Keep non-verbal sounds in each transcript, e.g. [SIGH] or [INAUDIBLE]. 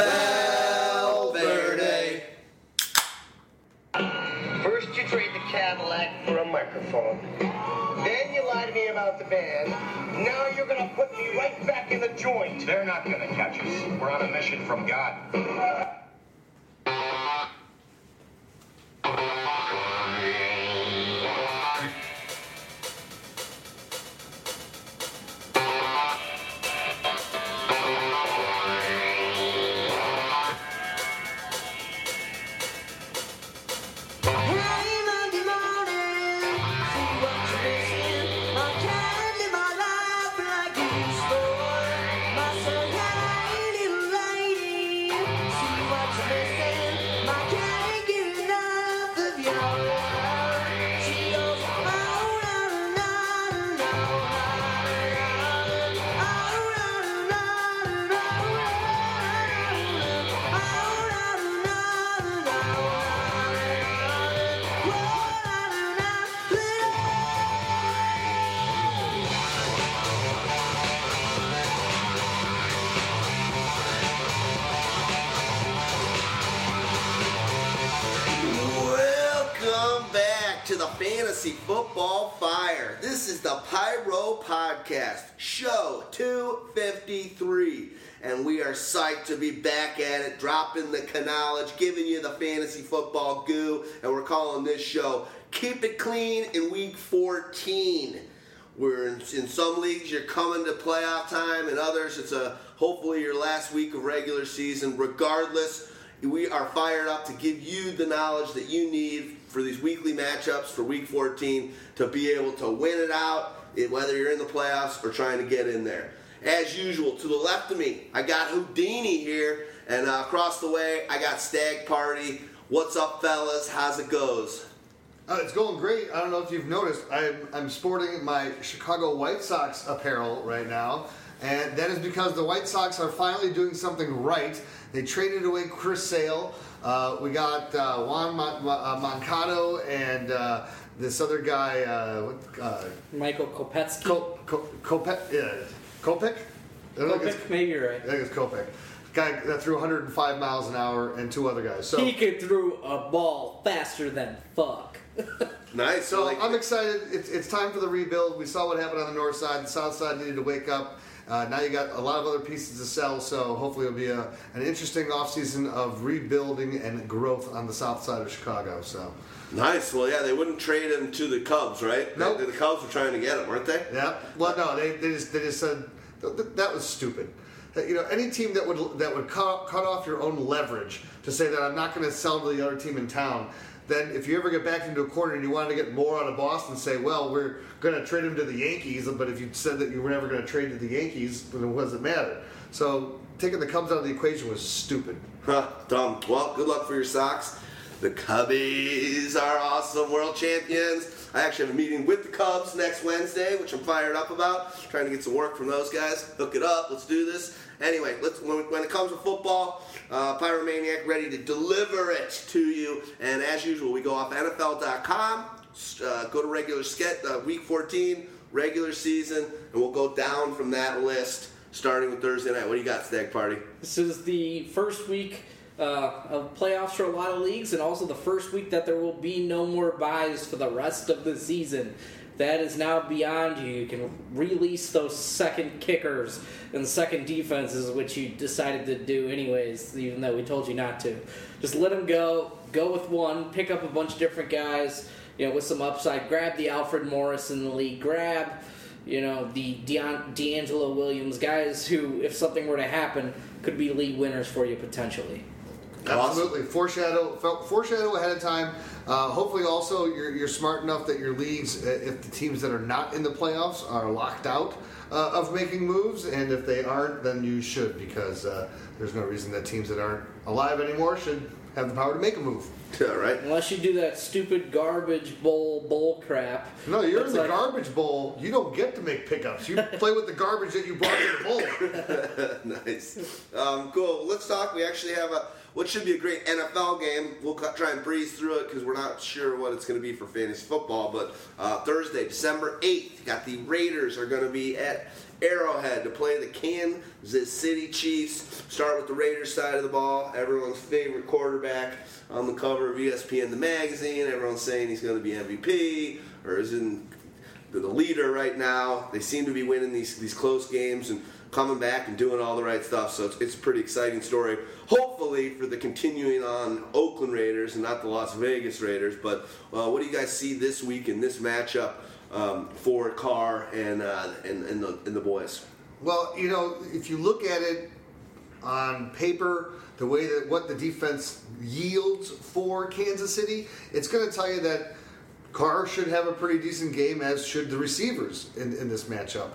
Valverde. First you trade the Cadillac for a microphone. Then you lie to me about the band. Now you're gonna put me right back in the joint. They're not gonna catch us. We're on a mission from God. We're this show Keep It Clean in Week 14. We're in, in some leagues you're coming to playoff time, and others it's a hopefully your last week of regular season. Regardless, we are fired up to give you the knowledge that you need for these weekly matchups for Week 14 to be able to win it out, whether you're in the playoffs or trying to get in there. As usual, to the left of me, I got Houdini here, and uh, across the way, I got Stagg Party. What's up, fellas? How's it goes? Uh, it's going great. I don't know if you've noticed. I'm, I'm sporting my Chicago White Sox apparel right now, and that is because the White Sox are finally doing something right. They traded away Chris Sale. Uh, we got uh, Juan Mon- Mon- uh, Moncada and uh, this other guy, uh, what, uh, Michael Kopetsky. Ko- Ko- Kopek. Yeah, Kopek. I don't think it's- Kopek, maybe you're right. I think it's Kopek. Guy that threw 105 miles an hour, and two other guys. So He could throw a ball faster than fuck. [LAUGHS] Nice. So like- I'm excited. It's, it's time for the rebuild. We saw what happened on the north side. The south side needed to wake up. Uh, now you got a lot of other pieces to sell. So hopefully it'll be a, an interesting offseason of rebuilding and growth on the south side of Chicago. So Nice. Well, yeah, they wouldn't trade him to the Cubs, right? Nope. The, the Cubs were trying to get him, weren't they? yeah. Well, no, they, they just they just said th- th- that was stupid. You know, any team that would that would cut, cut off your own leverage to say that I'm not going to sell to the other team in town. Then, if you ever get back into a corner and you wanted to get more out of Boston, say, well, we're going to trade him to the Yankees. But if you said that you were never going to trade to the Yankees, then it doesn't matter. So taking the Cubs out of the equation was stupid. Huh, dumb. Well, good luck for your Sox. The Cubbies are awesome world champions. I actually have a meeting with the Cubs next Wednesday, which I'm fired up about. Trying to get some work from those guys. Hook it up. Let's do this. Anyway, when, when it comes to football, uh, Pyromaniac ready to deliver it to you. And as usual, we go off NFL.com. Uh, go to regular sketch, uh, week 14, regular season, and we'll go down from that list starting with Thursday night. What do you got, Stagg Party? This is the first week uh, of playoffs for a lot of leagues, and also the first week that there will be no more buys for the rest of the season. That is now beyond you. You can release those second kickers and second defenses, which you decided to do anyways, even though we told you not to. Just let them go. Go with one. Pick up a bunch of different guys, you know, with some upside. Grab the Alfred Morris in the league. Grab you know, the Deon- DeAngelo Williams guys who, if something were to happen, could be league winners for you potentially. Absolutely. Foreshadow foreshadow ahead of time. Uh, hopefully, also you're, you're smart enough that your leagues, uh, if the teams that are not in the playoffs are locked out uh, of making moves, and if they aren't, then you should because uh, there's no reason that teams that aren't alive anymore should have the power to make a move. [LAUGHS] Yeah, right? Unless you do that stupid garbage bowl bull crap. No, you're in the like- garbage bowl. You don't get to make pickups. You [LAUGHS] play with the garbage that you brought to the bowl. [LAUGHS] nice. Um, cool. Let's talk. We actually have a what should be a great NFL game. We'll try and breeze through it because we're not sure what it's going to be for fantasy football, but uh, Thursday, December 8th, got the Raiders are going to be at Arrowhead to play the Kansas City Chiefs. Start with the Raiders side of the ball. Everyone's favorite quarterback on the cover of ESPN the magazine. Everyone's saying he's going to be MVP or is in the leader right now. They seem to be winning these these close games and coming back and doing all the right stuff. So it's, it's a pretty exciting story. Hopefully for the continuing on Oakland Raiders and not the Las Vegas Raiders. But uh, what do you guys see this week in this matchup um, for Carr and, uh, and and the and the boys? Well, you know, if you look at it on paper, the way that what the defense yields for Kansas City, it's going to tell you that Carr should have a pretty decent game, as should the receivers in, in this matchup.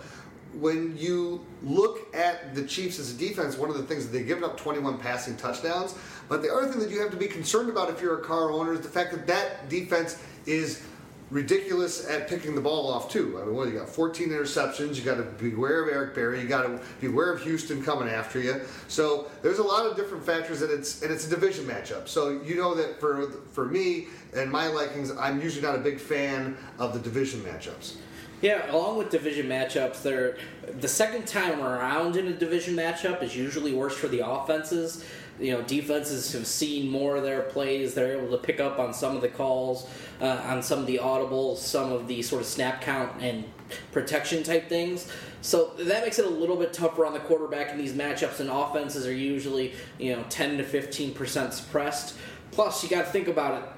When you look at the Chiefs as a defense, one of the things they've given up 21 passing touchdowns. But the other thing that you have to be concerned about if you're a Carr owner is the fact that that defense is ridiculous at picking the ball off too. I mean, you got? 14 interceptions. You got to beware of Eric Berry. You got to beware of Houston coming after you. So there's a lot of different factors, and it's and it's a division matchup. So you know that for for me and my likings, I'm usually not a big fan of the division matchups. Yeah, along with division matchups, they're the second time around in a division matchup is usually worse for the offenses. You know, defenses have seen more of their plays. They're able to pick up on some of the calls, uh, on some of the audibles, some of the sort of snap count and protection type things. So that makes it a little bit tougher on the quarterback in these matchups. And offenses are usually you know ten to fifteen percent suppressed. Plus, you got to think about it.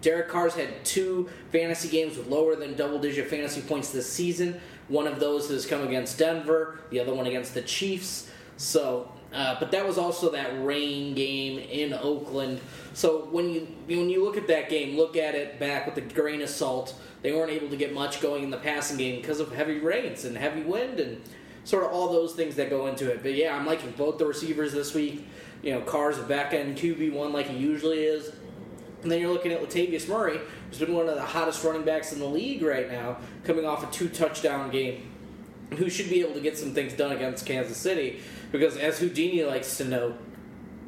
Derek Carr's had two fantasy games with lower than double digit fantasy points this season. One of those has come against Denver, the other one against the Chiefs. So, uh, but that was also that rain game in Oakland. So when you when you look at that game, look at it back with a grain of salt. They weren't able to get much going in the passing game because of heavy rains and heavy wind and sort of all those things that go into it. But yeah, I'm liking both the receivers this week. You know, Carr's a back end QB one like he usually is. And then you're looking at Latavius Murray, who's been one of the hottest running backs in the league right now, coming off a two touchdown game, and who should be able to get some things done against Kansas City. Because as Houdini likes to note,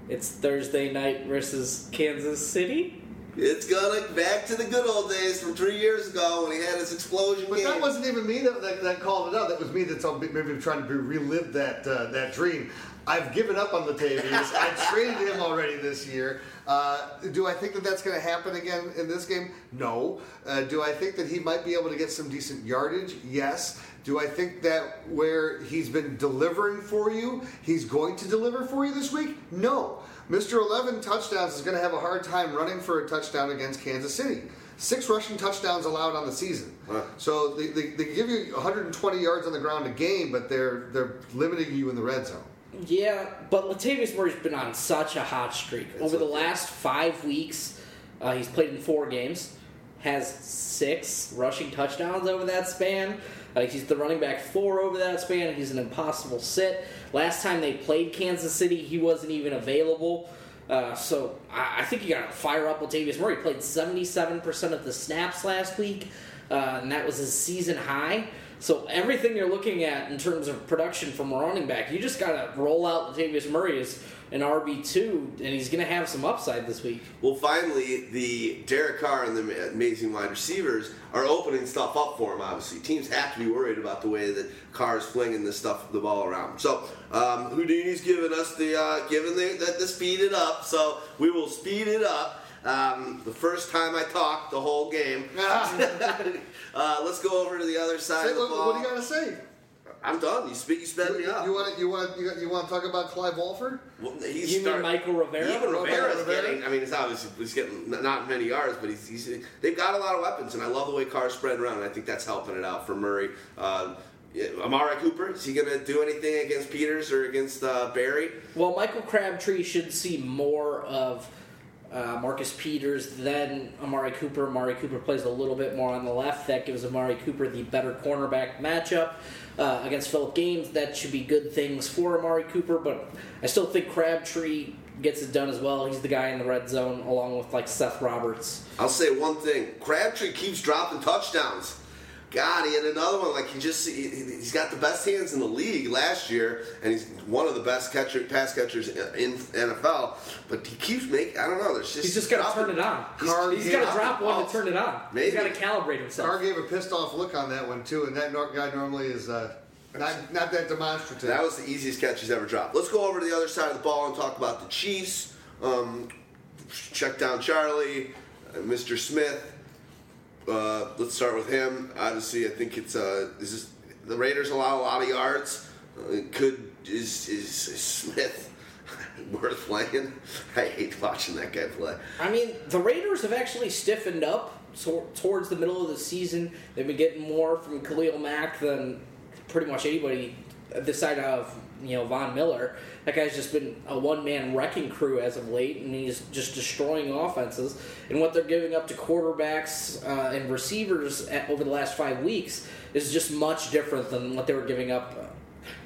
it's Thursday night versus Kansas City. It's gonna back to the good old days from three years ago when he had his explosion But game. that wasn't even me that, that, that called it out. That was me that's all- maybe trying to relive that uh, that dream. I've given up on Latavius. I traded him already this year. Uh, do I think that that's going to happen again in this game? No. Uh, do I think that he might be able to get some decent yardage? Yes. Do I think that where he's been delivering for you, he's going to deliver for you this week? No. Mr. 11 touchdowns is going to have a hard time running for a touchdown against Kansas City. Six rushing touchdowns allowed on the season. So they, they, they give you 120 yards on the ground a game, but they're they're limiting you in the red zone. Yeah, but Latavius Murray's been on such a hot streak. Over the last five weeks, uh, he's played in four games, has six rushing touchdowns over that span. Uh, he's the running back four over that span. He's an impossible sit. Last time they played Kansas City, he wasn't even available. Uh, so I, I think you got to fire up Latavius Murray. Played 77% of the snaps last week, uh, and that was his season high. So everything you're looking at in terms of production from a running back, you just got to roll out Latavius Murray as an RB two, and he's going to have some upside this week. Well, finally, the Derek Carr and the amazing wide receivers are opening stuff up for him. Obviously, teams have to be worried about the way that Carr is flinging this stuff, the ball around. So um, Houdini's giving us the uh, giving the, the, the speed it up. So we will speed it up. Um, the first time I talked the whole game. [LAUGHS] [LAUGHS] uh, let's go over to the other side Say, of the what, ball. what do you got to say? I'm done. You speak. You sped me up. You want to you want you, you want to talk about Clive Walford? Well, he's You mean Mychal Rivera? Even Rivera's Rivera? getting. I mean, it's obviously he's getting not many yards, but he's, he's they've got a lot of weapons, and I love the way Carr's spread around. And I think that's helping it out for Murray. Uh, yeah, Amari Cooper is he going to do anything against Peters or against uh, Berry? Well, Michael Crabtree should see more of uh, Marcus Peters then Amari Cooper. Amari Cooper plays a little bit more on the left. That gives Amari Cooper the better cornerback matchup uh, against Phillip Gaines. That should be good things for Amari Cooper, but I still think Crabtree gets it done as well. He's the guy in the red zone along with like Seth Roberts. I'll say one thing: Crabtree keeps dropping touchdowns. God, he had another one. Like he just he, he's got the best hands in the league last year, and he's one of the best catcher pass catchers in NFL. But he keeps making. I don't know. There's just He's just got to turn it on. Carr He's, he's gave got to up drop the one ball. to turn it on. Maybe. He's got to calibrate himself. Carr gave a pissed off look on that one too, and that guy normally is uh, not not that demonstrative. That was the easiest catch he's ever dropped. Let's go over to the other side of the ball and talk about the Chiefs. Um, check down Charlie, uh, Mr. Smith. Uh, let's start with him. Obviously, I think it's uh, the Raiders allow a lot of yards. Uh, could is, is is Smith [LAUGHS] worth playing? [LAUGHS] I hate watching that guy play. I mean, the Raiders have actually stiffened up so, towards the middle of the season. They've been getting more from Khalil Mack than pretty much anybody this side of you know Von Miller. That guy's just been a one man wrecking crew as of late, and he's just destroying offenses. And what they're giving up to quarterbacks uh, and receivers at, over the last five weeks is just much different than what they were giving up. Uh,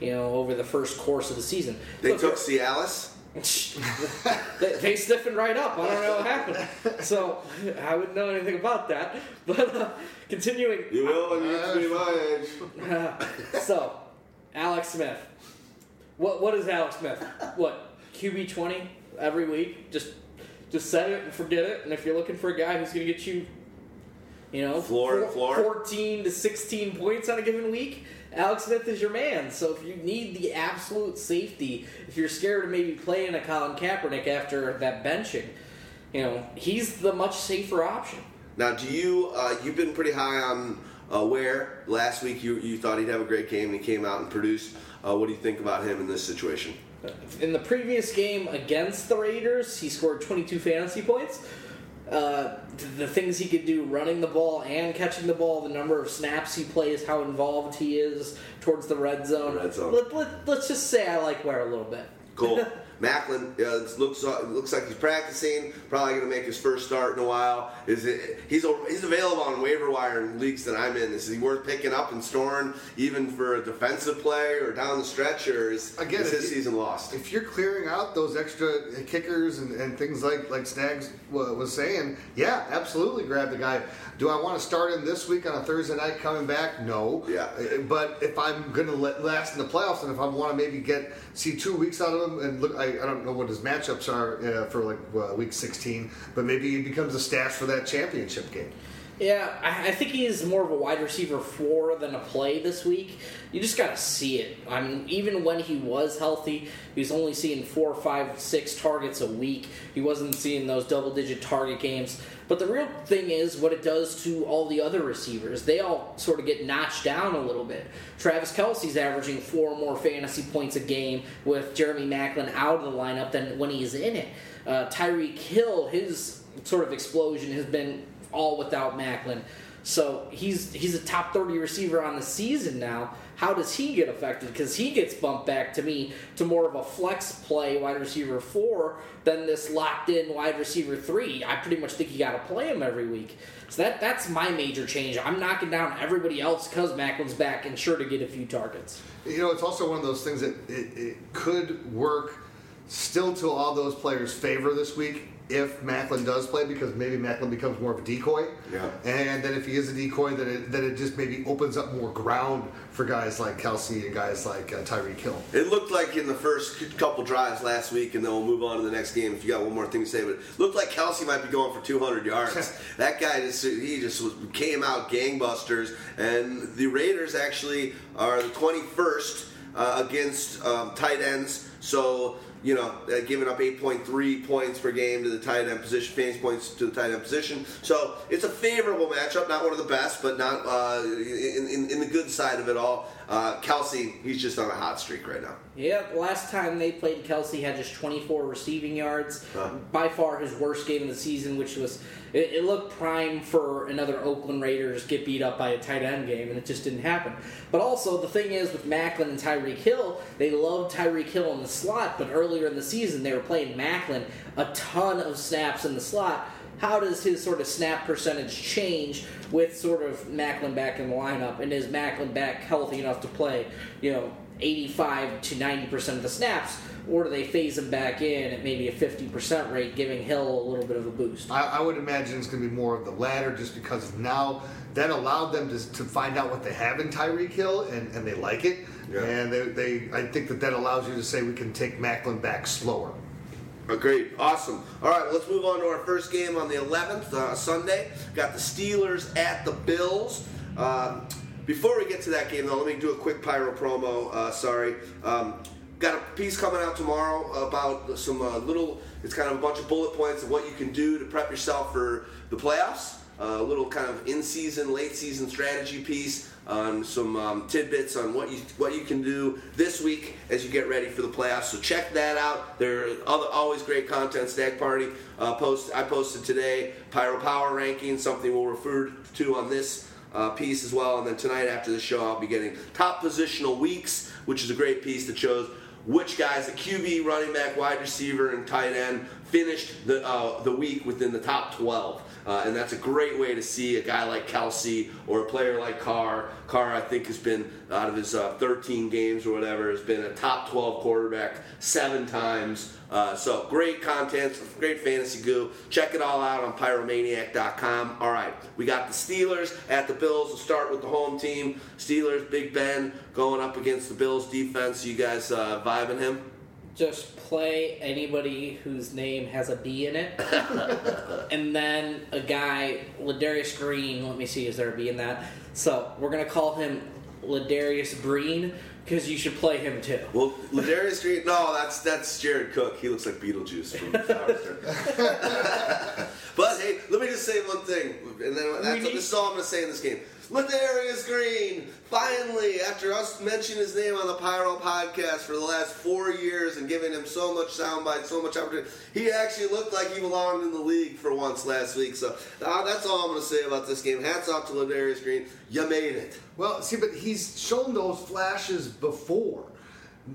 you know, over the first course of the season, They Look, took Cialis. [LAUGHS] they, they stiffened right up. I don't know what happened. So I wouldn't know anything about that. [LAUGHS] But uh, continuing. You will when you get to be my [LAUGHS] age. So, Alex Smith. What what is Alex Smith? What QB twenty every week? Just just set it and forget it. And if you're looking for a guy who's going to get you, you know, Floor to floor. fourteen to sixteen points on a given week. Alex Smith is your man. So if you need the absolute safety, if you're scared of maybe playing a Colin Kaepernick after that benching, you know he's the much safer option. Now, do you? Uh, you've been pretty high on uh, Ware. Last week, you you thought he'd have a great game, and he came out and produced. Uh, what do you think about him in this situation? In the previous game against the Raiders, he scored 22 fantasy points. Uh, the things he could do running the ball and catching the ball, the number of snaps he plays, how involved he is towards the red zone. Red zone. Let, let, let's just say I like Ware a little bit. Cool. [LAUGHS] Maclin uh, looks uh, looks like he's practicing. Probably going to make his first start in a while. Is it? He's a, he's available on waiver wire in leagues that I'm in. Is he worth picking up and storing even for a defensive play or down the stretch, or is, Again, is his you- season lost? If you're clearing out those extra kickers and, and things like like Snags was saying, yeah, absolutely grab the guy. Do I want to start him this week on a Thursday night coming back? No. Yeah. Uh, But if I'm going to last in the playoffs, and if I want to maybe get see two weeks out of him, and look, I, I don't know what his matchups are uh, for like uh, week 16, but maybe he becomes a stash for that championship game. Yeah, I, I think he is more of a wide receiver four than a play this week. You just got to see it. I mean, even when he was healthy, he was only seeing four, five, six targets a week. He wasn't seeing those double digit target games. But the real thing is what it does to all the other receivers. They all sort of get notched down a little bit. Travis Kelce's averaging four more fantasy points a game with Jeremy Maclin out of the lineup than when he's in it. Uh, Tyreek Hill, his sort of explosion has been all without Maclin. So he's he's a top 30 receiver on the season now. How does he get affected? Because he gets bumped back to me to more of a flex play wide receiver four than this locked in wide receiver three. I pretty much think you got to play him every week. So that that's my major change. I'm knocking down everybody else because Maclin's back and sure to get a few targets. You know, it's also one of those things that it, it could work still to all those players' favor this week if Maclin does play because maybe Maclin becomes more of a decoy. Yeah. And then if he is a decoy, then it, then it just maybe opens up more ground for guys like Kelce and guys like uh, Tyreek Hill. It looked like in the first couple drives last week, and then we'll move on to the next game if you got one more thing to say. But it looked like Kelce might be going for 200 yards. [LAUGHS] that guy just he just was, came out gangbusters, and the Raiders actually are the 21st uh, against um, tight ends. So you know, uh, giving up 8.3 points per game to the tight end position, fantasy points to the tight end position. So it's a favorable matchup, not one of the best, but not uh, in, in, in the good side of it all. Uh, Kelce, he's just on a hot streak right now. Yeah, last time they played, Kelce had just 24 receiving yards. Huh. By far his worst game of the season, which was it, it looked prime for another Oakland Raiders get beat up by a tight end game, and it just didn't happen. But also the thing is with Maclin and Tyreek Hill, they loved Tyreek Hill in the slot, but earlier in the season they were playing Maclin a ton of snaps in the slot. How does his sort of snap percentage change with sort of Maclin back in the lineup, and is Maclin back healthy enough to play? You know, 85 to 90% of the snaps, or do they phase him back in at maybe a 50% rate, giving Hill a little bit of a boost? I, I would imagine it's going to be more of the latter just because now that allowed them to, to find out what they have in Tyreek Hill and, and they like it. Yeah. And they, they, I think that that allows you to say we can take Maclin back slower. Agreed. Awesome. All right, let's move on to our first game on the 11th, uh, Sunday. Got the Steelers at the Bills. Um, before we get to that game, though, let me do a quick pyro promo. Uh, sorry. Um, got a piece coming out tomorrow about some uh, little, it's kind of a bunch of bullet points of what you can do to prep yourself for the playoffs. Uh, a little kind of in-season, late-season strategy piece on some um, tidbits on what you what you can do this week as you get ready for the playoffs. So check that out. There are other, always great content. Stagg Party uh, post I posted today. Pyro Power rankings, something we'll refer to on this uh, piece as well. And then tonight after the show, I'll be getting top positional weeks, which is a great piece that shows which guys, the QB, running back, wide receiver, and tight end, finished the uh, the week within the top 12. Uh, and that's a great way to see a guy like Kelce or a player like Carr. Carr, I think, has been out of his uh, 13 games or whatever, has been a top 12 quarterback seven times. Uh, so great content, great fantasy goo. Check it all out on pyromaniac.com. All right, we got the Steelers at the Bills. We'll start with the home team. Steelers, Big Ben going up against the Bills defense. You guys uh, vibing him? Just play anybody whose name has a B in it. [LAUGHS] and then a guy, Ladarius Green, let me see, is there a B in that? So we're going to call him Ladarius Green because you should play him too. Well, Ladarius Green. No, that's that's Jared Cook. He looks like Beetlejuice from Howard [LAUGHS] but hey, let me just say one thing, and then that's, need- this is all I'm going to say in this game. Ladarius Green, finally, after us mentioning his name on the Pyro podcast for the last four years and giving him so much soundbite, so much opportunity, he actually looked like he belonged in the league for once last week. So uh, that's all I'm going to say about this game. Hats off to Ladarius Green. You made it. Well, see, but he's shown those flashes before.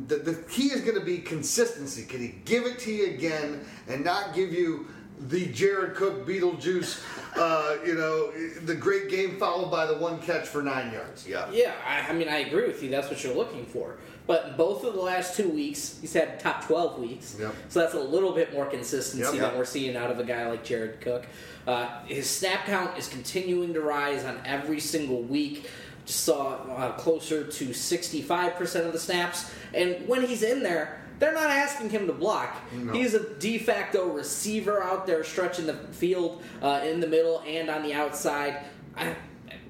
The, the key is going to be consistency. Can he give it to you again and not give you the Jared Cook Beetlejuice, uh, you know, the great game followed by the one catch for nine yards? Yeah. Yeah, I, I mean, I agree with you. That's what you're looking for. But both of the last two weeks, he's had top 12 weeks. Yep. So that's a little bit more consistency Yep. than we're seeing out of a guy like Jared Cook. Uh, his snap count is continuing to rise on every single week. Just saw uh, closer to 65% of the snaps. And when he's in there, they're not asking him to block. No. He's a de facto receiver out there stretching the field uh, in the middle and on the outside. I,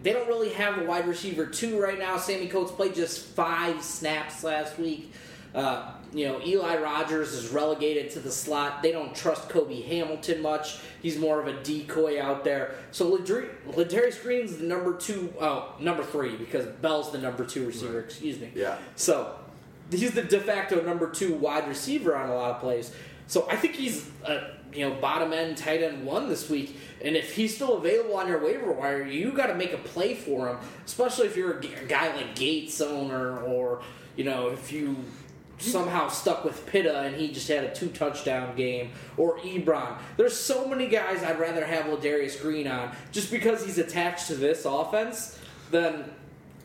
they don't really have a wide receiver two right now. Sammie Coates played just five snaps last week. Uh, you know, Eli Rogers is relegated to the slot. They don't trust Cobi Hamilton much. He's more of a decoy out there. So Ladarius Green's the number two, oh, number three because Bell's the number two receiver. Excuse me. Yeah. So he's the de facto number two wide receiver on a lot of plays. So I think he's a you know bottom end tight end one this week. And if he's still available on your waiver wire, you got to make a play for him, especially if you're a guy like Gates owner, or you know if you somehow stuck with Pitta and he just had a two touchdown game, or Ebron. There's so many guys I'd rather have Ladarius Green on just because he's attached to this offense than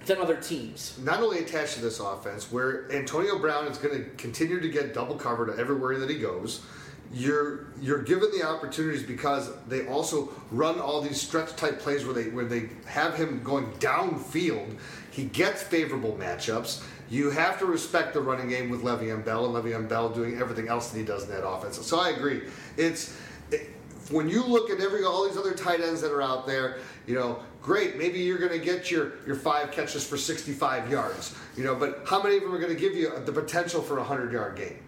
than other teams. Not only attached to this offense, where Antonio Brown is going to continue to get double covered everywhere that he goes. You're you're given the opportunities because they also run all these stretch type plays where they where they have him going downfield. He gets favorable matchups. You have to respect the running game with Le'Veon Bell and Le'Veon Bell doing everything else that he does in that offense. So I agree. It's it, when you look at every all these other tight ends that are out there, you know, great. Maybe you're going to get your your five catches for 65 yards. You know, but how many of them are going to give you the potential for a 100 yard game?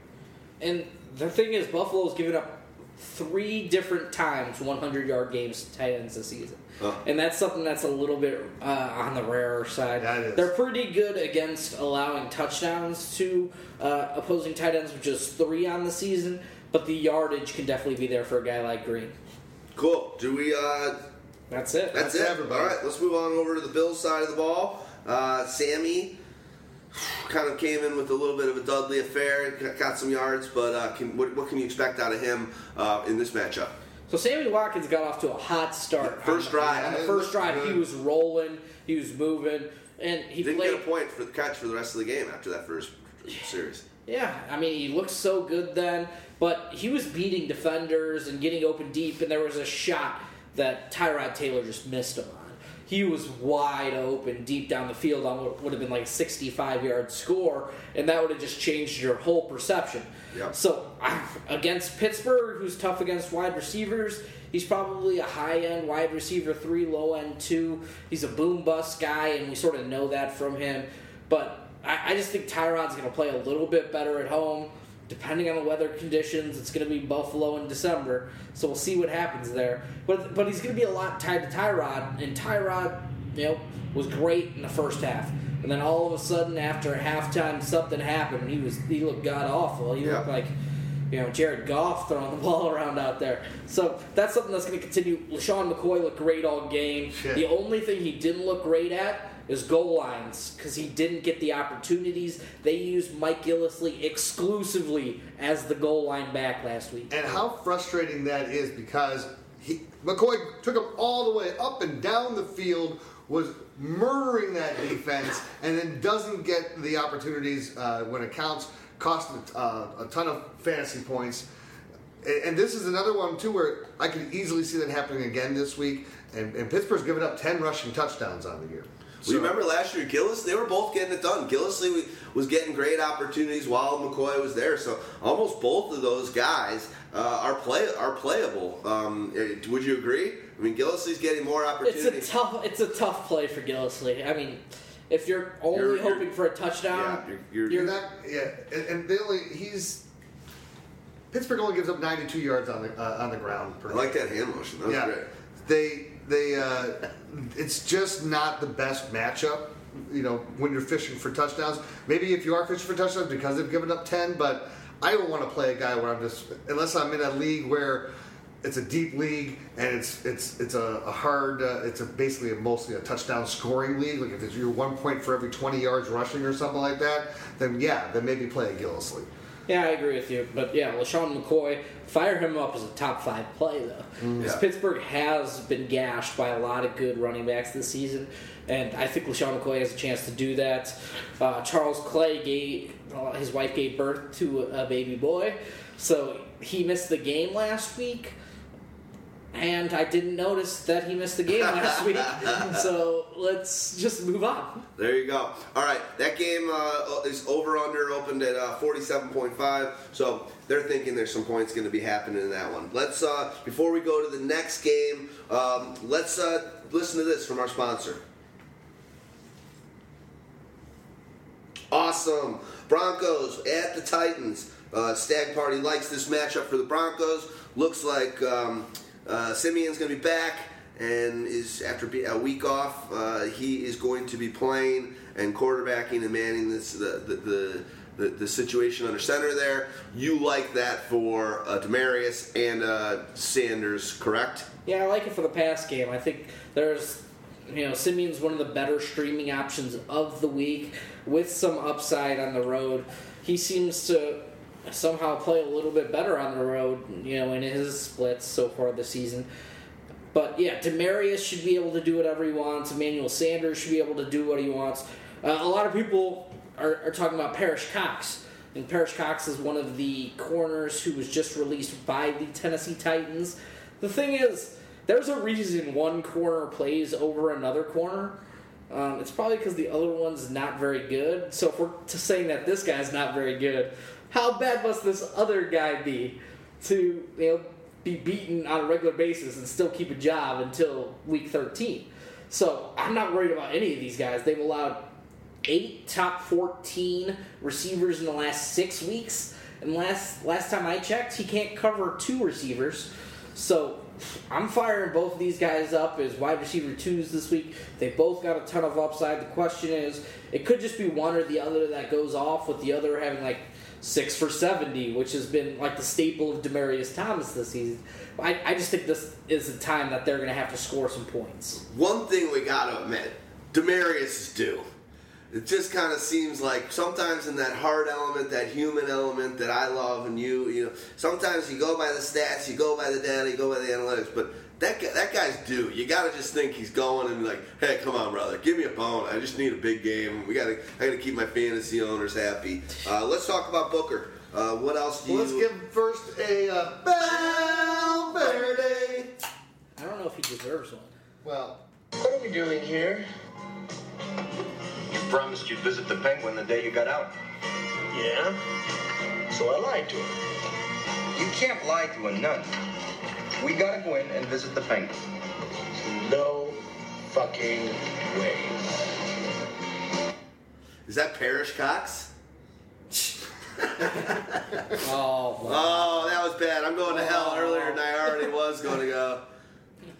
And the thing is, Buffalo's given up three different times 100 yard games to tight ends this season. Huh. And that's something that's a little bit uh, on the rarer side. That is. They're pretty good against allowing touchdowns to uh, opposing tight ends, which is three on the season. But the yardage can definitely be there for a guy like Green. Cool. Do we? Uh, That's it. that's, That's it. everybody. All right. Let's move on over to the Bills side of the ball. Uh, Sammy kind of came in with a little bit of a Dudley affair. Got- Got some yards, but uh, can, what, what can you expect out of him uh, in this matchup? So Sammy Watkins got off to a hot start. First On- drive. On the first looked drive, he was rolling, he was moving. and he Didn't played. get a point for the catch for the rest of the game after that first series. Yeah, I mean, he looked so good then, but he was beating defenders and getting open deep, and there was a shot that Tyrod Taylor just missed him on. He was wide open deep down the field on what would have been like a 65 yard score, and that would have just changed your whole perception. Yep. So, against Pittsburgh, who's tough against wide receivers, he's probably a high end wide receiver three, low end two. He's a boom bust guy, and we sort of know that from him. But I, I just think Tyrod's going to play a little bit better at home. Depending on the weather conditions, it's going to be Buffalo in December, so we'll see what happens there. But but he's going to be a lot tied to Tyrod, and Tyrod, you know, was great in the first half, and then all of a sudden after halftime something happened, and he was he looked god awful. He looked like you know, Jared Goff throwing the [LAUGHS] ball around out there. So that's something that's going to continue. LeSean McCoy looked great all game. Shit. The only thing he didn't look great at is goal lines because he didn't get the opportunities. They used Mike Gillislee exclusively as the goal line back last week. And how frustrating that is because he, McCoy took him all the way up and down the field, was murdering that defense, and then doesn't get the opportunities uh, when it counts. Cost uh, a ton of fantasy points. And, this is another one too where I could easily see that happening again this week. And, and Pittsburgh's given up ten rushing touchdowns on the year. We remember last year, Gillis, they were both getting it done. Gillislee was getting great opportunities while McCoy was there. So almost both of those guys uh, are play are playable. Um, eh, would you agree? I mean, Gillislee's getting more opportunities. It's opportunities. a tough. It's a tough play for Gillislee. I mean, if you're only You're- you're- hoping for a touchdown, yeah, you're- you're- You're not, yeah, and, and they only he's Pittsburgh only gives up 92 yards on the uh, on the ground per I like that hand motion. That was yeah, great. they they uh, it's just not the best matchup. You know, when you're fishing for touchdowns, maybe if you are fishing for touchdowns because they've given up 10, but I don't want to play a guy where I'm just unless I'm in a league where it's a deep league and it's it's it's a, a hard uh, it's a basically a mostly a touchdown scoring league. Like if it's your one point for every 20 yards rushing or something like that, then yeah, then maybe play a Gillislee. Yeah, I agree with you. But yeah, LeSean McCoy, fire him up as a top five play, though. Because Yeah. Pittsburgh has been gashed by a lot of good running backs this season. And I think LeSean McCoy has a chance to do that. Uh, Charles Clay gave, uh, his wife gave birth to a, a baby boy. So he missed the game last week. And I didn't notice that he missed the game last week. [LAUGHS] So let's just move on. There you go. All right, that game uh, is over under opened at uh, 47.5. So they're thinking there's some points going to be happening in that one. Let's uh, before we go to the next game, um, let's uh, listen to this from our sponsor. Awesome. Broncos at the Titans. Uh, Stagg Party likes this matchup for the Broncos. Looks like um, uh, Siemian's going to be back and is after a week off. Uh, he is going to be playing and quarterbacking and manning this the the, the the, the situation under center there. You like that for uh, Demaryius and uh, Sanders, correct? Yeah, I like it for the pass game. I think there's, you know, Siemian's one of the better streaming options of the week with some upside on the road. He seems to somehow play a little bit better on the road, you know, in his splits so far this season. But yeah, Demaryius should be able to do whatever he wants. Emmanuel Sanders should be able to do what he wants. Uh, a lot of people are, are talking about Perrish Cox. And Perrish Cox is one of the corners who was just released by the Tennessee Titans. The thing is, there's a reason one corner plays over another corner. Um, it's probably because the other one's not very good. So if we're saying that this guy's not very good, how bad must this other guy be to you know be beaten on a regular basis and still keep a job until week 13? So I'm not worried about any of these guys. They've allowed eight top 14 receivers in the last six weeks. And last last time I checked, he can't cover two receivers. So I'm firing both of these guys up as wide receiver twos this week. They both got a ton of upside. The question is, it could just be one or the other that goes off, with the other having like six for 70, which has been like the staple of Demaryius Thomas this season. I, I just think this is the time that they're going to have to score some points. One thing we got to admit, Demaryius is due. it just kind of seems like sometimes in that hard element, that human element that I love and you, you know, sometimes you go by the stats, you go by the data, you go by the analytics, but that guy, that guy's due. You got to just think he's going and be like, hey, come on, brother, give me a bone. I just need a big game. We got to, I got to keep my fantasy owners happy. Uh, let's talk about Booker. Uh, what else do Well, you? let's give first a uh, Valverde. I don't know if he deserves one. Well, What are we doing here? You promised you'd visit the penguin the day you got out. Yeah? So I lied to him. You can't lie to a nun. We gotta go in and visit the penguin. No fucking way. Is that Perrish Cox? [LAUGHS] Oh, wow. Oh, that was bad. I'm going to hell Oh. earlier than I already was going to go.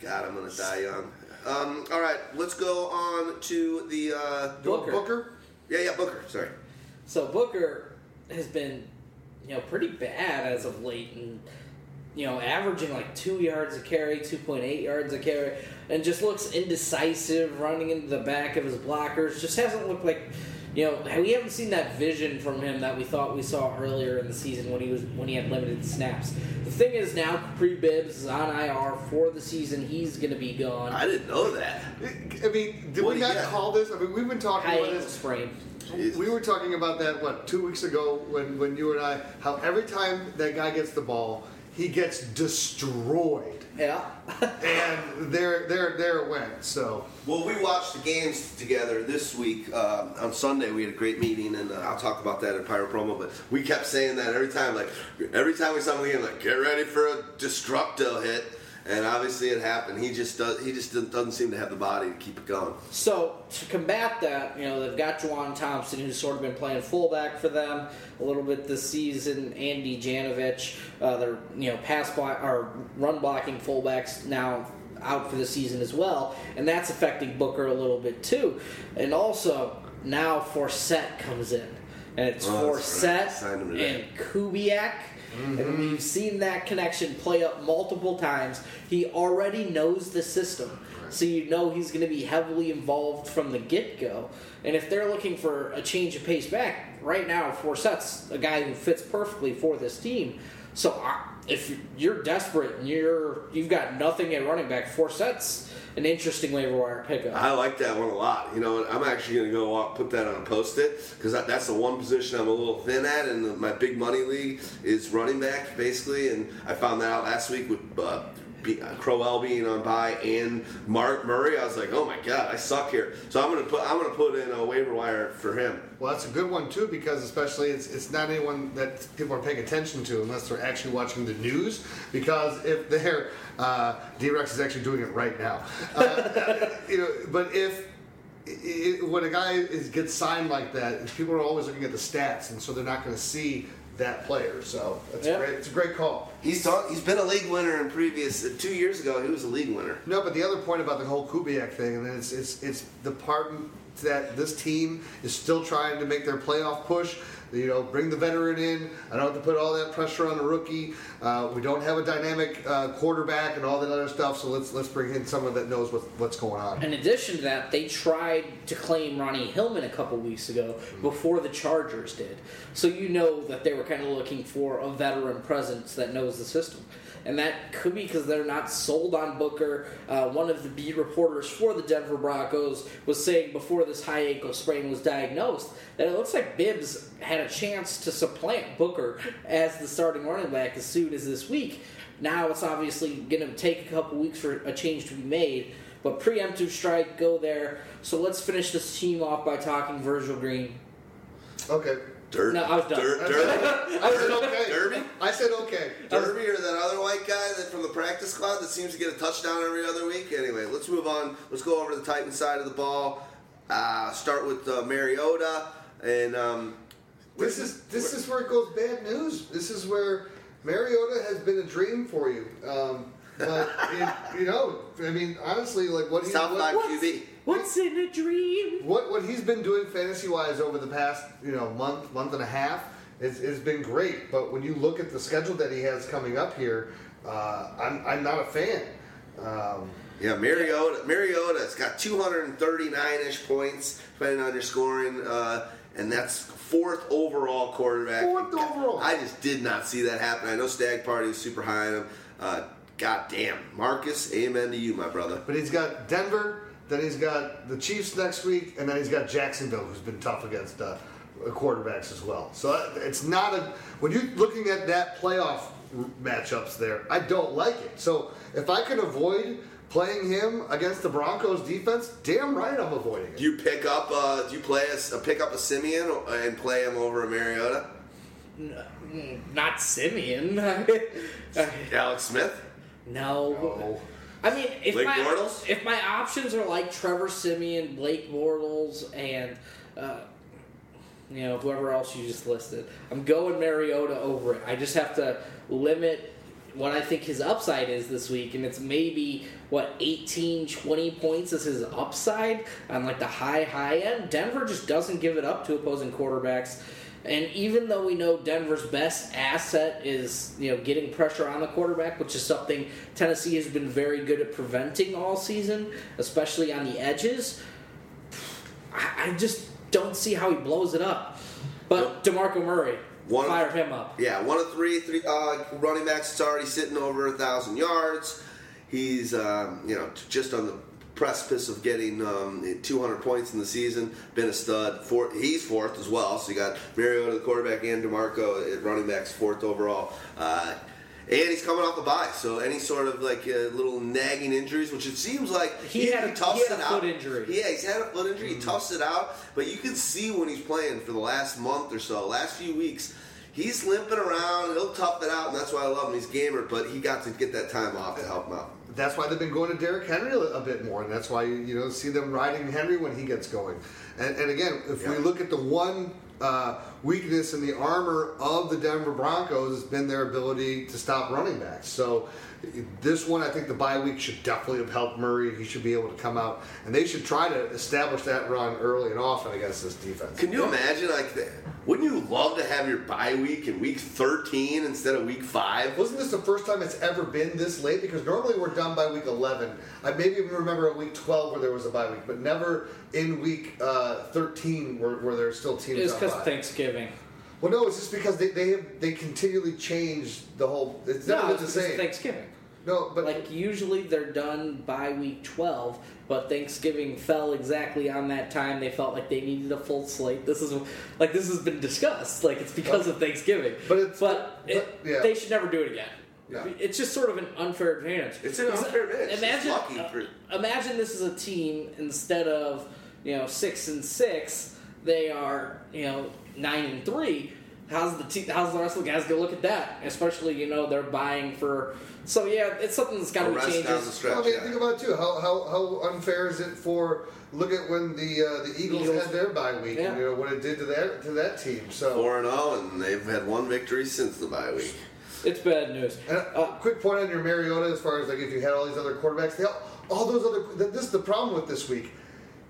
God, I'm going to die young. Um, all right, let's go on to the. Uh, Booker. Booker. yeah, yeah, Booker. Sorry. So Booker has been, you know, pretty bad as of late, and you know, averaging like two yards a carry, two point eight yards a carry, and just looks indecisive, running into the back of his blockers. Just hasn't looked like, you know, we haven't seen that vision from him that we thought we saw earlier in the season when he was when he had limited snaps. The thing is now, Kapri Bibbs is on IR for the season. He's going to be gone. I didn't know that. I mean, did What we not got? call this? I mean, we've been talking High about this. sprain. Jesus. We were talking about that what two weeks ago when when you and I how every time that guy gets the ball, he gets destroyed, Yeah. [LAUGHS] and there there there it went. So Well, we watched the games together this week. Um, on Sunday, we had a great meeting, and uh, I'll talk about that at Pyro Promo. But we kept saying that every time, like every time we saw him the game, like get ready for a destructo hit. And obviously, it happened. He just does. He just doesn't seem to have the body to keep it going. So to combat that, you know, they've got Juwan Thompson, who's sort of been playing fullback for them a little bit this season. Andy Janovich, uh, their you know pass block or run blocking fullbacks now out for the season as well, and that's affecting Booker a little bit too. And also now Forsett comes in, and it's Oh, right. Forsett today. and Kubiak. And we've seen that connection play up multiple times. He already knows the system. So you know he's going to be heavily involved from the get go. And if they're looking for a change of pace back, right now, Forsett's a guy who fits perfectly for this team. So if you're desperate and you're you've got nothing at running back, Forsett's an interesting waiver wire pickup. I like that one a lot. You know, I'm actually going to go out, put that on a post-it because that, that's the one position I'm a little thin at, and the, my big money league is running back basically. And I found that out last week with uh, be, uh, Crowell being on bye and Mark Murray. I was like, oh my god, I suck here. So I'm going to put I'm going to put in a waiver wire for him. well, that's a good one too because especially it's it's not anyone that people are paying attention to unless they're actually watching the news. Because if they're uh, D-Rex is actually doing it right now. Uh, [LAUGHS] you know, but if i when a guy is gets signed like that, people are always looking at the stats, and so they're not going to see that player. So that's Yeah. great. It's a great call. He's talk, he's been a league winner in previous uh, two years ago. He was a league winner. No, but the other point about the whole Kubiak thing, and it's it's it's the part that this team is still trying to make their playoff push. You know, bring the veteran in. I don't have to put all that pressure on the rookie. Uh, we don't have a dynamic uh, quarterback and all that other stuff. So let's let's bring in someone that knows what, what's going on. In addition to that, they tried to claim Ronnie Hillman a couple weeks ago before the Chargers did. So you know that they were kind of looking for a veteran presence that knows the system. And that could be because they're not sold on Booker. Uh, one of the beat reporters for the Denver Broncos was saying before this high ankle sprain was diagnosed that it looks like Bibbs had a chance to supplant Booker as the starting running back as soon as this week. Now it's obviously going to take a couple weeks for a change to be made. But preemptive strike, go there. So let's finish this team off by talking Virgil Green. Okay. Dirt. No, I was done. Dirt, Derby. I said okay. Derby? I said okay. Derby or that other white guy that from the practice squad that seems to get a touchdown every other week. Anyway, let's move on. Let's go over to the Titan side of the ball. Uh, start with uh, Mariota and um, This is this is where it goes bad news. This is where Mariota has been a dream for you. Um, but it, [LAUGHS] you know, I mean, honestly, like what he's South what, Five What's, QB. What's in a dream? what what he's been doing fantasy wise over the past you know month month and a half is has been great. But when you look at the schedule that he has coming up here, uh, I'm I'm not a fan. Um, Yeah, Mariota. Mariota's got 239-ish points, depending on your scoring, uh, and that's fourth overall quarterback. Fourth overall. I just did not see that happen. I know Stagg Party is super high on him. Uh, God damn, Marcus, amen to you, my brother. But he's got Denver, then he's got the Chiefs next week, and then he's got Jacksonville, who's been tough against uh, quarterbacks as well. So uh, it's not a when you're looking at that playoff matchups there, I don't like it. So if I can avoid playing him against the Broncos defense, damn right I'm avoiding it. Do you pick up? Uh, do you play a, uh, pick up a Siemian and play him over a Mariota? Mm, Not Siemian. [LAUGHS] Alex Smith. no. No. I mean, if Blake my Bortles? if my options are like Trevor Siemian, Blake Bortles, and uh, you know whoever else you just listed, I'm going Mariota over it. I just have to limit what I think his upside is this week, and it's maybe what 18, 20 points is his upside on like the high high end. Denver just doesn't give it up to opposing quarterbacks. And even though we know Denver's best asset is, you know, getting pressure on the quarterback, which is something Tennessee has been very good at preventing all season, especially on the edges, I, I just don't see how he blows it up. But DeMarco Murray, One of- fire him up. Yeah, one of three, three uh, running backs is already sitting over a thousand yards. He's um, you know just on the precipice of getting um, 200 points in the season. Been a stud. Four, he's fourth as well. So you got Mariota, the quarterback, and DeMarco at running backs, fourth overall. Uh, and he's coming off a bye, so any sort of like uh, little nagging injuries, which it seems like He had a- toughs he had a out. foot injury. Yeah, he's had a foot injury. He toughs it out, but you can see when he's playing for the last month or so, last few weeks, he's limping around. He'll tough it out, and that's why I love him. He's gamer, but he got to get that time off to help him out. That's why they've been going to Derrick Henry a, bit more, and that's why you, you know see them riding Henry when he gets going. And, and again, if we look at the one uh, weakness in the armor of the Denver Broncos, has been their ability to stop running backs. So this one, I think the bye week should definitely have helped Murray. He should be able to come out, and they should try to establish that run early and often against this defense. Can you imagine, like, the, wouldn't you love to have your bye week in week 13 instead of week 5? Wasn't this the first time it's ever been this late? Because normally we're done by week 11. I maybe even remember a week 12 where there was a bye week, but never in week uh, 13 where, where there's still teams It's because. Thanksgiving. Well, no, it's just because they they have they continually change the whole. It's never No, been it's the same. Thanksgiving. No, but Like usually they're done by week 12, but Thanksgiving fell exactly on that time. They felt like they needed a full slate. This is like this has been discussed. Like it's because of Thanksgiving. But it's- but, but- it- yeah. they should never do it again. Yeah. It's just sort of an unfair advantage. It's an unfair advantage. It's Imagine, lucky uh, for- imagine this is a team instead of you know six and six, they are you know nine and three. How's the te- how's the rest of the guys gonna look at that? Especially you know they're buying for. So yeah, it's something that's got to be changed. down the stretch. I mean, yeah. think about it too. How, how how unfair is it for look at when the uh, the Eagles, Eagles. had their bye week Yeah. and you know what it did to that to that team. So 4 and 0, and they've had one victory since the bye week. It's bad news. And a quick point on your Mariota, as far as like if you had all these other quarterbacks, they all, all those other. This is the problem with this week.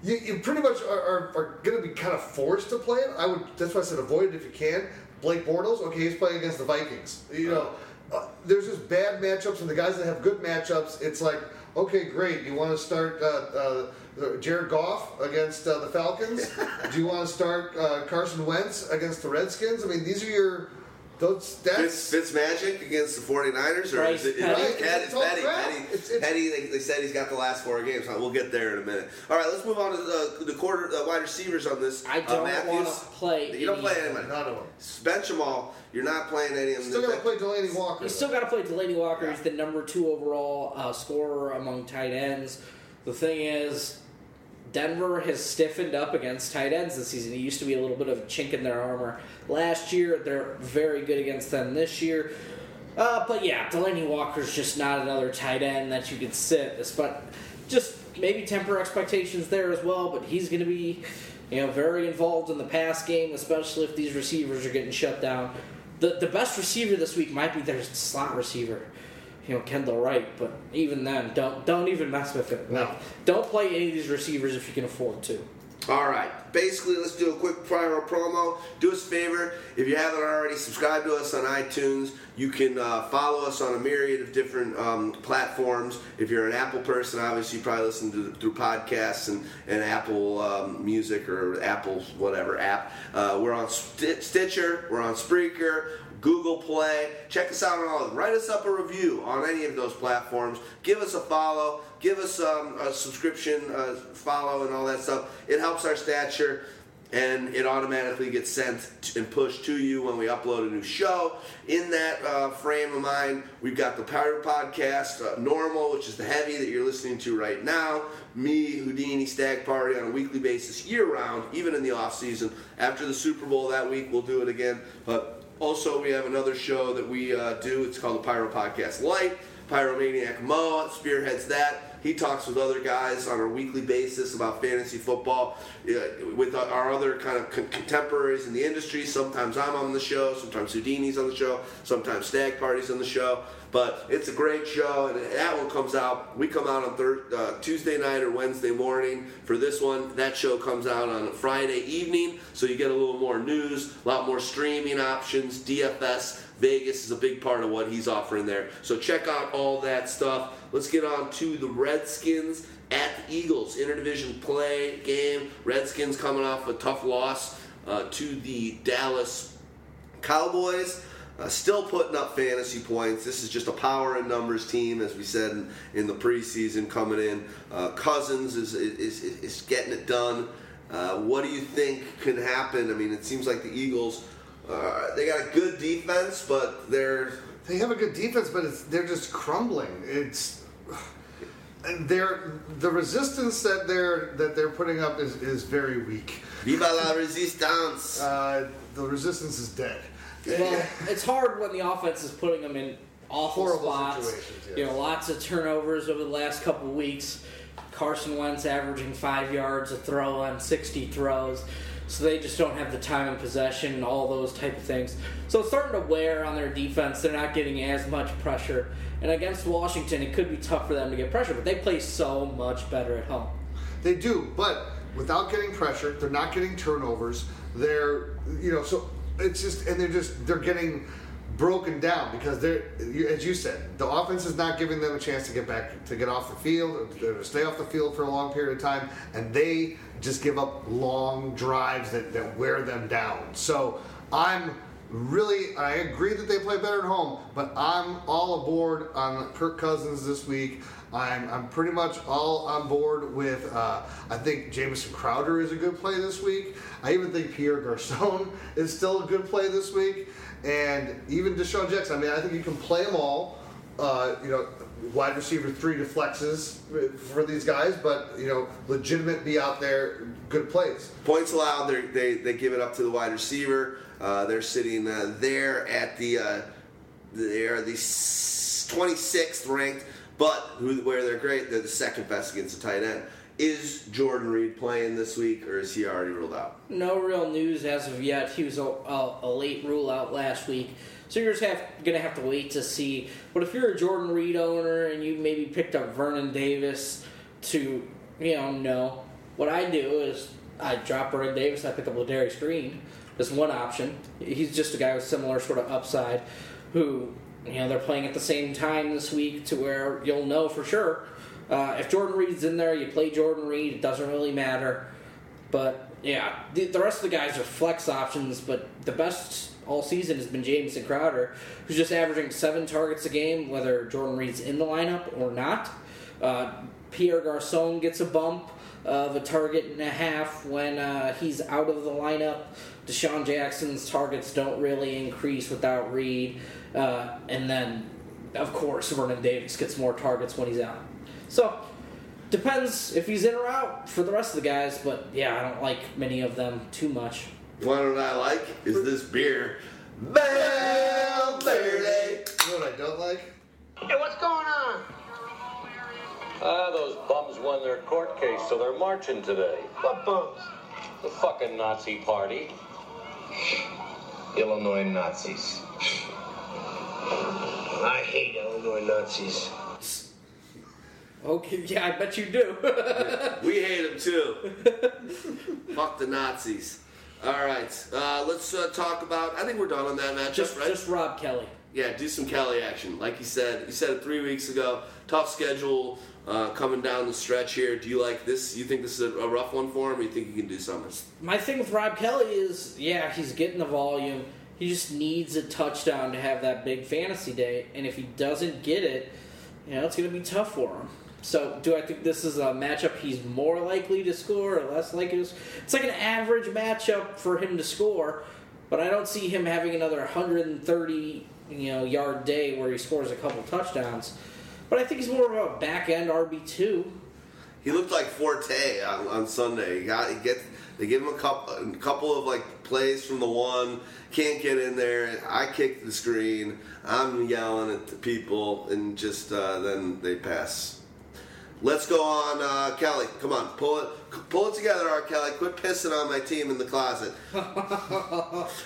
You, you pretty much are, are, are going to be kind of forced to play it. I would. That's why I said avoid it if you can. Blake Bortles, okay, he's playing against the Vikings. You know, uh, there's just bad matchups, and the guys that have good matchups, it's like, okay, great. You want to start uh, uh, Jared Goff against uh, the Falcons? [LAUGHS] Do you want to start uh, Carson Wentz against the Redskins? I mean, these are your those. That's Fitz, Fitz Magic against the 49ers? Or is it, is Petty. it Petty? It's all Petty. Petty, It's- it's- Petty they, they said he's got the last four games. Uh, We'll get there in a minute. All right, let's move on to the, the quarter uh, wide receivers on this. I uh, don't Matthews. want to play. You don't any play of them. anybody. none of them. Bench them all. You're not playing any of them. Still got to play Delanie Walker. You still got to play Delanie Walker. He's the number two overall uh, scorer among tight ends. The thing is, Denver has stiffened up against tight ends this season. It used to be a little bit of a chink in their armor last year. They're very good against them this year. Uh, but yeah, Delanie Walker's just not another tight end that you could sit. But just maybe temper expectations there as well. But he's going to be, you know, very involved in the pass game, especially if these receivers are getting shut down. The the best receiver this week might be their slot receiver, you know, Kendall Wright. But even then, don't don't even mess with it. No. Like, don't play any of these receivers if you can afford to. All right. Basically, let's do a quick prior promo. Do us a favor. If you haven't already, subscribe to us on iTunes. You can uh, follow us on a myriad of different um, platforms. If you're an Apple person, obviously you probably listen to through podcasts and, and Apple um, Music or Apple whatever app. Uh, we're on St- Stitcher. We're on Spreaker. Google Play. Check us out on all. Write us up a review on any of those platforms. Give us a follow. Give us um, a subscription, uh, follow, and all that stuff. It helps our stature, and it automatically gets sent and pushed to you when we upload a new show. In that uh, frame of mind, we've got the Pyro Podcast, uh, Normal, which is the heavy that you're listening to right now. Me, Houdini, Stagg Party on a weekly basis, year round, even in the off season. After the Super Bowl that week, we'll do it again. But also, we have another show that we uh, do. It's called the Pyro Podcast Light. Pyromaniac Mo spearheads that. He talks with other guys on a weekly basis about fantasy football uh, with our other kind of con- contemporaries in the industry. Sometimes I'm on the show, sometimes Houdini's on the show, sometimes Stagg Party's on the show. But it's a great show, and that one comes out. We come out on thir- uh, Tuesday night or Wednesday morning for this one. That show comes out on Friday evening, so you get a little more news, a lot more streaming options. DFS Vegas is a big part of what he's offering there. So check out all that stuff. Let's get on to the Redskins at the Eagles interdivision play game. Redskins coming off a tough loss uh, to the Dallas Cowboys. Uh, still putting up fantasy points. This is just a power and numbers team, as we said in, in the preseason coming in. Uh, Cousins is, is, is, is getting it done. Uh, what do you think can happen? I mean, it seems like the Eagles, uh, they got a good defense, but they're They have a good defense, but it's, they're just crumbling. It's and they're the resistance that they're that they're putting up is, is very weak. Viva la resistance. Uh, the resistance is dead. Well, it's hard when the offense is putting them in awful Horrible spots. situations, yes. You know, lots of turnovers over the last couple of weeks. Carson Wentz averaging five yards a throw on 60 throws. So they just don't have the time and possession and all those type of things. So it's starting to wear on their defense. They're not getting as much pressure. And against Washington, it could be tough for them to get pressure, but they play so much better at home. They do, but without getting pressure, they're not getting turnovers. They're you know so it's just and they're just they're getting broken down because they're as you said the offense is not giving them a chance to get back to get off the field or to stay off the field for a long period of time and they just give up long drives that, that wear them down. So i'm really i agree that they play better at home but i'm all aboard on kirk cousins this week I'm, I'm pretty much all on board with. Uh, I think Jamison Crowder is a good play this week. I even think Pierre Garcon [LAUGHS] is still a good play this week, and even DeSean Jackson. I mean, I think you can play them all. Uh, you know, wide receiver three to flexes for these guys, but you know, legitimate be out there, good plays. Points allowed, they they give it up to the wide receiver. Uh, they're sitting uh, there at the uh, they are the twenty sixth ranked, but who where they're great, they're the second best against the tight end. Is Jordan Reed playing this week, or is he already ruled out? No real news as of yet. He was a, a, a late rule out last week. So you're just have, gonna have to wait to see. But if you're a Jordan Reed owner and you maybe picked up Vernon Davis to, you know, no. What I do is I drop Vernon Davis. I pick up Ladarius Green. That's one option. He's just a guy with similar sort of upside, who you know they're playing at the same time this week to where you'll know for sure. Uh, if Jordan Reed's in there, you play Jordan Reed. It doesn't really matter. But yeah, the, the rest of the guys are flex options. But the best all season has been Jamison Crowder, who's just averaging seven targets a game, whether Jordan Reed's in the lineup or not. Uh, Pierre Garcon gets a bump of a target and a half when uh, he's out of the lineup. DeSean Jackson's targets don't really increase without Reed. Uh, and then, of course, Vernon Davis gets more targets when he's out. So, depends if he's in or out for the rest of the guys, but yeah, I don't like many of them too much. One what I like is this beer, Bell Verde. You know what I don't like? Hey, what's going on? Ah, those bums won their court case, so they're marching today. What bums? The fucking Nazi party. Illinois Nazis. I hate Illinois Nazis. Okay, yeah, I bet you do. [LAUGHS] We hate them too. Fuck the Nazis. All right, uh, let's uh, talk about. I think we're done on that matchup, just, right? just Rob Kelley. Yeah, do some Kelley action. Like he said, he said it three weeks ago. Tough schedule uh, coming down the stretch here. Do you like this? You think this is a, a rough one for him? Or you think he can do something? My thing with Rob Kelley is, yeah, he's getting the volume. He just needs a touchdown to have that big fantasy day, and if he doesn't get it, you know, it's going to be tough for him. So, do I think this is a matchup he's more likely to score or less likely to score? It's like an average matchup for him to score, but I don't see him having another 130 you know yard day where he scores a couple touchdowns. But I think he's more of a back end RB two. He looked like Forte on, on Sunday. He got he gets they give him a couple a couple of like plays from the one. Can't get in there. I kick the screen. I'm yelling at the people, and just uh, then they pass. Let's go on, uh, Kelly. Come on, pull it, pull it together, R. Kelly. Quit pissing on my team in the closet. [LAUGHS]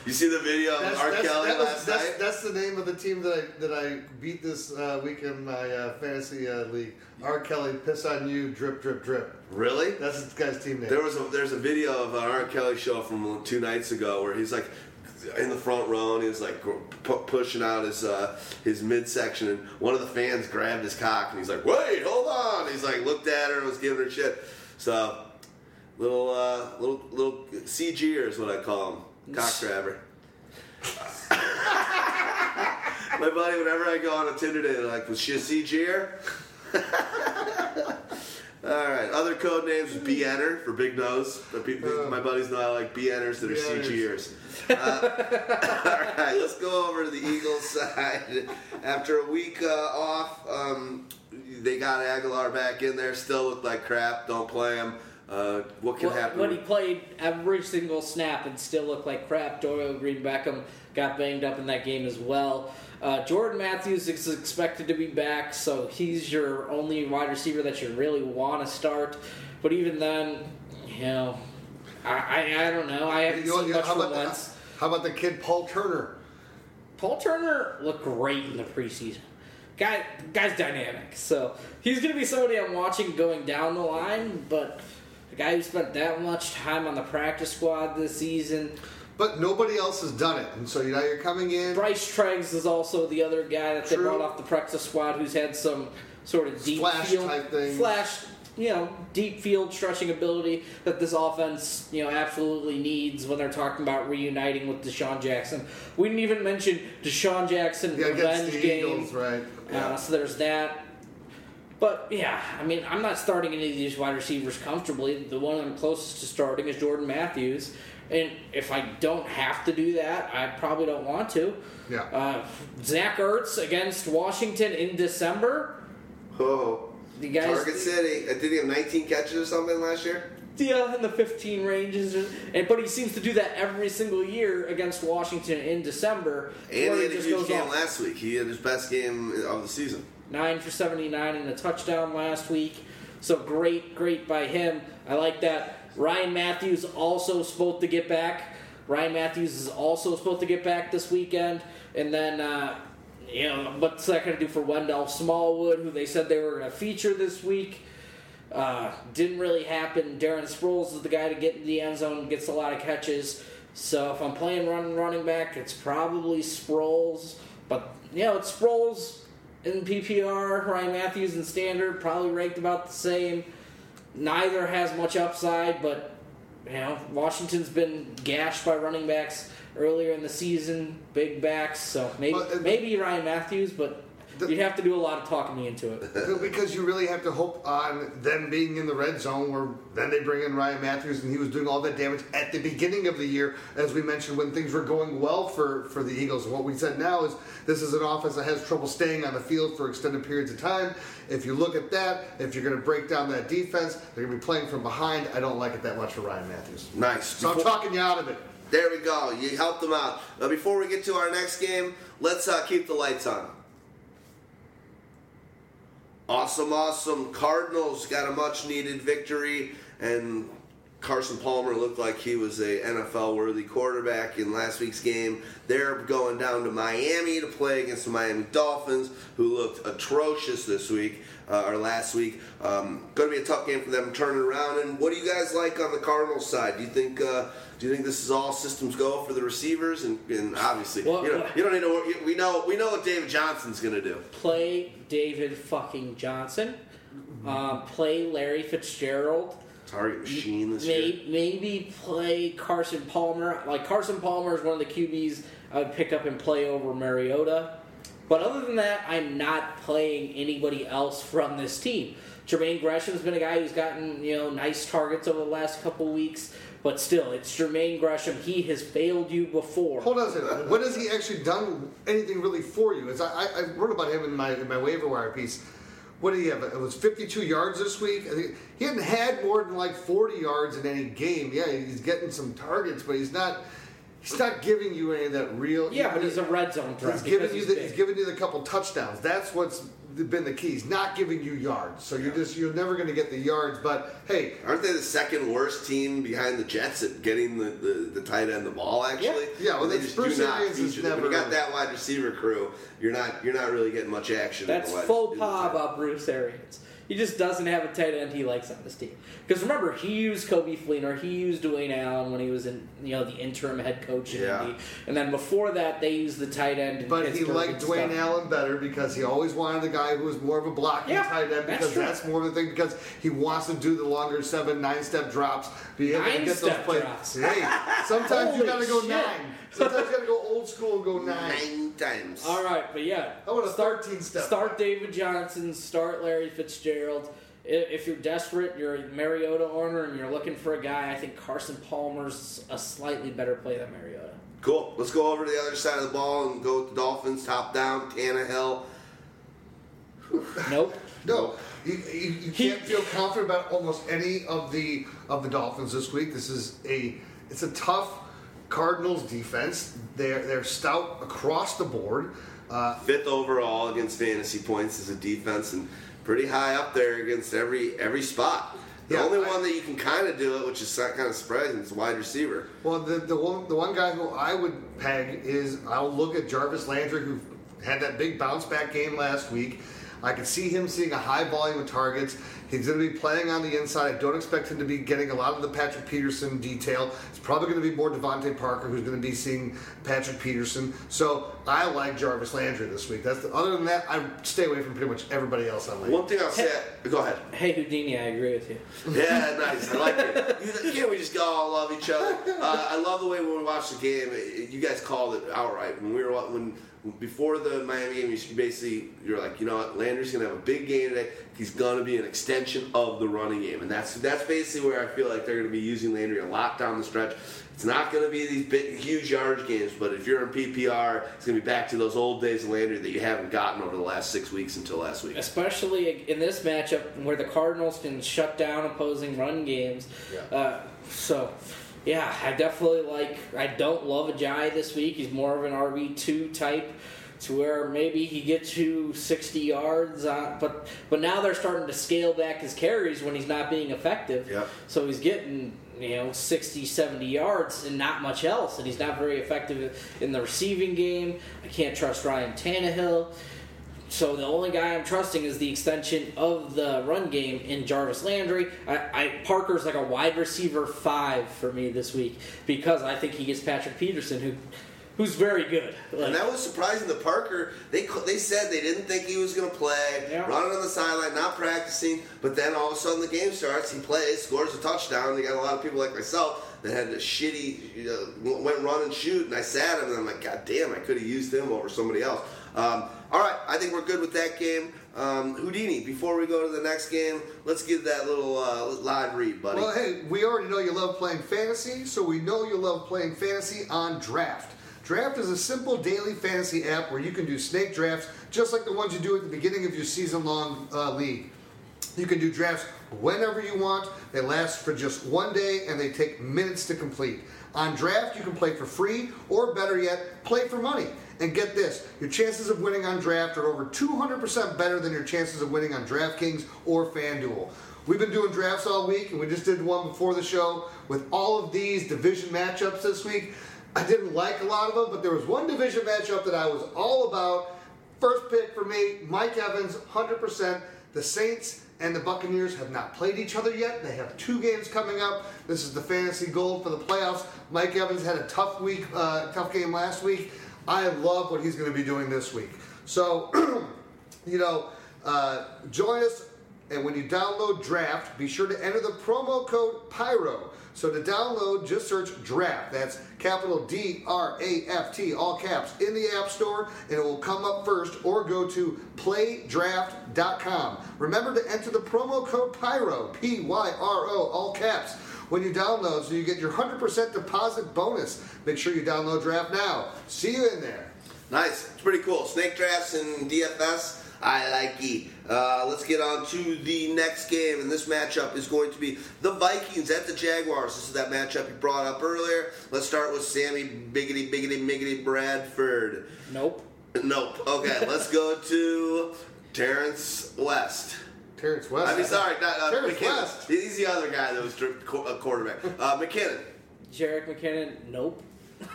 you see the video of That's, R. that's, Kelly that was- last that's, night? that's the name of the team that I that I beat this uh, week in my uh, fantasy uh, league. R. Kelly, piss on you, drip, drip, drip. really? That's this guy's team name. There was a there's a video of an R. Kelly show from two nights ago where he's like in the front row and he was like pu- pushing out his uh, his midsection and one of the fans grabbed his cock and he's like wait hold on he's like looked at her and was giving her shit so little uh, little little CGer is what I call him cock grabber. [LAUGHS] My buddy, whenever I go on a Tinder date, like, was she a CGer? [LAUGHS] All right. Other code names: B enter for big nose. The people, my buddies know I like B enters that are B-enners. CGers. [LAUGHS] Uh, all right, let's go over to the Eagles [LAUGHS] side. After a week uh, off, um, they got Agholor back in there. Still looked like crap. Don't play him. Uh, what can When- happen? When he played every single snap and still looked like crap, Dorial Green Beckham got banged up in that game as well. Uh, Jordan Matthews is expected to be back, so he's your only wide receiver that you really want to start. But even then, you know, I, I, I don't know. I haven't You seen you much how, from about the, how about the kid Paul Turner? Paul Turner looked great in the preseason. Guy, guy's dynamic, so he's going to be somebody I'm watching going down the line. But the guy who spent that much time on the practice squad this season, But nobody else has done it, and so you know you're coming in. Bryce Treggs is also the other guy that they brought off the practice squad who's had some sort of deep Flash field, type things. flash, you know, deep field stretching ability that this offense, you know, absolutely needs when they're talking about reuniting with DeSean Jackson. We didn't even mention DeSean Jackson Yeah, revenge the game. Eagles, right? Uh, so there's that. But yeah, I mean, I'm not starting any of these wide receivers comfortably. The one I'm closest to starting is Jordan Matthews, and if I don't have to do that, I probably don't want to. Yeah. Uh, Zach Ertz against Washington in December. oh, The guys, Target City. Uh, Did he have 19 catches or something last year? yeah, in the 15 ranges, and but he seems to do that every single year against Washington in December. And he had a just huge game off. last week. He had his best game of the season. nine for 79 and a touchdown last week. So great, great by him. I like that. Ryan Mathews also supposed to get back. Ryan Mathews is also supposed to get back this weekend. And then, uh, you know, what's that going to do for Wendell Smallwood, who they said they were going to feature this week? Uh, didn't really happen. Darren Sproles is the guy to get in the end zone, gets a lot of catches. So if I'm playing run running back, it's probably Sproles. But you know, it's Sproles in PPR, Ryan Mathews in standard, probably ranked about the same. Neither has much upside, but you know, Washington's been gashed by running backs earlier in the season, big backs. So maybe Well, maybe Ryan Mathews, but you'd have to do a lot of talking me into it. [LAUGHS] because you really have to hope on them being in the red zone where then they bring in Ryan Mathews and he was doing all that damage at the beginning of the year as we mentioned when things were going well for, for the Eagles what we said now is this is an offense that has trouble staying on the field for extended periods of time if you look at that if you're going to break down that defense they're going to be playing from behind I don't like it that much for Ryan Mathews Nice. so I'm talking you out of it There we go. You helped them out. Now, before we get to our next game, let's uh, keep the lights on. Awesome, awesome. Cardinals got a much needed victory, and Carson Palmer looked like he was a NFL worthy quarterback in last week's game. They're going down to Miami to play against the Miami Dolphins, who looked atrocious this week uh, or last week. Um, going to be a tough game for them turning around. And what do you guys like on the Cardinals side? Do you think uh, do you think this is all systems go for the receivers? And, and obviously, Well, you, know, you don't need to. We know we know what David Johnson's going to do. Play David fucking Johnson. Uh, play Larry Fitzgerald. Target machine this year. Maybe, maybe play Carson Palmer. Like Carson Palmer is one of the QBs I would pick up and play over Mariota. But other than that, I'm not playing anybody else from this team. Jermaine Gresham's been a guy who's gotten you know nice targets over the last couple weeks, but still, it's Jermaine Gresham. He has failed you before. Hold on a second. When has he actually done anything really for you? As I, I, I wrote about him in my in my waiver wire piece. What did he have? It was 52 yards this week. I think he hadn't had more than like 40 yards in any game. Yeah, he's getting some targets, but he's not. He's not giving you any of that real. Yeah, but he's a red zone threat. He's giving you the, big. he's giving you the couple touchdowns. That's what's been the keys, not giving you yards, so you're just you're never going to get the yards. But hey, Aren't they the second worst team behind the Jets at getting the, the, the tight end the ball? Actually, Yeah, well, they that's just Bruce do not Arians is feature them. When you never- got that wide receiver crew, you're not you're not really getting much action. in That's the wide- faux pas about Bruce Arians. He just doesn't have a tight end he likes on this team. Because remember, he used Coby Fleener, he used Dwayne Allen when he was in, you know, the interim head coach in Yeah. Indy, and then before that, they used the tight end. In But he liked Dwayne stuff. Allen better because he always wanted the guy who was more of a blocking Yeah, tight end because true. that's, more of the thing because he wants to do the longer seven, nine step drops. Be able to get those Nine-step plays. drops. Hey, sometimes you gotta go shit. nine. Sometimes you gotta go old school and go nine. nine times. All right, but yeah, I want a start 13 step. Start David Johnson. Start Larry Fitzgerald. I- If you're desperate, you're a Mariota owner, and you're looking for a guy. I think Carson Palmer's a slightly better play than Mariota. Cool. Let's go over to the other side of the ball and go with the Dolphins, top down, Tannehill. Nope. [LAUGHS] No, you, you, you can't feel confident about almost any of the of the Dolphins this week. This is a it's a tough Cardinals defense. They're they're stout across the board. Uh, Fifth overall against fantasy points as a defense, and pretty high up there against every every spot. The Yeah, only I- one that you can kind of do it, which is kind of surprising, is wide receiver. Well, the, the one the one guy who I would peg is I'll look at Jarvis Landry, who had that big bounce back game last week. I can see him seeing a high volume of targets. He's going to be playing on the inside. I don't expect him to be getting a lot of the Patrick Peterson detail. It's probably going to be more DeVante Parker who's going to be seeing Patrick Peterson. So I like Jarvis Landry this week. That's the, other than that, I stay away from pretty much everybody else on my. One thing I'll say, go ahead. Hey Houdini, I agree with you. Yeah, nice. I like it. [LAUGHS] You, can't we just all love each other? Uh, I love the way when we watch the game, you guys called it outright. When we were when before the Miami game, you basically you're like, you know what, Landry's gonna have a big game today. He's gonna be an extension of the running game, and that's that's basically where I feel like they're gonna be using Landry a lot down the stretch. It's not going to be these big, huge yardage games, but if you're in PPR, it's going to be back to those old days of Landry that you haven't gotten over the last six weeks until last week. especially in this matchup where the Cardinals can shut down opposing run games. Yeah. Uh, so, yeah, I definitely like. I don't love Ajayi this week. He's more of an RB two type, to where maybe he gets you sixty yards. On, but but now they're starting to scale back his carries when he's not being effective. Yep. So he's getting you know 60 70 yards and not much else and he's not very effective in the receiving game i can't trust ryan Tannehill. So the only guy I'm trusting is the extension of the run game in Jarvis Landry. I, I Parker's like a wide receiver five for me this week because I think he gets Patrick Peterson, who who's very good. Like, And that was surprising to Parker. They they said they didn't think he was going to play, Yeah. running on the sideline, not practicing. But then all of a sudden the game starts. He plays, scores a touchdown. They got a lot of people like myself that had a shitty, you know, went run and shoot. And I sat him, and I'm like, God damn, I could have used him over somebody else. Um, all right, I think we're good with that game. Um, Houdini, before we go to the next game, let's give that little uh, live read, buddy. Well, hey, we already know you love playing fantasy, so we know you love playing fantasy on Draft. Draft is a simple daily fantasy app where you can do snake drafts just like the ones you do at the beginning of your season long uh, league. You can do drafts whenever you want. They last for just one day and they take minutes to complete. On Draft, you can play for free or better yet, play for money. And get this, your chances of winning on Draft are over 200% better than your chances of winning on DraftKings or FanDuel. we've been doing drafts all week, and we just did one before the show with all of these division matchups this week. I didn't like a lot of them, but there was one division matchup that I was all about. First pick for me, Mike Evans, 100%. The Saints and the Buccaneers have not played each other yet. They have two games coming up. This is the fantasy gold for the playoffs. Mike Evans had a tough week, uh, tough game last week. I love what he's going to be doing this week. So, [CLEARS THROAT] you know, uh, join us, and when you download Draft, be sure to enter the promo code PYRO. So to download, just search Draft. That's capital D R A F T, all caps, in the App Store, and it will come up first, or go to playdraft.com. Remember to enter the promo code PYRO, P Y R O, all caps, when you download so you get your 100% deposit bonus. Make sure you download Draft now. See you in there. Nice. It's pretty cool. Snake drafts and DFS. I like it. Uh, let's get on to the next game, and this matchup is going to be the Vikings at the Jaguars. This is that matchup you brought up earlier. Let's start with Sammy Biggity Biggity Miggity Bradford. Nope. Nope. Okay, [LAUGHS] let's go to Terrence West. Terrence West. I mean, sorry, not uh, Terrence McKinnon. West. He's the other guy that was a quarterback. Uh, McKinnon, Jerick McKinnon. Nope. [LAUGHS]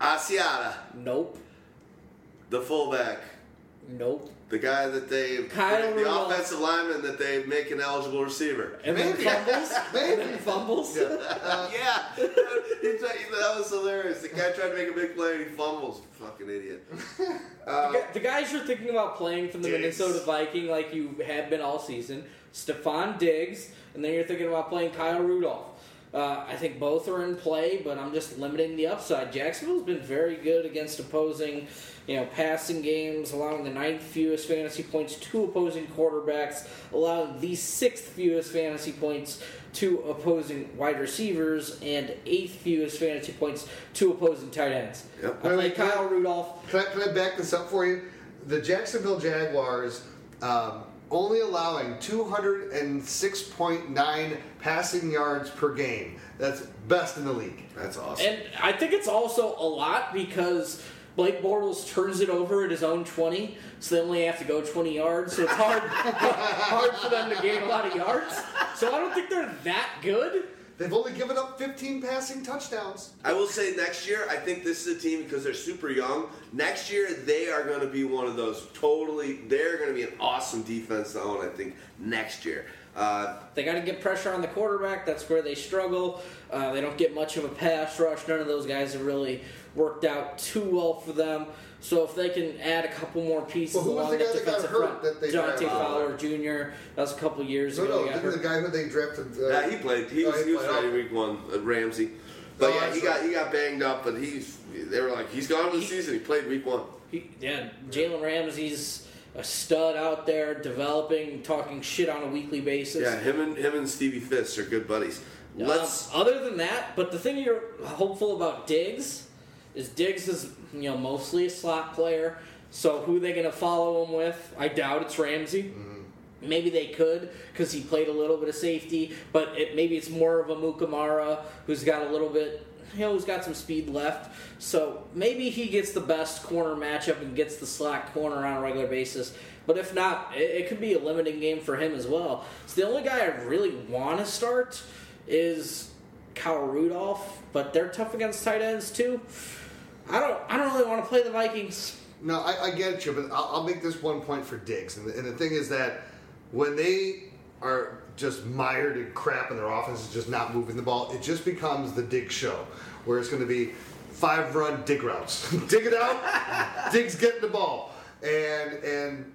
Asiata, Nope. the fullback, Nope. The guy that they Kyle the Rudolph. offensive lineman that they make an eligible receiver. And then Maybe. fumbles. [LAUGHS] Maybe. And then fumbles. yeah, [LAUGHS] he tried, that was hilarious. The guy tried to make a big play and he fumbles. Fucking idiot. [LAUGHS] The gu- the guys you're thinking about playing from the Diggs. Minnesota Viking, like you have been all season, Stefon Diggs, and then you're thinking about playing Kyle Rudolph. Uh, I think both are in play, but I'm just limiting the upside. Jacksonville's been very good against opposing, you know, passing games, allowing the ninth fewest fantasy points to opposing quarterbacks, allowing the sixth fewest fantasy points to opposing wide receivers, and eighth fewest fantasy points to opposing tight ends. Yep. I Wait, play wait, I- Kyle Rudolph. Can I, can I back this up for you? The Jacksonville Jaguars um, only allowing 206.9 passing yards per game. That's best in the league. That's awesome. And I think it's also a lot because Blake Bortles turns it over at his own 20, so they only have to go 20 yards. So it's hard, [LAUGHS] hard for them to gain a lot of yards. So I don't think they're that good. They've only given up 15 passing touchdowns. I will say next year, I think this is a team because they're super young. Next year, they are going to be one of those totally. They're going to be an awesome defense to own. I think next year. Uh, They got to get pressure on the quarterback. That's where they struggle. Uh, they don't get much of a pass rush. None of those guys have really worked out too well for them. So if they can add a couple more pieces Well, who was along the that guy that got defensive hurt front, that they Dante? Fowler Jr. That was a couple years No, ago. no, he got didn't the guy who they drafted? Uh, yeah, he played. He oh, was, he was played. ready week one. Uh, Ramsey, but Oh, yeah, that's he got he got banged up, but he's. They were like, he's gone for the He- season. He played week one. He, yeah, Jalen Ramsey's a stud out there, developing, talking shit on a weekly basis. Yeah, him and him and Stevie Fist are good buddies. Let's. Um, other than that, but the thing you're hopeful about Diggs is Diggs is you know mostly a slot player. So who are they going to follow him with? I doubt it's Ramsey. Mm-hmm. Maybe they could because he played a little bit of safety, but it, maybe it's more of a Mukamara who's got a little bit, you know, who's got some speed left. So maybe he gets the best corner matchup and gets the slack corner on a regular basis. But if not, it, it could be a limiting game for him as well. So the only guy I really want to start is Kyle Rudolph, but they're tough against tight ends too. I don't, I don't really want to play the Vikings. No, I, I get you, but I'll, I'll make this one point for Diggs. And the, and the thing is that when they are just mired in crap and their offense is just not moving the ball, it just becomes the Diggs show, where it's going to be five run dig routes. [LAUGHS] dig it out, Diggs getting the ball. And, and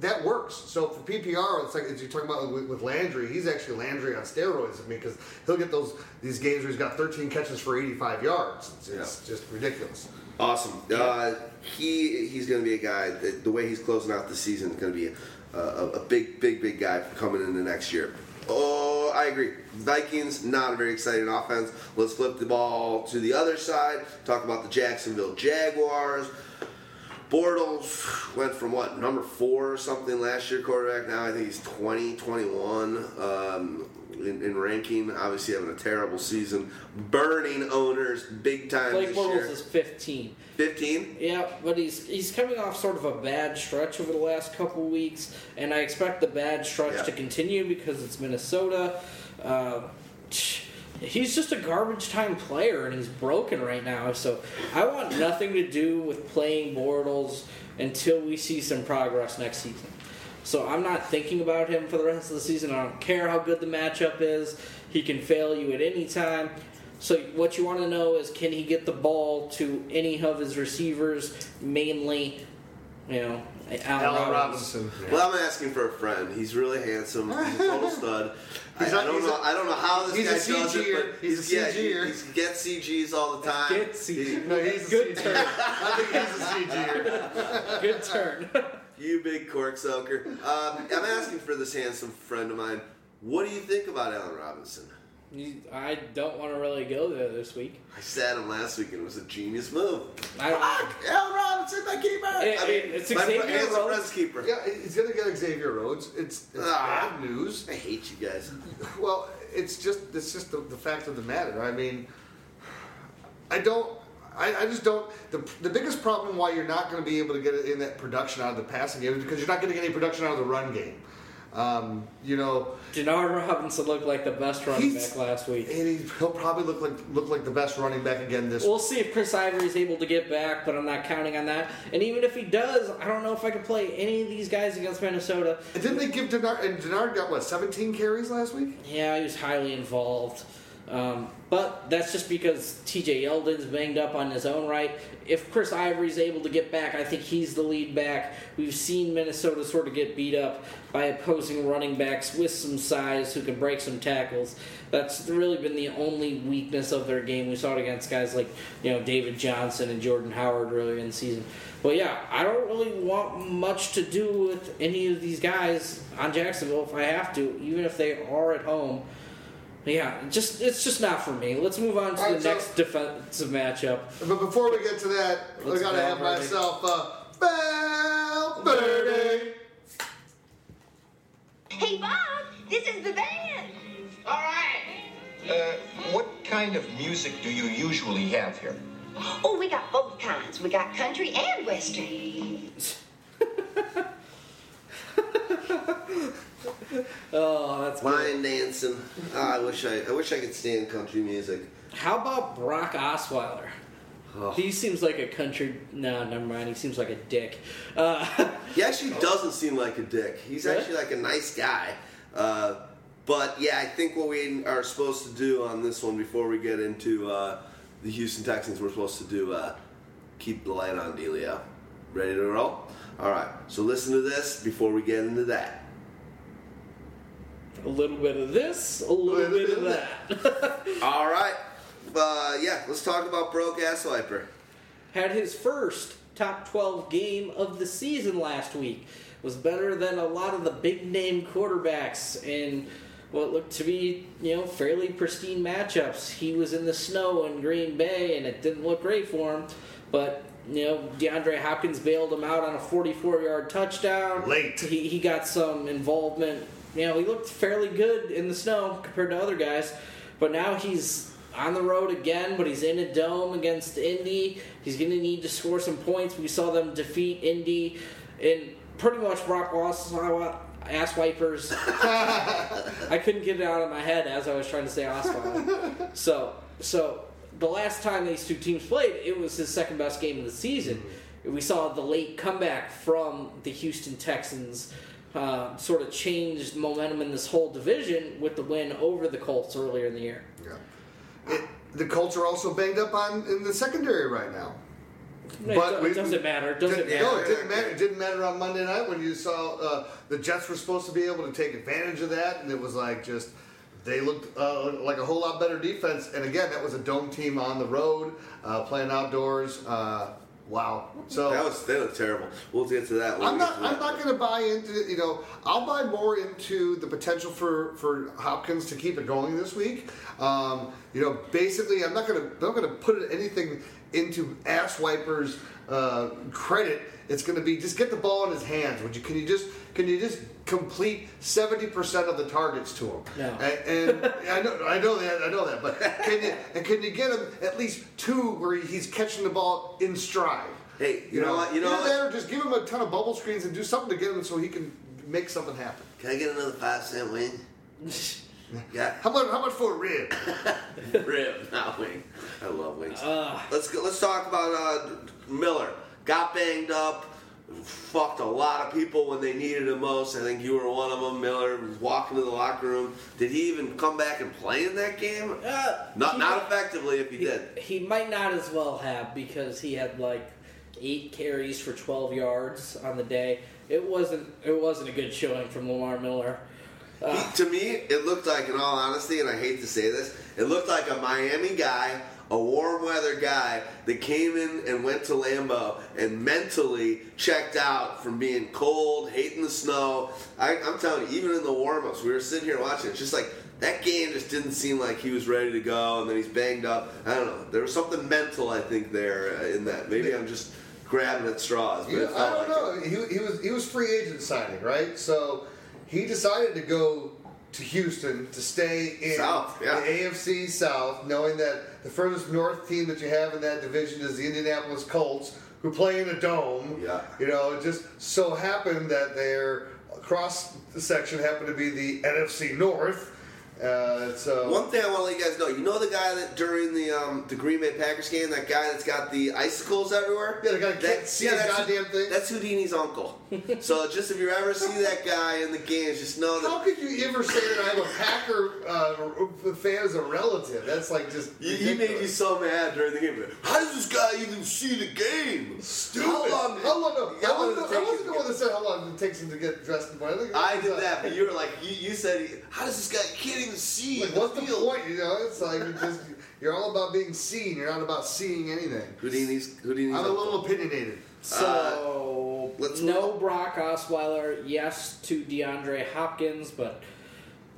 that works. So for PPR, it's like as you're talking about with, with Landry, he's actually Landry on steroids. I mean, because he'll get those these games where he's got 13 catches for 85 yards. It's, it's just ridiculous. Awesome. Uh, he he's going to be a guy. That, the way he's closing out the season is going to be a, a, a big, big, big guy coming in the next year. Oh, I agree. Vikings not a very exciting offense. Let's flip the ball to the other side. Talk about the Jacksonville Jaguars. Bortles went from what number four or something last year quarterback. Now I think he's 20, 21 um, in, in ranking. Obviously having a terrible season, burning owners big time Blake this Bortles year. is 15. 15. Yeah, but he's he's coming off sort of a bad stretch over the last couple weeks, and I expect the bad stretch Yeah. to continue because it's Minnesota. Uh, he's just a garbage time player, and he's broken right now. So I want nothing to do with playing Bortles until we see some progress next season. So I'm not thinking about him for the rest of the season. I don't care how good the matchup is. He can fail you at any time. So what you want to know is can he get the ball to any of his receivers, mainly, you know, Allen, Allen Robinson. Robinson. Well, I'm asking for a friend. He's really handsome. He's a total [LAUGHS] stud. I, He's I a- don't he's know. a- I don't know how this he's a guy does it, CGer. but er. He's a yeah, CGer. He, he gets CGs all the time. Get CG. He- No, he's Good a er. turn. I think he's a CG. Er. Good turn. You big cork soaker. Um, I'm asking for this handsome friend of mine. What do you think about Allen Robinson? You- I don't want to really go there this week. I sat him last week and it was a genius move. I don't. Fuck, Allen Robinson, my keeper. It- I mean, it's my Xavier handsome Rhodes. friend's keeper. Yeah, he's gonna get Xavier Rhodes. It's, it's Ah. bad news. I hate you guys. [LAUGHS] Well, it's just it's just the, the fact of the matter. I mean, I don't. I, I just don't. The, the biggest problem why you're not going to be able to get in that production out of the passing game is because you're not getting any production out of the run game. Um, you know, Denard Robinson looked like the best running back last week. and he, he'll probably look like look like the best running back again this. Week. We'll see if Chris Ivory is able to get back, but I'm not counting on that. And even if he does, I don't know if I can play any of these guys against Minnesota. And didn't they give Denard? And Denard got what 17 carries last week. Yeah, he was highly involved. Um, but that's just because TJ Yeldon's banged up on his own right. If Chris Ivory's able to get back, I think he's the lead back. We've seen Minnesota sort of get beat up by opposing running backs with some size who can break some tackles. That's really been the only weakness of their game. We saw it against guys like you know David Johnson and Jordan Howard earlier in the season. But yeah, I don't really want much to do with any of these guys on Jacksonville if I have to, even if they are at home. Yeah, just it's just not for me. Let's move on to All right, the so- next defensive matchup. But before we get to that, I Let's gotta have Valverde. myself a Valverde. Hey, Bob, this is the band. All right. Uh, what kind of music do you usually have here? Oh, we got both kinds. We got country and western. [LAUGHS] [LAUGHS] Oh, that's good. Line dancing. Ah, I wish I. I wish I could stand country music. How about Brock Osweiler? Oh. He seems like a country. No, never mind. He seems like a dick. Uh, [LAUGHS] He actually doesn't seem like a dick. He's Really? actually like a nice guy. Uh, but yeah, I think what we are supposed to do on this one before we get into uh, the Houston Texans, we're supposed to do uh, keep the light on, Delio. Ready to roll? All right. So listen to this before we get into that. a little bit of this, a little bit of that. [LAUGHS] All right. Uh, yeah, let's talk about broke ass wiper. Had his first top 12 game of the season last week. Was better than a lot of the big name quarterbacks in what looked to be, you know, fairly pristine matchups. He was in the snow in Green Bay and it didn't look great for him. But, you know, DeAndre Hopkins bailed him out on a 44 yard touchdown. Late. He, he got some involvement. You know, he looked fairly good in the snow compared to other guys. But now he's on the road again, but he's in a dome against Indy. He's going to need to score some points. We saw them defeat Indy in pretty much Brock Osweiler ass wipers. [LAUGHS] I couldn't get it out of my head as I was trying to say Osweiler. So, so the last time these two teams played, it was his second best game of the season. We saw the late comeback from the Houston Texans. Uh, sort of changed momentum in this whole division with the win over the Colts earlier in the year. Yeah. It, the Colts are also banged up on in the secondary right now. It But we- it doesn't matter. It doesn't matter. No, it didn't matter. It didn't matter on Monday night when you saw uh, the Jets were supposed to be able to take advantage of that, and it was like just they looked uh, like a whole lot better defense. And again, that was a dome team on the road, uh, playing outdoors. Uh, wow. So That was that looked terrible. We'll get to that. when I'm not. I'm not going to buy into. You know, I'll buy more into the potential for for Hopkins to keep it going this week. Um, you know, basically, I'm not going to. I'm not going to put anything into ass wipers uh, credit, it's going to be just get the ball in his hands. Would you? Can you just can you just complete seventy percent of the targets to him? No. And, and [LAUGHS] I know I know that I know that, but can you and can you get him at least two where he's catching the ball in stride? Hey, you know what? You know Either what? that or just give him a ton of bubble screens and do something to get him so he can make something happen. Can I get another five cent wing? [LAUGHS] Yeah. How much? How much for a rib? [LAUGHS] Rib, not wing. I love wings. Uh. let's go, let's talk about uh, Miller. Got banged up. Fucked a lot of people when they needed him most. I think you were one of them. Miller was walking to the locker room. Did he even come back and play in that game? Uh, Not not effectively if he He, did. he might not as well have because he had like eight carries for 12 yards on the day. It wasn't. It wasn't a good showing from Lamar Miller. Uh, He- to me, it looked like, in all honesty, and I hate to say this, it looked like a Miami guy, a warm weather guy that came in and went to Lambeau and mentally checked out from being cold, hating the snow. I, I'm telling you, even in the warm ups, we were sitting here watching. It's just like that game just didn't seem like he was ready to go, and then he's banged up. I don't know. There was something mental, I think, there uh, in that. Maybe I'm just grabbing at straws. But You it know, felt I don't like it. know. He, he was he was free agent signing, right? So he decided to go to Houston to stay in South, yeah. the AFC South, knowing that the furthest north team that you have in that division is the Indianapolis Colts, who play in a dome. Yeah. You know, it just so happened that their cross section happened to be the NFC North. Uh, so One thing I want to let you guys know, you know the guy that during the um, the Green Bay Packers game, that guy that's got the icicles everywhere. Yeah, the guy can't see a that's- goddamn thing. That's Houdini's uncle. [LAUGHS] so just if you ever see that guy in the games, just know that. How could you ever say that I'm a Packer uh, fan as a relative? That's like just. he, he made you ridiculous. so mad during the game. How does this guy even see the game? Stupid. How long? How long? No, how I wasn't, did I wasn't the one that said how long it takes him to get dressed in white. think I did that, but you were like, you, you said, how does this guy? He can't even see. Like, the what's the point? You know, it's like you're just you're all about being seen. You're not about seeing anything. Houdini's Houdini's. I'm a little opinionated. So let's no move Brock Osweiler, yes to DeAndre Hopkins, but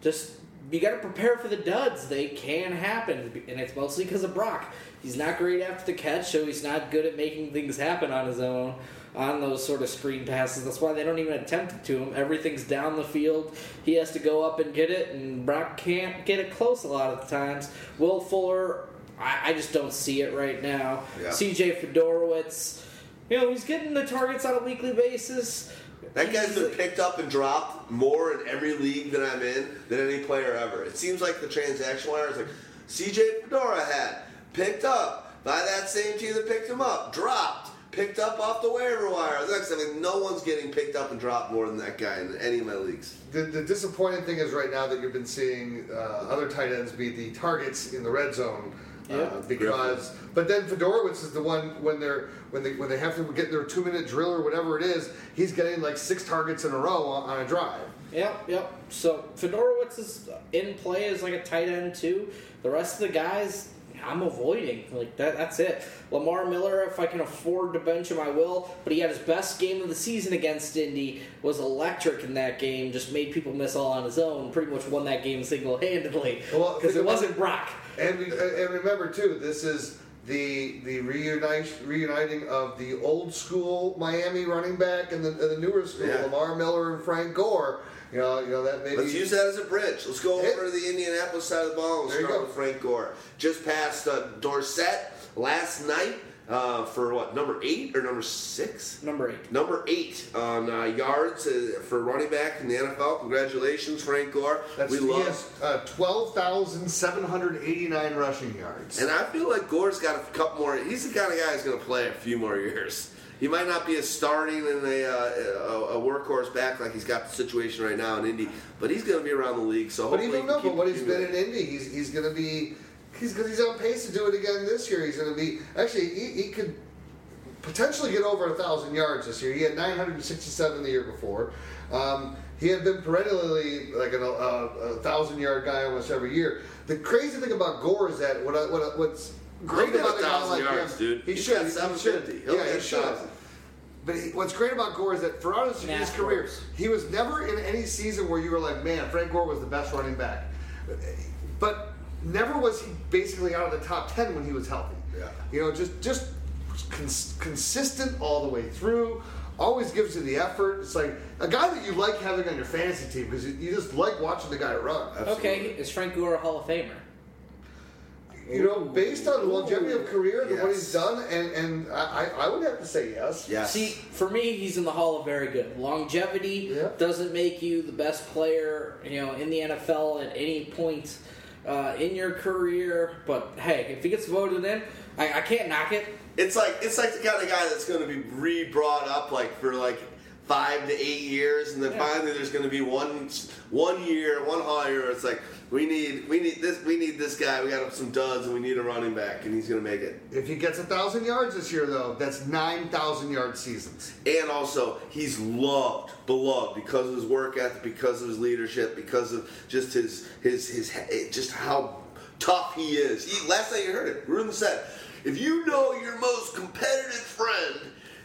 just you got to prepare for the duds. They can happen, and it's mostly because of Brock. He's not great after the catch, so he's not good at making things happen on his own on those sort of screen passes. That's why they don't even attempt it to him. Everything's down the field. He has to go up and get it, and Brock can't get it close a lot of the times. Will Fuller, I, I just don't see it right now. Yeah. CJ Fedorowicz, you know, he's getting the targets on a weekly basis. That guy's been picked up and dropped more in every league that I'm in than any player ever. It seems like the transaction wire is like CJ Fedora had picked up by that same team that picked him up, dropped, picked up off the waiver wire. Next, I mean, no one's getting picked up and dropped more than that guy in any of my leagues. The, the disappointing thing is right now that you've been seeing uh, other tight ends be the targets in the red zone. Uh, Yeah. because, but then Fedorowicz is the one when they're when they when they have to get their two minute drill or whatever it is, he's getting like six targets in a row on, on a drive. Yep, yep. So Fedorowicz is in play as like a tight end too. The rest of the guys, I'm avoiding. Like that. That's it. Lamar Miller, if I can afford to bench him, I will. But he had his best game of the season against Indy. Was electric in that game. Just made people miss all on his own. Pretty much won that game single handedly. Well, Because think it wasn't Brock. And and remember too, this is the the reunite, reuniting of the old school Miami running back and the, and the newer school Yeah. Lamar Miller and Frank Gore. You know, you know that maybe. Let's use that as a bridge. Let's go Hey. over to the Indianapolis side of the ball and There start go. with Frank Gore. Just passed uh, Dorsett last night uh, for what, number eight or number six? Number eight. Number eight on uh, yards uh, for running back in the NFL. Congratulations, Frank Gore. That's, we he love. uh, twelve thousand seven hundred eighty nine rushing yards. And I feel like Gore's got a couple more. He's the kind of guy who's going to play a few more years. He might not be a starting in a, uh, a, a workhorse back like he's got the situation right now in Indy, but he's going to be around the league. So But even though, but what he's been in Indy, he's he's going to be he's because he's on pace to do it again this year. He's going to be actually he, he could potentially get over a thousand yards this year. He had 967 the year before. Um, he had been perennially like an, a, a thousand yard guy almost every year. The crazy thing about Gore is that what I, what I, what's great He'll about a guy 1,000 like yards, him, dude. he He's should, got he should. He'll yeah, he should. 1,000. But he, what's great about Gore is that throughout his, his career, works. he was never in any season where you were like, man, Frank Gore was the best running back. But never was he basically out of the top 10 when he was healthy. Yeah. You know, just just cons- consistent all the way through. Always gives you the effort. It's like a guy that you like having on your fantasy team because you, you just like watching the guy run. Okay, is Frank Gore a Hall of Famer? You know, based on longevity of career and what he's done, and, and I, I I would have to say yes. Yes. See, for me, he's in the Hall of Very Good. Longevity Yeah. doesn't make you the best player, you know, in the NFL at any point uh, in your career. But hey, if he gets voted in, I, I can't knock it. It's like it's like the kind of guy that's going to be re-brought up like for like five to eight years, and then Yeah. finally there's going to be one one year, one hire. Where it's like we need we need this we need this guy. We got some duds, and we need a running back, and he's going to make it. If he gets a thousand yards this year, though, that's nine thousand yard seasons. And also, he's loved, beloved because of his work ethic, because of his leadership, because of just his his his just how tough he is. He, last night you heard it. Gruden said, "If you know your most competitive friend,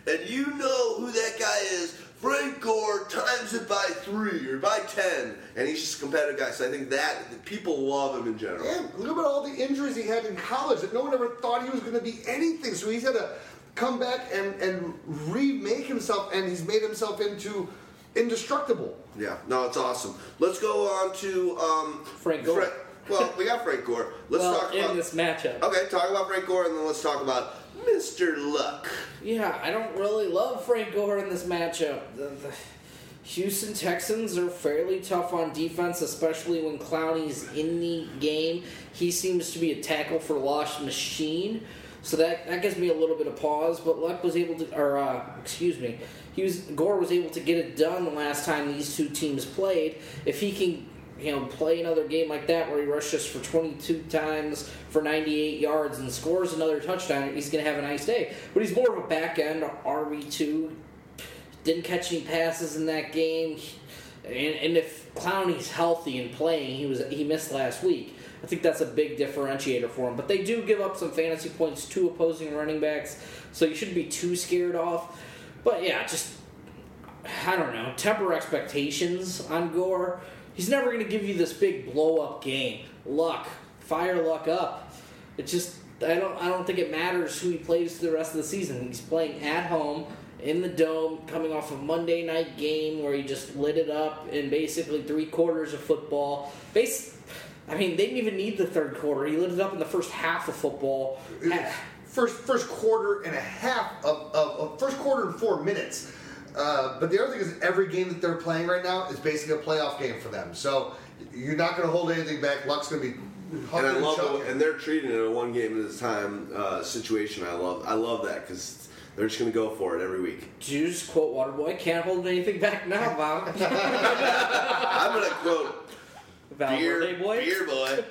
and you know who that guy is." Frank Gore times it by three or by ten, and he's just a competitive guy. So I think that people love him in general. Yeah, look at all the injuries he had in college that no one ever thought he was going to be anything. So he's had to come back and, and remake himself, and he's made himself into indestructible. Yeah, no, it's awesome. Let's go on to um, Frank Gore. Fra- well, we got Frank Gore. Let's well, talk in about this matchup. Okay, talk about Frank Gore, and then let's talk about Mr. Luck. Yeah, I don't really love Frank Gore in this matchup. The, the Houston Texans are fairly tough on defense, especially when Clowney's in the game. He seems to be a tackle for lost machine, so that that gives me a little bit of pause. But Luck was able to, or uh, excuse me, he was Gore was able to get it done the last time these two teams played. If he can you know, play another game like that where he rushes for 22 times for 98 yards and scores another touchdown, he's going to have a nice day. But he's more of a back end RB2. Didn't catch any passes in that game. And, and if Clowney's healthy and playing, he was he missed last week. I think that's a big differentiator for him. But they do give up some fantasy points to opposing running backs, so you shouldn't be too scared off. But yeah, just I don't know, temper expectations on Gore. He's never going to give you this big blow up game. Luck, fire luck up. It just I don't I don't think it matters who he plays the rest of the season. He's playing at home in the dome, coming off a Monday night game where he just lit it up in basically three quarters of football. Base, I mean, they didn't even need the third quarter. He lit it up in the first half of football. First first quarter and a half of, of, of first quarter and four minutes. Uh, but the other thing is, every game that they're playing right now is basically a playoff game for them. So you're not going to hold anything back. Luck's going to be. And I love chucking. it, and they're treating it a one game at a time uh, situation. I love, I love that because they're just going to go for it every week. Did you just quote Waterboy? Can't hold anything back now, Bob. [LAUGHS] I'm going to quote Valverde Beer boy. Beer Boy.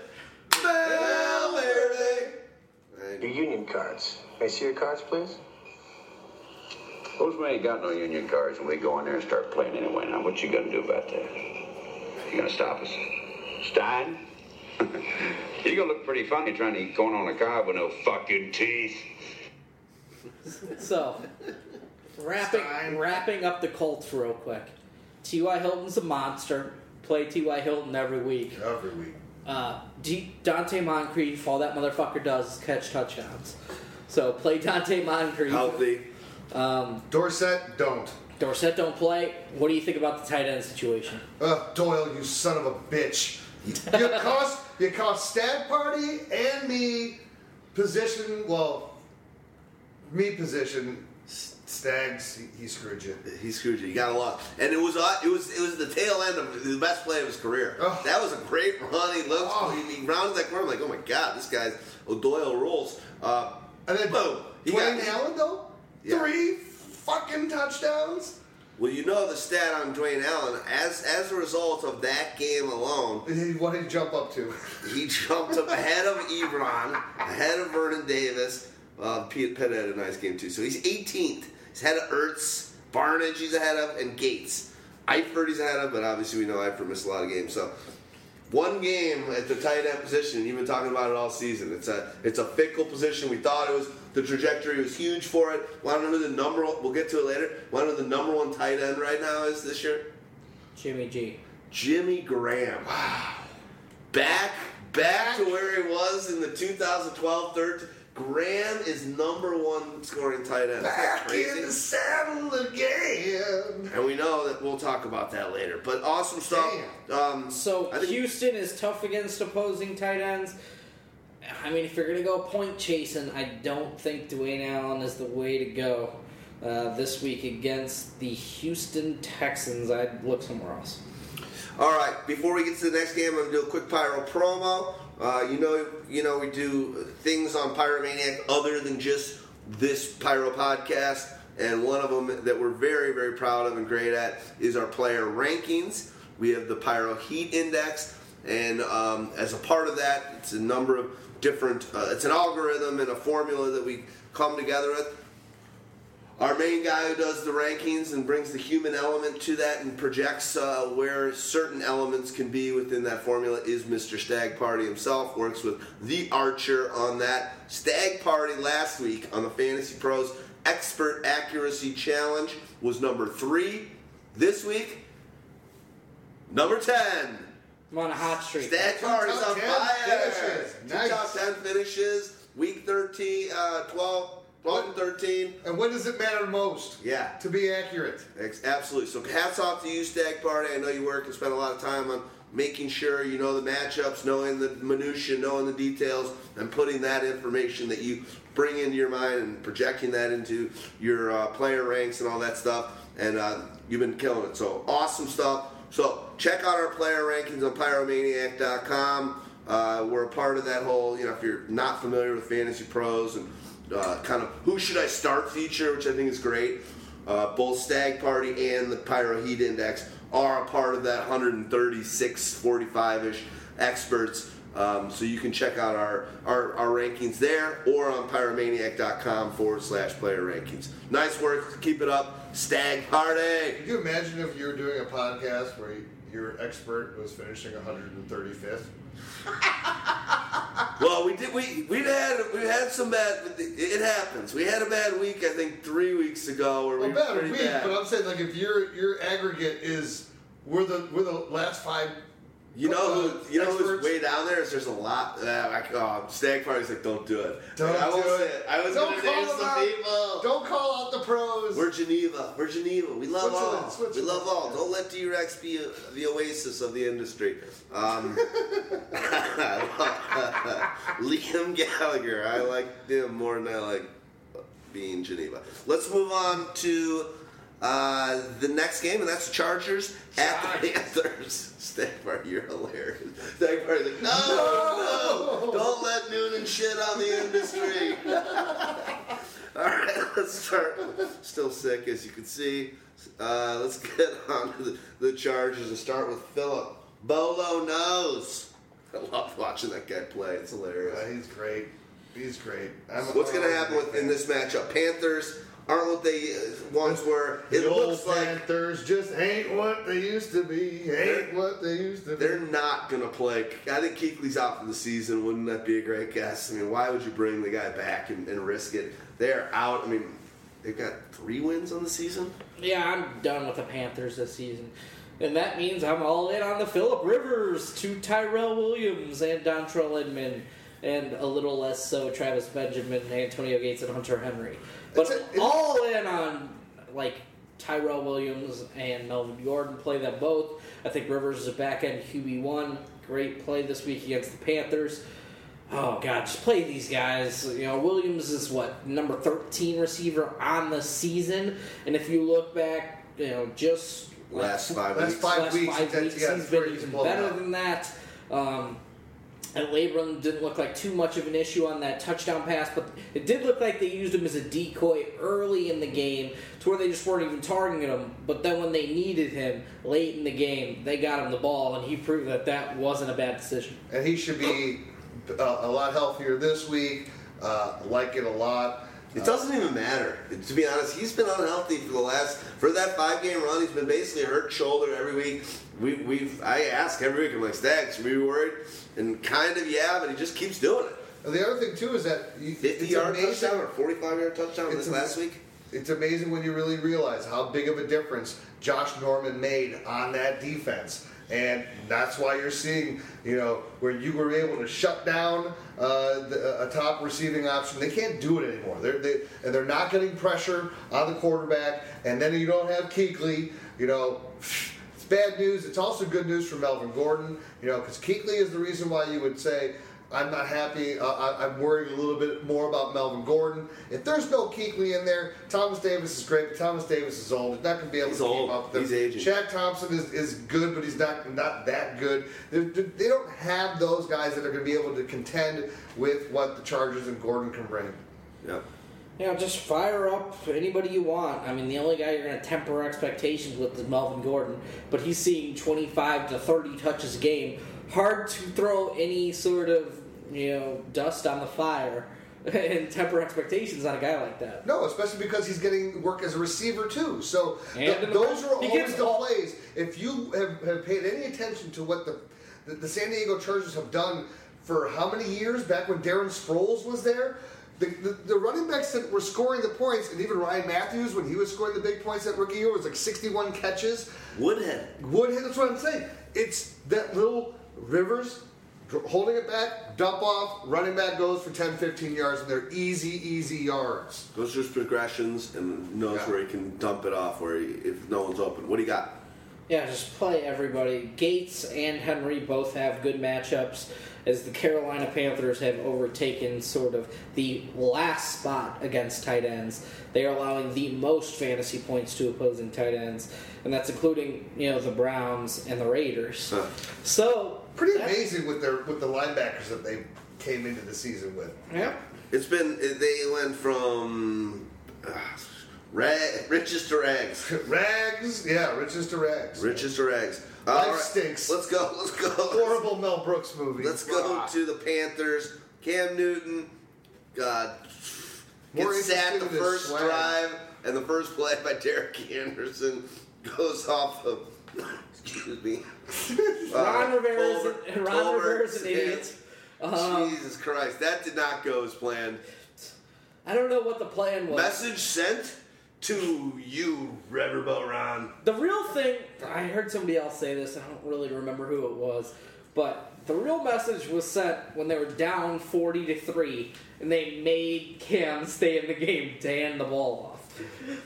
Valverde. Your union cards. May I see your cards, please? Postman ain't got no union cards, and we go in there and start playing anyway. Now, what you gonna do about that? You gonna stop us? Stein? [LAUGHS] You're gonna look pretty funny trying to eat corn on a cob with no fucking teeth. [LAUGHS] So, wrapping Stein. wrapping up the Colts real quick. T.Y. Hilton's a monster. Play T.Y. Hilton every week. every week. Uh, D- Donte Moncrief, all that motherfucker does is catch touchdowns. So play Donte Moncrief. Healthy. Um, Dorsett, don't. Dorsett don't play. What do you think about the tight end situation? Ugh, Doyle, you son of a bitch. You [LAUGHS] cost you cost Stagg Party and me position. Well, me position. S- Stags, he, he screwed you. He screwed you. You got a lot, and it was uh, it was it was the tail end of the best play of his career. Oh. That was a great run. He looked, Oh. he, he rounded that corner. I'm like, oh my god, this guy's O'Doyle rules. Uh, And then boom. He Dwayne got, Allen though, Yeah. three fucking touchdowns. well, you know the stat on Dwayne Allen. As as a result of that game alone, What did he jump up to? [LAUGHS] he jumped up ahead of Ebron, ahead of Vernon Davis. Uh, Pitt, Pitt had a nice game too. So he's 18th. He's ahead of Ertz, Barnidge. He's ahead of, and Gates. Eifert he's ahead of, but obviously we know Eifert missed a lot of games. So one game at the tight end position. You've been talking about it all season. It's a it's a fickle position. We thought it was the trajectory was huge for it. Want to know who the number? one- We'll get to it later. Want to know the number one tight end right now is this year? Jimmy G. Jimmy Graham. Wow. Back back to where he was in the 2012 13. Graham is number one scoring tight end. Back crazy? in the saddle again. And we know that we'll talk about that later. But awesome stuff. Um, So think- Houston is tough against opposing tight ends. I mean, if you're gonna go point chasing, I don't think Dwayne Allen is the way to go uh, this week against the Houston Texans. I'd look somewhere else. All right, before we get to the next game, I'm gonna do a quick pyro promo. Uh, you know, you know, we do things on Pyromaniac other than just this pyro podcast, and one of them that we're very, very proud of and great at is our player rankings. We have the Pyro Heat Index, and um, as a part of that, it's a number of different. Uh, it's an algorithm and a formula that we come together with. Our main guy who does the rankings and brings the human element to that and projects uh, where certain elements can be within that formula is Mr. Stagg Party himself. Works with the Archer on that. Stagg Party last week on the Fantasy Pros Expert Accuracy Challenge was number three. This week, number 10. I'm on a hot streak. Stagg Party's top on fire. finishes. Two top 10 finishes. Week 13, uh, 12, 12 and 13. And when does it matter most? Yeah. To be accurate. Ex- Absolutely. So hats off to you, Stagg Party. I know you work and spend a lot of time on making sure you know the matchups, knowing the minutia, knowing the details, and putting that information that you bring into your mind and projecting that into your uh, player ranks and all that stuff. And uh, you've been killing it. So awesome stuff. So check out our player rankings on pyromaniac.com. Uh, we're a part of that whole, you know, if you're not familiar with Fantasy Pros and uh, kind of who should I start feature, which I think is great. Uh, both Stagg Party and the Pyro Heat Index are a part of that 136, 45 ish experts. Um, so you can check out our, our, our rankings there or on pyromaniac.com forward slash player rankings. Nice work. Keep it up. Stagg Party. Could you imagine if you were doing a podcast where your expert was finishing 135th? [LAUGHS] Well, we did. We we had we had some bad. It happens. We had a bad week. I think three weeks ago, where we Well, were bad week, bad. but I'm saying like if your your aggregate is we're the we're the last five. You know who? You know who's way down there? Is there's a lot. Uh, like, oh, Stagg Party's like, don't do it. Don't I won't do it. I was Don't gonna name call some out. people. Don't call out the pros. We're Geneva. We're Geneva. We love all. Switzerland. We love all. Don't let D-Rex be a, the oasis of the industry. Um, [LAUGHS] Liam Gallagher. I like him more than I like being Geneva. Let's move on to uh, the next game, and that's the Chargers at the Panthers. [LAUGHS] Stagg Party, you're hilarious. Stagg Party's like, no, no, don't let Noonan shit on the industry. [LAUGHS] All right, let's start. Still sick, as you can see. Uh, let's get [LAUGHS] on to the, the Chargers and start with Philip. Bolo knows. I love watching that guy play. It's hilarious. Uh, he's great. He's great. I'm What's going to happen with, in this matchup? Panthers aren't what they uh, once were. It the old looks like Panthers just ain't what they used to be. Ain't what they used to be. they're not going to play. I think Kuechly's out for the season. Wouldn't that be a great guess? I mean, why would you bring the guy back and, and risk it? They're out. I mean, they've got three wins on the season. Yeah, I'm done with the Panthers this season. And that means I'm all in on the Philip Rivers to Tyrell Williams and Dontrell Inman, and a little less so Travis Benjamin, Antonio Gates, and Hunter Henry. But It's a- it's- all in on like Tyrell Williams and Melvin Gordon. Play them both. I think Rivers is a back end QB one. Great play this week against the Panthers. Oh God, just play these guys. You know, Williams is what number thirteen receiver on the season, and if you look back, you know, just Last five Last weeks. five last weeks, five weeks, he's been even better out. than that. Um, and Labrum didn't look like too much of an issue on that touchdown pass, but it did look like they used him as a decoy early in the game to where they just weren't even targeting him. But then when they needed him late in the game, they got him the ball, and he proved that that wasn't a bad decision. and he should be uh, a lot healthier this week. Uh, like it a lot. It doesn't even matter. To be honest, he's been unhealthy for the last for that five game run. He's been basically hurt shoulder every week. We we've I ask every week. I'm like, Stag, are we be worried? And kind of yeah, but he just keeps doing it. And the other thing too is that you, Fifty yard amazing. touchdown or forty five yard touchdown this a- last week. It's amazing when you really realize how big of a difference Josh Norman made on that defense. And that's why you're seeing, you know, where you were able to shut down uh, the, a top receiving option. They can't do it anymore. They're, they, and they're not getting pressure on the quarterback. And then you don't have Kuechly, you know. It's bad news. It's also good news for Melvin Gordon, you know, because Kuechly is the reason why you would say, I'm not happy. Uh, I, I'm worried a little bit more about Melvin Gordon. If there's no Kuechly in there, Thomas Davis is great, but Thomas Davis is old. He's not going to be able He's to old. keep up with He's aging. Shaq Thompson is, is good, but he's not not that good. They're, they don't have those guys that are going to be able to contend with what the Chargers and Gordon can bring. Yep. You know, just fire up anybody you want. I mean, the only guy you're going to temper expectations with is Melvin Gordon, but he's seeing 25 to 30 touches a game. Hard to throw any sort of, you know, dust on the fire [LAUGHS] and temper expectations on a guy like that. No, especially because he's getting work as a receiver too. So the- those are always the all- plays. If you have, have paid any attention to what the, the the San Diego Chargers have done for how many years back when Darren Sproles was there. The, the, the running backs that were scoring the points, and even Ryan Mathews, when he was scoring the big points that rookie year, was like 61 catches. Woodhead. Woodhead, that's what I'm saying. It's that little Rivers holding it back, dump off, running back goes for 10, 15 yards, and they're easy, easy yards. Those through his progressions and knows Yeah. where he can dump it off where he, if no one's open. What do you got? Yeah, just play everybody. Gates and Henry both have good matchups as the Carolina Panthers have overtaken sort of the last spot against tight ends. They are allowing the most fantasy points to opposing tight ends, and that's including, you know, the Browns and the Raiders. Huh. So Pretty amazing with their with the linebackers that they came into the season with. Yeah. It's been they went from uh, ra- riches to rags, [LAUGHS] Rags, yeah, riches to rags. riches to rags. Life right, stinks. Let's go. [LAUGHS] Let's go. Horrible Mel Brooks movie. Let's go to the Panthers. Cam Newton, God, gets sacked the interested in his first swag. drive, and the first play by Derek Anderson goes off of. Excuse me. [LAUGHS] Ron Uh, Rivera's, Colbert- Ron Colbert Rivera's an idiot. Um, Jesus Christ, that did not go as planned. I don't know what the plan was. Message sent to you, Riverboat Ron. The real thing, I heard somebody else say this, I don't really remember who it was, but the real message was sent when they were down 40 to 3 and they made Cam stay in the game to hand the ball off.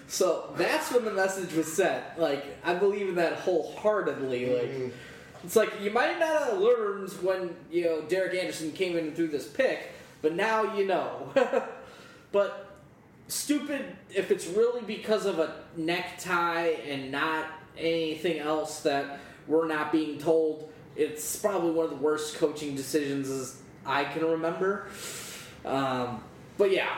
So that's when the message was sent. Like, I believe in that wholeheartedly. Like, mm-hmm. it's like you might not have learned when, you know, Derek Anderson came in and threw this pick, but now you know. [LAUGHS] but stupid if it's really because of a necktie and not anything else that we're not being told. It's probably one of the worst coaching decisions as I can remember. Um, but yeah,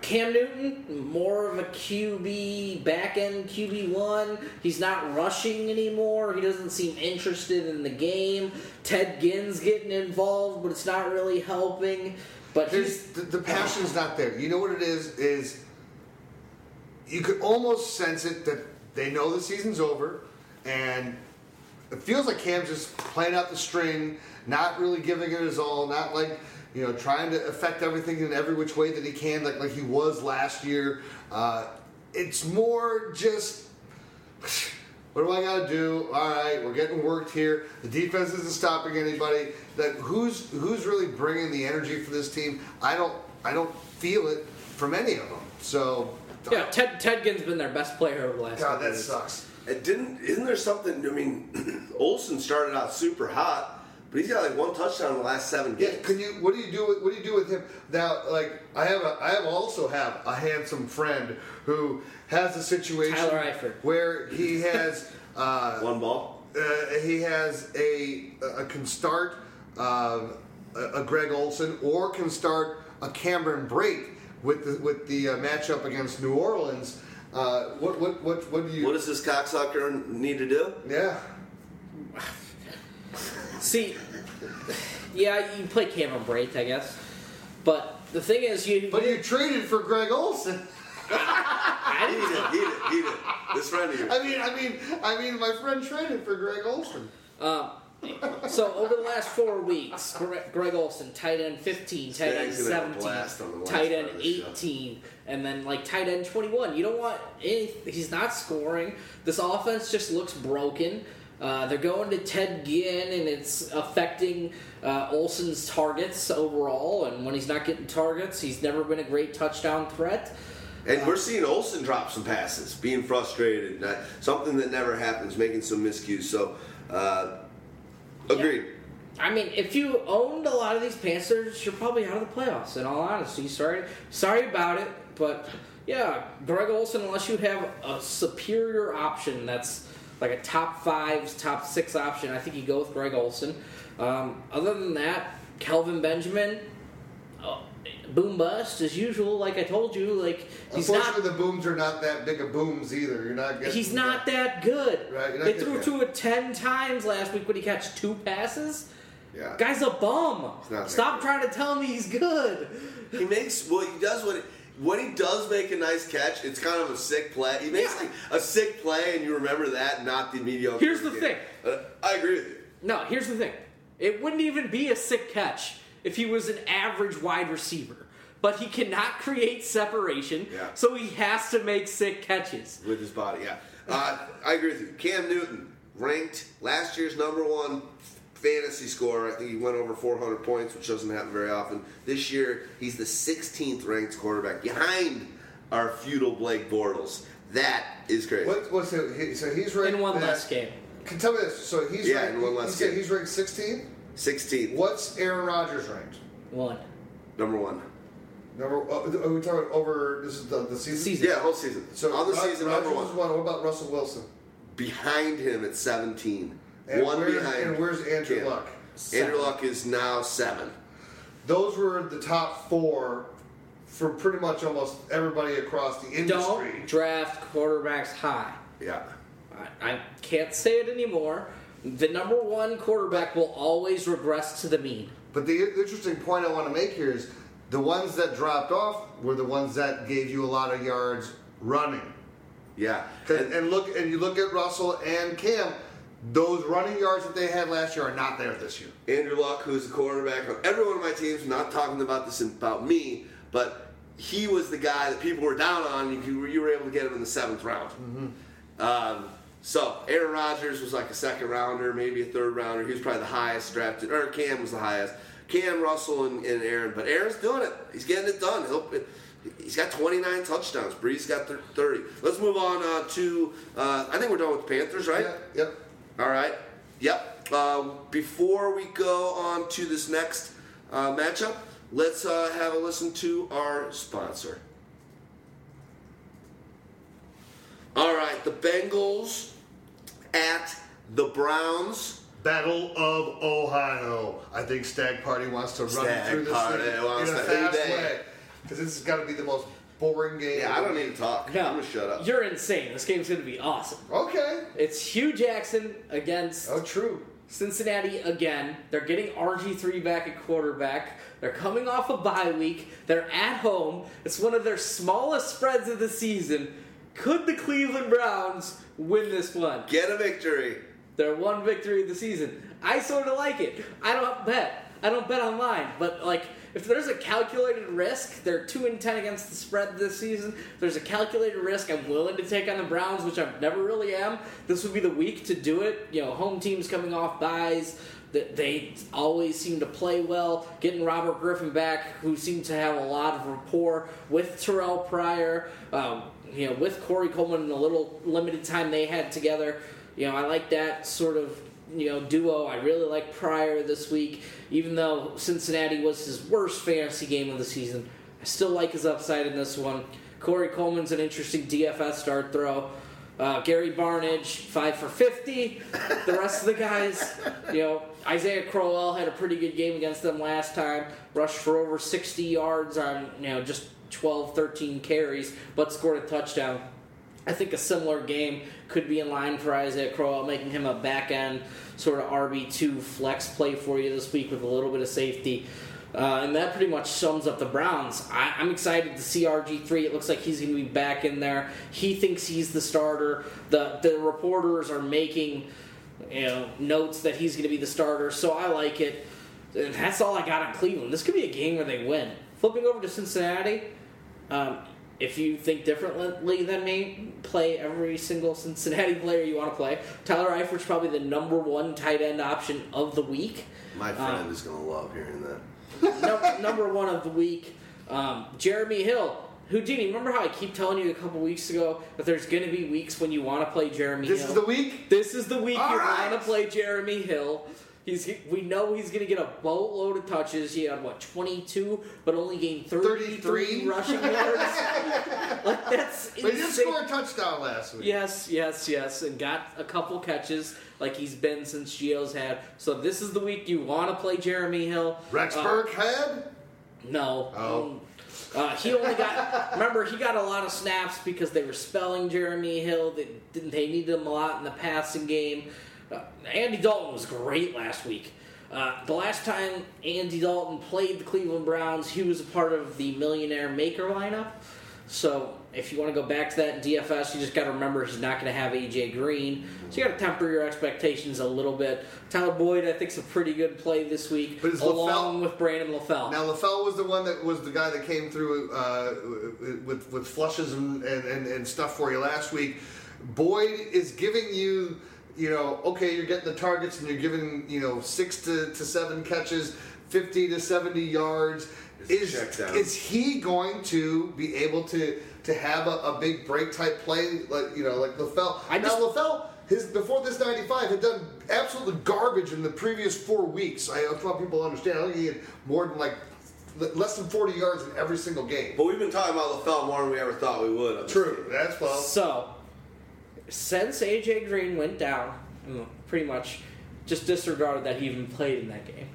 Cam Newton, more of a QB, back end QB1. He's not rushing anymore. He doesn't seem interested in the game. Ted Ginn's getting involved, but it's not really helping. But There's the, the passion's not there. You know what it is? Is you could almost sense it that they know the season's over, and it feels like Cam's just playing out the string, not really giving it his all, not like you know trying to affect everything in every which way that he can, like like he was last year. Uh, it's more just. [SIGHS] What do I got to do? All right, we're getting worked here. The defense isn't stopping anybody. That who's who's really bringing the energy for this team? I don't I don't feel it from any of them. So yeah. Ted Ted Ginn's been their best player over the last. God, that years. sucks. It didn't. Isn't there something? I mean, [CLEARS THROAT] Olsen started out super hot, but he's got like one touchdown in the last seven games. Yeah, can you? What do you do? With, what do you do with him now? Like I have, a, I have also have a handsome friend who has a situation Tyler Eifert. where he has. [LAUGHS] Uh, One ball. uh, he has a, a can start um, a, a Greg Olsen or can start a Cameron Brate with the with the uh, matchup against New Orleans. Uh, what what what what do you? What does this cocksucker need to do? yeah. See, yeah, you play Cameron Brate, I guess. But the thing is, you. But you traded for Greg Olsen. [LAUGHS] I He didn't did. He did. He did. This friend of yours. I mean, I mean, I mean, my friend traded for Greg Olsen. Um, so over the last four weeks, Greg, Greg Olsen, tight end 15, tight end Skag's gonna have a blast 17, on the last tight end part of this show. 18, and then like tight end 21. You don't want any, he's not scoring. This offense just looks broken. Uh, they're going to Ted Ginn, and it's affecting uh, Olsen's targets overall. And when he's not getting targets, he's never been a great touchdown threat. And we're seeing Olsen drop some passes, being frustrated. Something that never happens, making some miscues. So, uh, agreed. I mean, if you owned a lot of these Panthers, you're probably out of the playoffs. In all honesty, sorry, sorry about it, but yeah, Greg Olsen, unless you have a superior option that's like a top five, top six option, I think you go with Greg Olsen. Um, other than that, Kelvin Benjamin, uh, boom bust as usual. Like I told you, like he's not. Unfortunately, the booms are not that big of booms either. You're not getting. He's not that good. Right, you're not They getting threw that. to it ten times last week when he catch two passes. Yeah. Guy's a bum. not that Stop good. trying to tell me he's good. He makes well. He does what. When he does make a nice catch, it's kind of a sick play. He makes Yeah. like a sick play, and you remember that, not the mediocre. Here's the game. thing. Uh, I agree with you. No, here's the thing. It wouldn't even be a sick catch if he was an average wide receiver. But he cannot create separation, Yeah. so he has to make sick catches. with his body. Yeah, uh, I agree with you. Cam Newton ranked last year's number one fantasy scorer. I think he went over 400 points, which doesn't happen very often. This year, he's the 16th ranked quarterback behind our feudal Blake Bortles. That is crazy. What, what's it? He, so he's ranked In one that- less game. Can tell me this. So he's Yeah, ranked, in one less said game. he's ranked 16. 16th, What's Aaron Rodgers ranked? One. number one. Number? Oh, are we talking over? This is the, the season. Season. Yeah, whole season. So on the Rod- season, Rodgers number is one. one. What about Russell Wilson? Behind him at 17. And one where's, behind. And where's Andrew Cam. Luck? Andrew Luck is now seven. Those were the top four for pretty much almost everybody across the industry. Don't draft quarterbacks high. Yeah. I, I can't say it anymore. The number one quarterback will always regress to the mean. But the interesting point I want to make here is the ones that dropped off were the ones that gave you a lot of yards running. Yeah. And- And, look, and you look at Russell and Cam. Those running yards that they had last year are not there this year. Andrew Luck, who's the quarterback on every one of my teams, not talking about this about me, but he was the guy that people were down on. You, you were able to get him in the seventh round. Um, so Aaron Rodgers was like a second rounder, maybe a third rounder. He was probably the highest drafted, or Cam was the highest. Cam, Russell, and, and Aaron, but Aaron's doing it. He's getting it done. He'll. He's got 29 touchdowns. Brees got 30. Let's move on uh, to. Uh, I think we're done with the Panthers, right? Yeah, yep. All right. Yep. Uh, before we go on to this next uh, matchup, let's uh, have a listen to our sponsor. All right, the Bengals at the Browns. Battle of Ohio. I think Stagg Party wants to run Stag through this Party thing wants in a to- fast Who way. Because this has got to be the most boring game. Yeah, I don't need to talk. I'm No, gonna shut up. you're insane. This game's going to be awesome. Okay. It's Hue Jackson against Oh, true. Cincinnati again. They're getting RG3 back at quarterback. They're coming off a bye week. They're at home. It's one of their smallest spreads of the season. Could the Cleveland Browns win this one? Get a victory. Their one victory of the season. I sort of like it. I don't bet. I don't bet online, but like if there's a calculated risk, they're two and ten against the spread this season. If there's a calculated risk. I'm willing to take on the Browns, which I never really am. This would be the week to do it. You know, home teams coming off buys. That they always seem to play well. Getting Robert Griffin back, who seemed to have a lot of rapport with Terrelle Pryor. Um, you know, with Corey Coleman in the little limited time they had together. You know, I like that sort of you know duo. I really like Pryor this week, even though Cincinnati was his worst fantasy game of the season. I still like his upside in this one. Corey Coleman's an interesting DFS start throw. Uh, Gary Barnidge, five for fifty. The rest of the guys, you know, Isaiah Crowell had a pretty good game against them last time. Rushed for over sixty yards on you know just 12, 13 carries, but scored a touchdown. I think a similar game could be in line for Isaiah Crowell, making him a back end sort of RB2 flex play for you this week with a little bit of safety. Uh, and that pretty much sums up the Browns. I, I'm excited to see RG3. It looks like he's going to be back in there. He thinks he's the starter. The, the reporters are making you know, notes that he's going to be the starter, so I like it. And that's all I got on Cleveland. This could be a game where they win. Flipping over to Cincinnati, um, if you think differently than me, play every single Cincinnati [LAUGHS] player you want to play. Tyler Eifert's probably the number one tight end option of the week. My Um, friend is gonna love hearing that. [LAUGHS] number, number one of the week. Um, Jeremy Hill. Houdini, remember how I keep telling you a couple weeks ago that there's going to be weeks when you want to play Jeremy This Hill? is the week. This is the week All you right. want to play Jeremy Hill. He's we know he's going to get a boatload of touches. He had what 22, but only gained 33, 33. rushing yards. [LAUGHS] like that's But he did insane. score a touchdown last week. Yes, yes, yes, and got a couple catches like he's been since Gio's had. So this is the week you want to play Jeremy Hill. Rex Uh, Burke had. no. Oh. Um, uh, he only got. [LAUGHS] remember, he got a lot of snaps because they were spelling Jeremy Hill. They, didn't- they needed him a lot in the passing game. Uh, Andy Dalton was great last week. Uh, the last time Andy Dalton played the Cleveland Browns, he was a part of the Millionaire Maker lineup. So if you want to go back to that DFS, you just got to remember he's not going to have AJ Green. So you got to temper your expectations a little bit. Tyler Boyd, I think, is a pretty good play this week, along LaFell- with Brandon LaFell. Now LaFell was the one that was the guy that came through uh, with with flushes and, and, and stuff for you last week. Boyd is giving you, you know, okay, you're getting the targets and you're giving, you know, six to, to seven catches, fifty to seventy yards. It's Is is he going to be able to to have a, a big break type play like you know like LaFell? I now just- LaFell. His, before this 95 had done absolutely garbage in the previous four weeks. I I want people understand. I think he had more than like less than 40 yards in every single game. But we've been talking about LaFell more than we ever thought we would. True. That's well. So, since AJ Green went down, pretty much just disregarded that he even played in that game.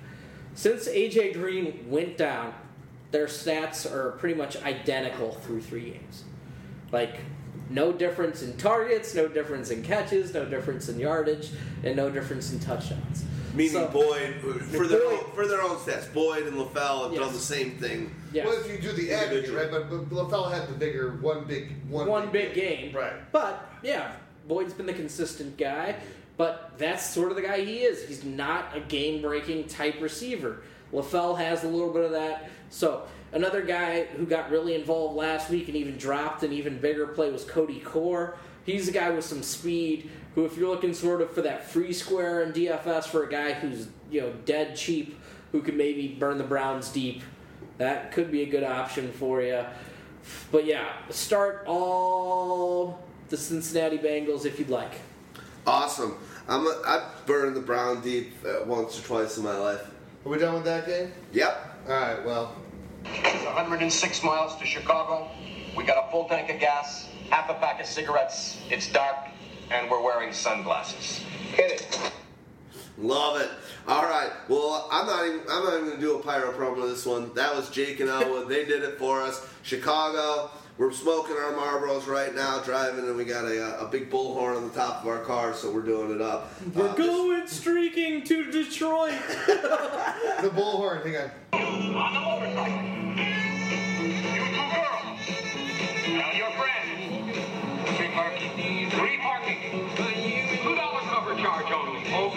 Since AJ Green went down, their stats are pretty much identical through three games. Like, no difference in targets, no difference in catches, no difference in yardage, and no difference in touchdowns. Meaning So- Boyd, uh, for their, Boyd- own, for their own stats, Boyd and LaFell have done the same thing. Yes. Well, if you do the average, right? But, but LaFell had the bigger one big one, one big game. Right. But yeah, Boyd's been the consistent guy. But that's sort of the guy he is. He's not a game breaking type receiver. LaFell has a little bit of that. So another guy who got really involved last week and even dropped an even bigger play was Cody Core. He's a guy with some speed who if you're looking sort of for that free square in DFS for a guy who's, you know, dead cheap, who can maybe burn the Browns deep, that could be a good option for you. But yeah, start all the Cincinnati Bengals if you'd like. Awesome. I'm a, I've burned the Brown deep uh, once or twice in my life. Are we done with that game? Yep. All right. Well, It's 106 miles to Chicago. We got a full tank of gas, half a pack of cigarettes. It's dark, and we're wearing sunglasses. Hit it. Love it. All right. Well, I'm not even. I'm not even going to do a pyro promo this one. That was Jake and Elwood. they did it for us. Chicago. We're smoking our Marlboros right now, driving, and we got a, a big bullhorn on the top of our car, so we're doing it up. We're Uh, going streaking to Detroit. [LAUGHS] the bullhorn. Hang on. On the motorcycle. You two girls. Tell your friends. Free parking. Free parking. Two dollar cover charge only, folks.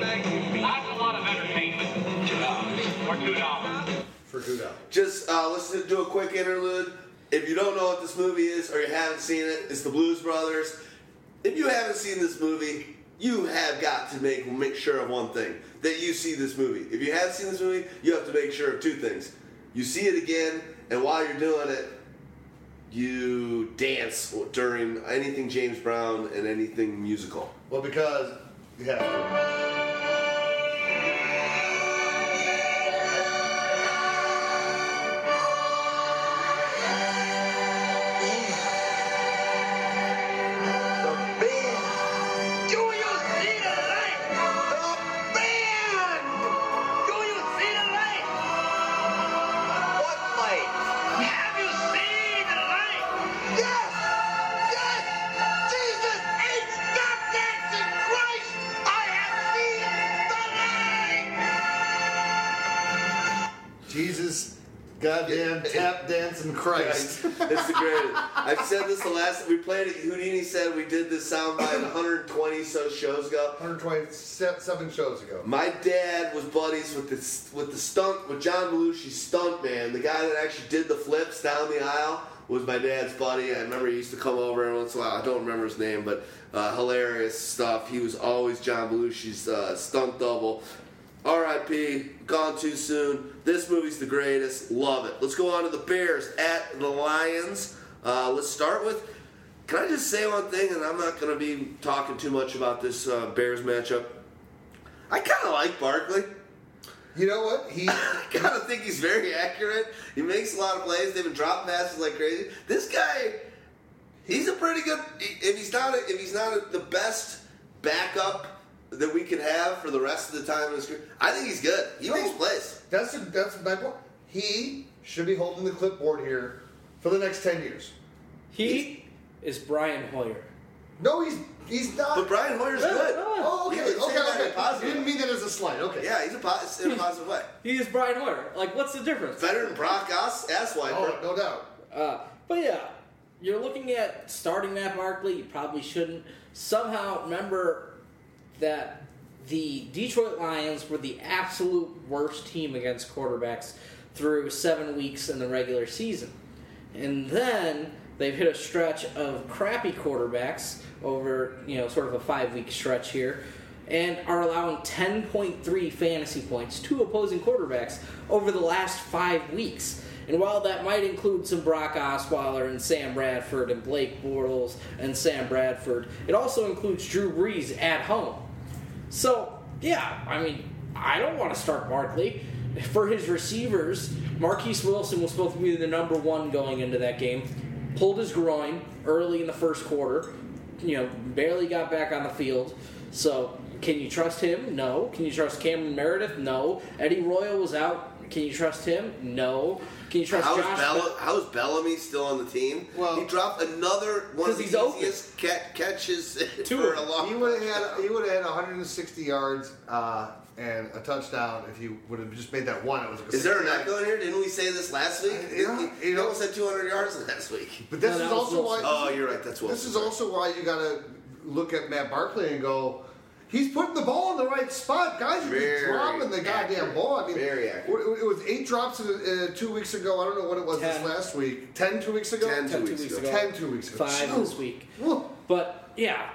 That's a lot of entertainment. Two dollars. For two dollars. For two dollars. Just uh, let's do a quick interlude. If you don't know what this movie is or you haven't seen it, it's the Blues Brothers. If you haven't seen this movie, you have got to make make sure of one thing that you see this movie. If you have seen this movie, you have to make sure of two things. You see it again, and while you're doing it, you dance during anything James Brown and anything musical. Well, because you Christ. [LAUGHS] It's the greatest. I've said this the last we played it. Houdini said we did this soundbite 120 so shows ago. 127 shows ago. My dad was buddies with the with the stunt with John Belushi stunt man, the guy that actually did the flips down the aisle. was my dad's buddy. I remember he used to come over every once in a while. I don't remember his name, but uh, hilarious stuff. He was always John Belushi's uh, stunt double. R.I.P. Gone too soon. This movie's the greatest. Love it. Let's go on to the Bears at the Lions. Uh, let's start with. Can I just say one thing? And I'm not going to be talking too much about this uh, Bears matchup. I kind of like Barkley. You know what? He [LAUGHS] I kind of think he's very accurate. He makes a lot of plays. They've been dropping passes like crazy. This guy, he's a pretty good. If he's not, a, if he's not a, the best backup that we could have for the rest of the time in his career, I think he's good. He No. makes plays. that's a, that's my point. He should be holding the clipboard here for the next ten years. He is Brian Hoyer. No, he's he's not. But Brian Hoyer's good. oh, okay, You okay, can say that in a okay. positive You didn't mean that as a slight. Okay. Yeah, he's a po- in a positive way. [LAUGHS] He is Brian Hoyer. Like, what's the difference? Better than Brock Ass Asswiper. Oh, no doubt. Uh, but yeah, you're looking at starting Matt Barkley. You probably shouldn't. Somehow remember that the Detroit Lions were the absolute worst team against quarterbacks through seven weeks in the regular season. And then they've hit a stretch of crappy quarterbacks over, you know, sort of a five week stretch here, and are allowing 10.3 fantasy points to opposing quarterbacks over the last five weeks. And while that might include some Brock Osweiler and Sam Bradford and Blake Bortles and Sam Bradford, it also includes Drew Brees at home. So, yeah, I mean, I don't want to start Barkley. For his receivers, Marquess Wilson was supposed to be the number one going into that game. Pulled his groin early in the first quarter. You know, barely got back on the field. So, can you trust him? No. Can you trust Cameron Meredith? No. Eddie Royal was out. Can you trust him? No. Can you trust How's, Josh? Bell- how's Bellamy still on the team? Well- he dropped another one of the he's easiest ca- catches [LAUGHS] Two for of a long He would have had he would have had 160 yards uh, and a touchdown if he would have just made that one. It was like a Is there an 60 echo in here? Didn't we say this last week? Uh, yeah, he, you know- almost had 200 yards last week. But this No, is that was also why. Oh, you're right. That's This is also why you got to look at Matt Barkley and go. He's putting the ball in the right spot. Guys are Very just dropping the goddamn accurate. ball. I mean, Very accurate. It, it was eight drops in, uh, two weeks ago. I don't know what it was Ten. this last week. Ten two weeks ago. Ten, Ten two weeks ago. Ten two weeks ago. Five Phew. this week. Whew. But, yeah,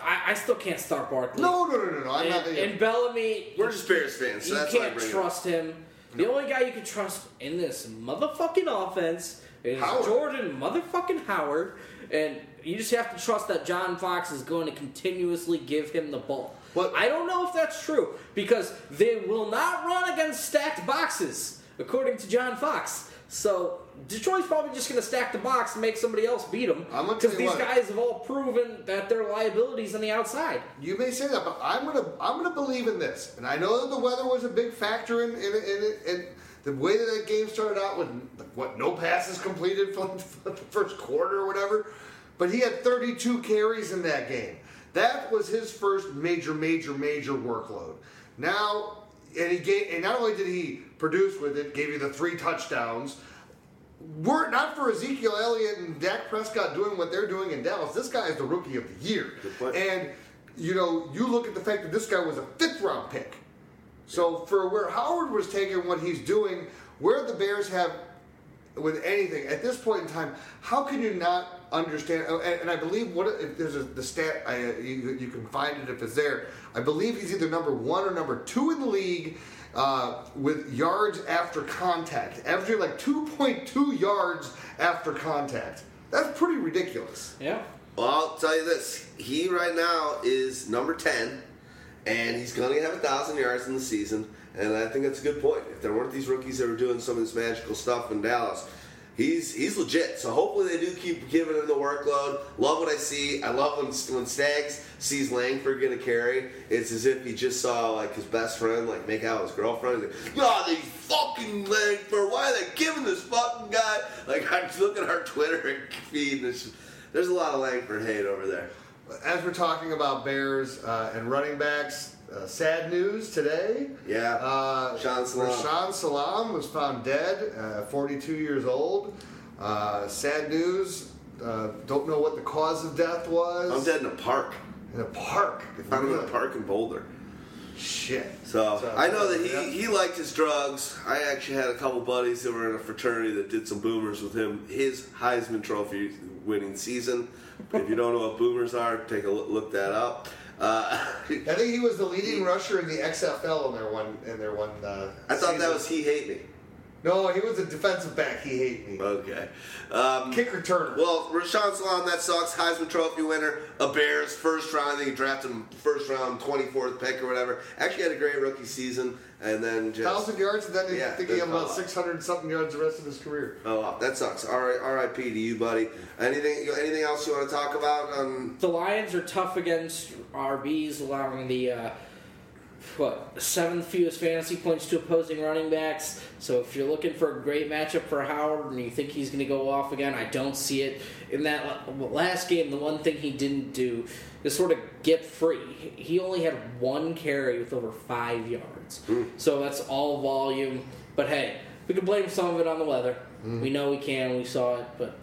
I, I still can't start Barkley. No, no, no, no, no. I'm not. And, and Bellamy, We're just Bears fans, so you that's why I can't bring trust him. The only guy you can trust in this motherfucking offense is Howard. Jordan motherfucking Howard, and you just have to trust that John Fox is going to continuously give him the ball. But- I don't know if that's true because they will not run against stacked boxes, according to John Fox. So Detroit's probably just going to stack the box and make somebody else beat them because these what. guys have all proven that they're liabilities on the outside. You may say that, but I'm gonna I'm gonna believe in this, and I know that the weather was a big factor in in, in, in the way that that game started out with what no passes completed for [LAUGHS] the first quarter or whatever. But he had 32 carries in that game. That was his first major, major, major workload. Now, and he gave, and not only did he produce with it, gave you the three touchdowns. Were not for Ezekiel Elliott and Dak Prescott doing what they're doing in Dallas, this guy is the rookie of the year. And you know, you look at the fact that this guy was a fifth round pick. So for where Howard was taking what he's doing, where the Bears have with anything at this point in time, how can you not understand? oh, And, and I believe what if there's a, the stat I, you, you can find it if it's there. I believe he's either number one or number two in the league uh, with yards after contact, averaging like 2.2 yards after contact. That's pretty ridiculous. Yeah. Well, I'll tell you this. He right now is number 10, and he's going to have a 1,000 yards in the season. And I think that's a good point. If there weren't these rookies that were doing some of this magical stuff in Dallas, he's he's legit. So hopefully they do keep giving him the workload. Love what I see. I love when, when Stags sees Langford gonna carry. It's as if he just saw like his best friend like make out with his girlfriend. He's like, God, these fucking Langford. Why are they giving this fucking guy? Like I just look at our Twitter feed, just, there's a lot of Langford hate over there. As we're talking about Bears uh, and running backs, uh, sad news today. Yeah. Uh, Rashaan Salaam. Rashaan Salaam was found dead, uh, 42 years old. Uh, sad news. Uh, don't know what the cause of death was. I'm dead in a park. In a park. They found him in a park in Boulder. Shit. So, I know that yeah. he, he liked his drugs. I actually had a couple buddies that were in a fraternity that did some boomers with him. His Heisman Trophy winning season. If you don't know what boomers are, take a look, look that up. Uh, [LAUGHS] I think he was the leading rusher in the XFL in their one in their one. Uh, I thought that was he hate me. No, he was a defensive back. He hate me. Okay. Um, Kick returner. Well, Rashaan Salaam, that sucks. Heisman Trophy winner, a Bears first round. They drafted him first round, 24th pick or whatever. Actually had a great rookie season, and then just. thousand yards, and then Yeah, I think he had about six hundred something yards the rest of his career. Oh, wow, that sucks. All right, R.I.P. to you, buddy. Anything? Anything else you want to talk about? On The Lions are tough against RBs, allowing the uh, what seventh fewest fantasy points to opposing running backs. So if you're looking for a great matchup for Howard and you think he's going to go off again, I don't see it. In that last game, the one thing he didn't do is sort of get free. He only had one carry with over five yards, so that's all volume. But hey, we can blame some of it on the weather. We know we can. We saw it, but.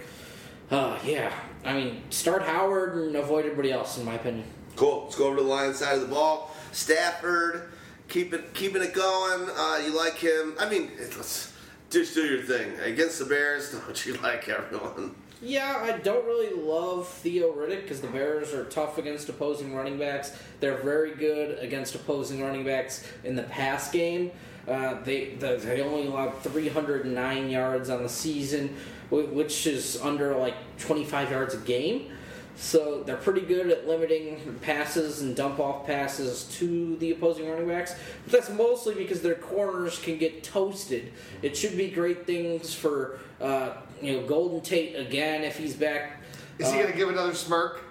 Uh, yeah. I mean, start Howard and avoid everybody else, in my opinion. Cool. Let's go over to the Lions side of the ball. Stafford, keep it, keeping it going. Uh, you like him? I mean, just do your thing against the Bears. [LAUGHS] Don't you like everyone? Yeah, I don't really love Theo Riddick because the Bears are tough against opposing running backs. They're very good against opposing running backs in the pass game. Uh, they the, they only allowed 309 yards on the season, which is under like 25 yards a game. So they're pretty good at limiting passes and dump off passes to the opposing running backs. But that's mostly because their corners can get toasted. It should be great things for uh, you know Golden Tate again if he's back. Is he Uh, going to give another smirk?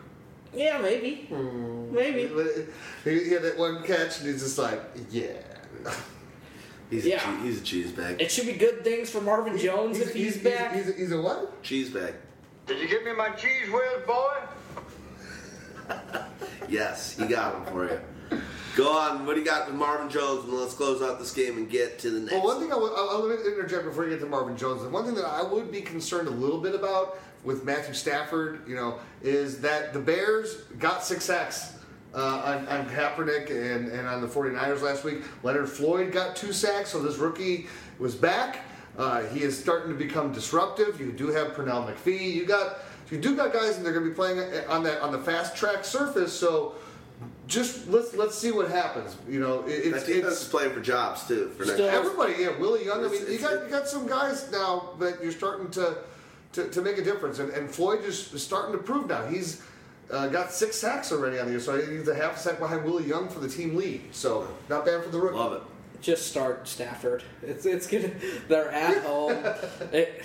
Yeah, maybe, maybe. He, he had that one catch, and he's just like, yeah. [LAUGHS] He's Yeah. a cheese, he's a cheese bag. It should be good things for Marvin Jones if he's, back. He's, he's a what? cheese bag. Did you give me my cheese whiz, boy? [LAUGHS] Yes, he got them for you. Go on. What do you got with Marvin Jones? And let's close out this game and get to the next. Well, one thing I would, I'll, I'll let me interject before you get to Marvin Jones. The one thing that I would be concerned a little bit about with Matthew Stafford, you know, is that the Bears got six sacks uh, on, on Kaepernick and, and on the 49ers last week. Leonard Floyd got two sacks, so this rookie was back. Uh, he is starting to become disruptive. You do have Pernell McPhee. You got you do got guys, and they're going to be playing on that on the fast track surface. So just let's let's see what happens. You know, it, that it's, defense it's is playing for jobs too. For next Still- Everybody, yeah, Willie Young. I mean, you it's- got you got some guys now that you're starting to to, to make a difference, and, and Floyd just is starting to prove now. He's uh, got six sacks already on the year, so he's a half a sack behind Willie Young for the team lead. So not bad for the rookie. Love it. Just start Stafford. It's it's gonna. They're at [LAUGHS] home. It,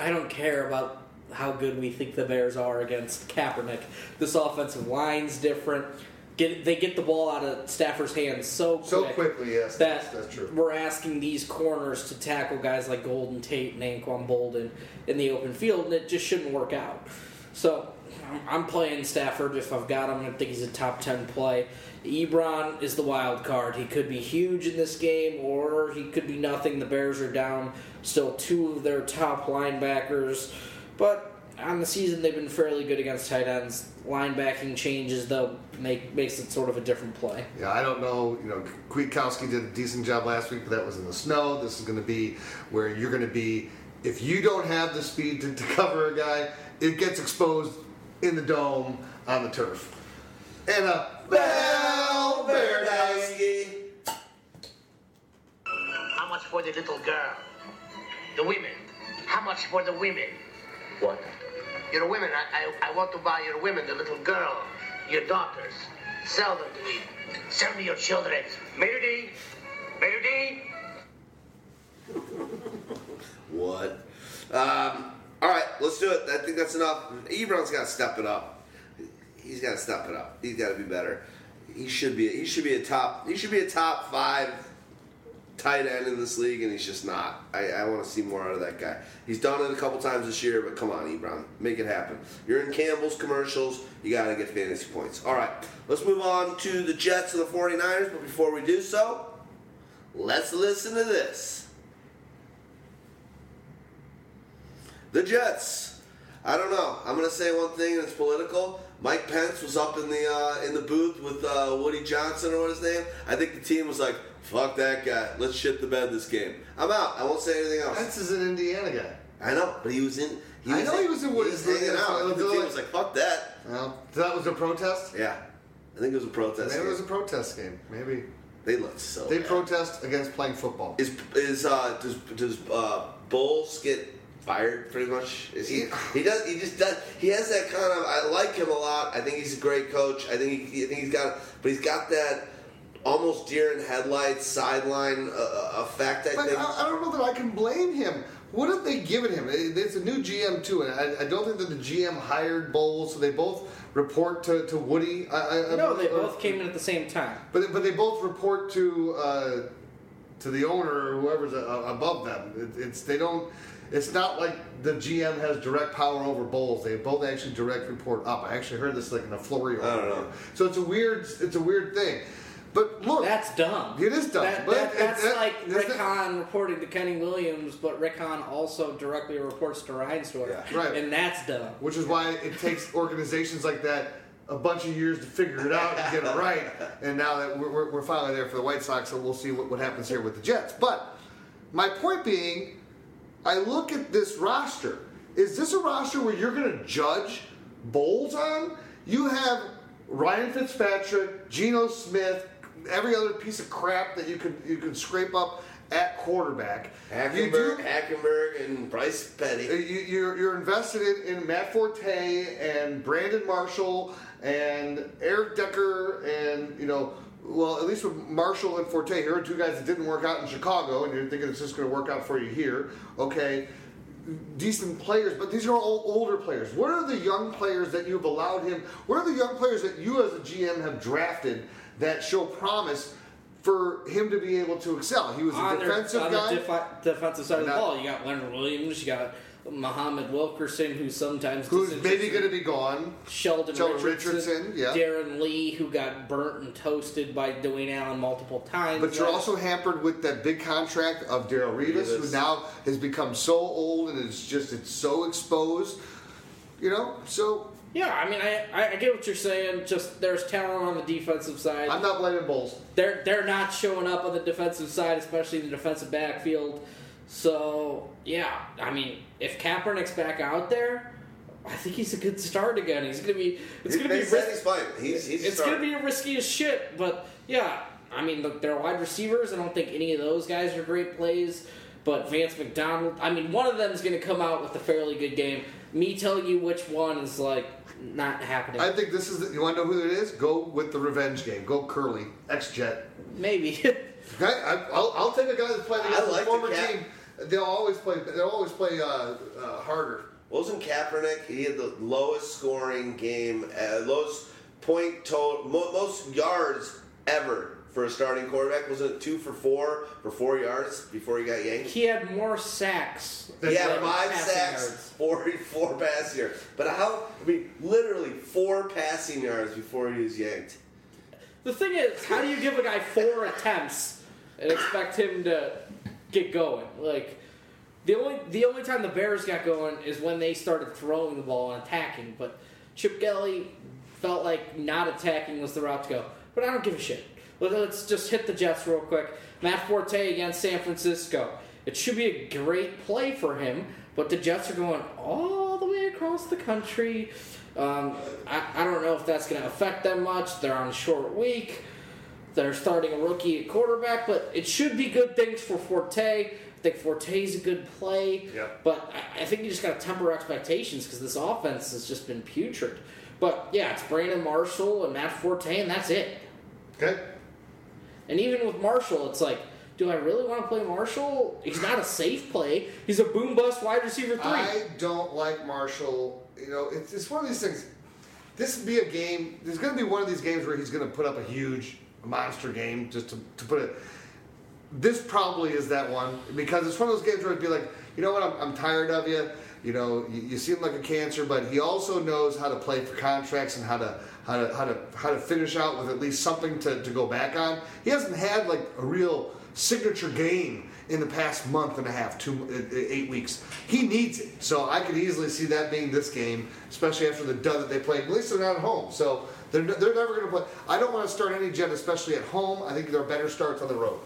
I don't care about how good we think the Bears are against Kaepernick. This offensive line's different. Get they get the ball out of Stafford's hands so quick. So quickly, yes, that that's, that's true. we're asking these corners to tackle guys like Golden Tate and Anquan Boldin in the open field, and it just shouldn't work out. So I'm- I'm playing Stafford if I've got him. I think he's a top ten play. Ebron is the wild card. He could be huge in this game, or he could be nothing. The Bears are down still two of their top linebackers, but on the season they've been fairly good against tight ends. Linebacking changes though make makes it sort of a different play. Yeah, I don't know. You know, Kwiatkoski did a decent job last week, but that was in the snow. This is going to be where you're going to be. If you don't have the speed to, to cover a guy, it gets exposed in the dome on the turf. And a bell Berdowski. How much for the little girl? The women. How much for the women? What? Your women. I, I, I want to buy your women, the little girl, your daughters. Sell them to me. Sell me your children. Melody. Melody. What? Um, all right, let's do it. I think that's enough. Ebron's got to step it up. He's got to step it up. He's got to be better. He should be. He should be a top. He should be a top five tight end in this league, and he's just not. I, I want to see more out of that guy. He's done it a couple times this year, but come on, Ebron, make it happen. You're in Campbell's commercials. You got to get fantasy points. All right, let's move on to the Jets and the 49ers. But before we do so, let's listen to this. The Jets. I don't know. I'm going to say one thing and it's political. Mike Pence was up in the uh, in the booth with uh, Woody Johnson or what his name. I think the team was like, "Fuck that guy. Let's shit the bed this game. I'm out. I won't say anything else." Pence is an Indiana guy. I know, but he was in. He I was know he was in Woody's hanging booth. out. The team was like, "Fuck that." Well, that was a protest. Yeah, I think it was a protest. Maybe it was a protest game. Maybe they looked so. they bad. protest against playing football. Is is uh does does uh Bowles get fired pretty much? Is he he does he just does he has that kind of I like him a lot. I think he's a great coach. I think he I think he's got but he's got that almost deer in headlights sideline uh, effect. I But think. I, I don't know that I can blame him. What have they given him? It's a new GM too, and I, I don't think that the GM hired Bowles, so they both report to, to Woody. I, I, I- No, they or- both came in at the same time. But but they both report to uh, to the owner or whoever's a, above them. It, it's they don't. It's not like the GM has direct power over Bowles. They both actually direct report up. I actually heard this like in a flurry. I don't know. So it's a weird it's a weird thing. But look, That's dumb. It is dumb, That, but that- it- that's that- like that's Rick Hahn reporting to Kenny Williams, but Rick Hahn also directly reports to Reinsdorf. Yeah. Right. And that's dumb. which is why it takes organizations like that a bunch of years to figure it out and get it right. And now that we're, we're, we're finally there for the White Sox, so we'll see what, what happens here with the Jets. But my point being, I look at this roster. Is this a roster where you're going to judge Bowles on? You have Ryan Fitzpatrick, Geno Smith, every other piece of crap that you can you can scrape up at quarterback. You do- Hackenberg, Hackenberg, and Bryce Petty. uh, you, you're, you're invested in, in Matt Forte and Brandon Marshall and Eric Decker and you know well at least with Marshall and Forte here are two guys that didn't work out in Chicago and you're thinking it's just going to work out for you here okay decent players but these are all older players what are the young players that you've allowed him what are the young players that you as a GM have drafted that show promise for him to be able to excel he was a their- defensive on guy the defi- defensive side of the ball, you got Leonard Williams, you got Muhammad Wilkerson, who sometimes who's maybe going to be gone Sheldon, Sheldon Richardson, Richardson, yeah. Darron Lee, who got burnt and toasted by Dwayne Allen multiple times. But you're also hampered with that big contract of Darrelle Revis, who now has become so old and it's just it's so exposed. You know, so yeah. I mean, I, I get what you're saying. Just there's talent on the defensive side. I'm not blaming Bowles. they're they're not showing up on the defensive side, especially the defensive backfield. So yeah, I mean, if Kaepernick's back out there, I think he's a good start again. He's gonna be. It's gonna they be. said ris- he's fine. He's, he's it's gonna be risky as shit, but yeah, I mean, look, they're wide receivers. I don't think any of those guys are great plays. But Vance McDonald, I mean, one of them is going to come out with a fairly good game. Me telling you which one is like not happening. I think this is. The, you want to know who it is? Go with the revenge game. Go Kerley, ex Jet. Maybe. [LAUGHS] Okay, I, I'll, I'll take a guy that's playing against I like a the former Cap- team. They'll always play. They'll always play uh, uh, harder. Wasn't Kaepernick? He had the lowest scoring game, uh, lowest point total, mo- most yards ever for a starting quarterback. Wasn't it two for four for four yards before he got yanked? he had more sacks. He had five sacks, yards. 44 passing yards. But how? I mean, literally four passing yards before he was yanked. The thing is, how do you give a guy four attempts and expect him to get going? Like the only the only time the Bears got going is when they started throwing the ball and attacking. But Chip Kelly felt like not attacking was the route to go. But I don't give a shit. Let- Let's just hit the Jets real quick. Matt Forte against San Francisco. It should be a great play for him, but the Jets are going all the way across the country. Um, I, I don't know if that's going to affect them much. They're on a short week. They're starting a rookie at quarterback, but it should be good things for Forte. I think Forte's a good play, Yep. but I, I think you just got to temper expectations because this offense has just been putrid. But yeah, it's Brandon Marshall and Matt Forte, and that's it. Okay. And even with Marshall, it's like, do I really want to play Marshall? He's not a safe play. He's a boom bust wide receiver three. I don't like Marshall. You know, it's, it's one of these things. This would be a game. There's going to be one of these games where he's going to put up a huge monster game. Just to, to put it. This probably is that one because it's one of those games where it'd be like, you know what, I'm, I'm tired of you. You know, you, you seem like a cancer, but he also knows how to play for contracts and how to how to how to how to finish out with at least something to, to go back on. He hasn't had like a real signature game in the past month and a half, two, eight weeks. He needs it. So I could easily see that being this game, especially after the dud that they played. At least they're not at home. So they're, they're never going to play. I don't want to start any Jet, especially at home. I think there are better starts on the road.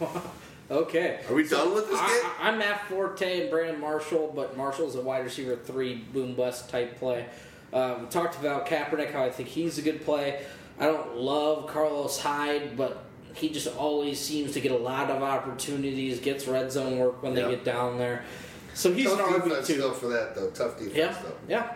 [LAUGHS] Okay. Are we done with this game? I, I- I'm Matt Forte and Brandon Marshall, but Marshall's a wide receiver three, boom bust type play. Uh, we talked about Kaepernick, how I think he's a good play. I don't love Carlos Hyde, but he just always seems to get a lot of opportunities, gets red zone work when they get down there. So he's Tough an RB too. for that though. Tough defense Yeah, though. yeah,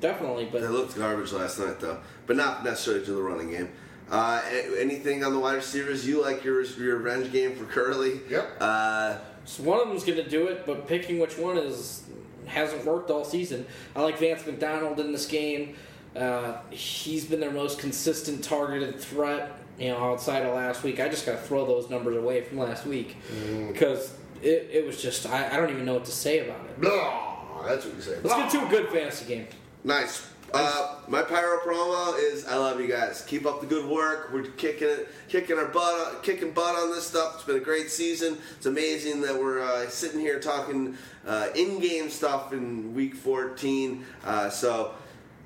definitely. But They looked garbage last night, though, but not necessarily to the running game. Uh, anything on the wide receivers? You like your your revenge game for Kerley? Yep. Uh, So one of them's going to do it, but picking which one is hasn't worked all season. I like Vance McDonald in this game. Uh, he's been their most consistent targeted threat. You know, outside of last week, I just got to throw those numbers away from last week because it, it was just I, I don't even know what to say about it. Blah, that's what you say. Let's get to a good fantasy game. nice. Uh, my pyro promo is I love you guys. Keep up the good work. We're kicking it, kicking our butt, kicking butt on this stuff. It's been a great season. It's amazing that we're uh, sitting here talking uh, in-game stuff in week 14. Uh, so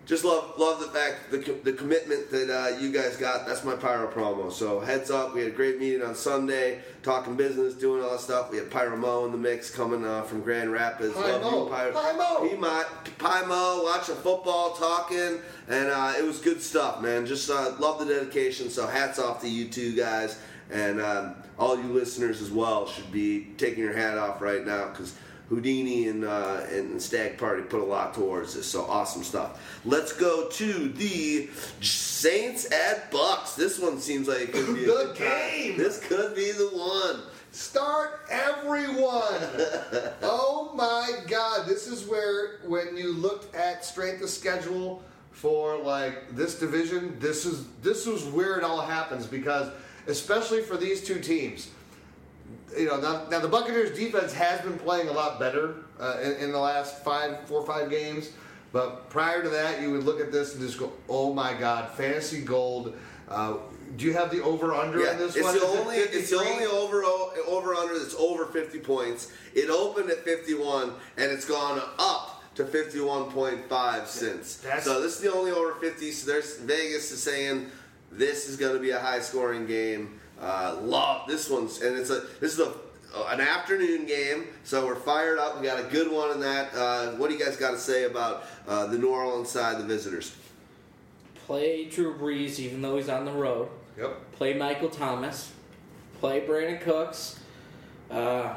just love love the fact the, the commitment that uh, you guys got. That's my pyro promo. So heads up, we had a great meeting on Sunday, talking business, doing all that stuff. We had Pyro Mo in the mix coming uh, from Grand Rapids. Hi, love you, Pyro. Mo. He might Pi Mo watching football, talking, and uh, it was good stuff, man. Just uh, love the dedication. So hats off to you two guys, and um, all you listeners as well should be taking your hat off right now because. Houdini and, uh, and Stagg Party put a lot towards this, so awesome stuff. Let's go to the Saints at Bucks. This one seems like it could be a [LAUGHS] The good time. game. This could be the one. Start everyone. [LAUGHS] oh my God! This is where when you looked at strength of schedule for like this division, this is this is where it all happens because especially for these two teams. You know, now, now the Buccaneers defense has been playing a lot better uh, in, in the last five, four or five games. But prior to that, you would look at this and just go, "Oh my God, fantasy gold." Uh, do you have the over under Yeah, in this it's one? the Is it only it's the only over over under that's over 50 points. It opened at 51 and it's gone up to 51.5 since. That's- so this is the only over 50. So there's Vegas is saying this is going to be a high scoring game. Uh, love this one's and it's a this is a an afternoon game, so we're fired up. We got a good one in that. Uh, what do you guys got to say about uh, the New Orleans side, the visitors? Play Drew Brees, even though he's on the road. Yep. Play Michael Thomas. Play Brandin Cooks. Uh,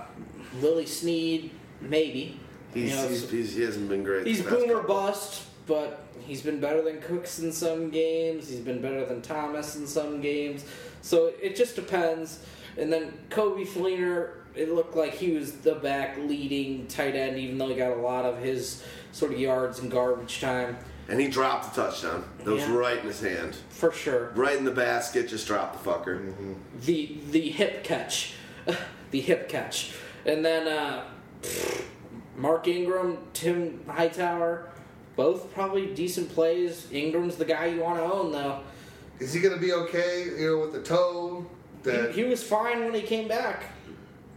Willie Snead, maybe. He's, You know, he's, he's, he hasn't been great. He's boomer bust, but he's been better than Cooks in some games. He's been better than Thomas in some games. So it just depends. And then Coby Fleener, it looked like he was the back leading tight end, even though he got a lot of his sort of yards and garbage time And he dropped the touchdown. That was Yeah. right in his hand. for sure. Right in the basket, just dropped the fucker. The the hip catch, [LAUGHS] the hip catch, and then uh, Mark Ingram, Tim Hightower, both probably decent plays. Ingram's the guy you want to own though. Is he going to be okay? You know, with the toe. That He, he was fine when he came back.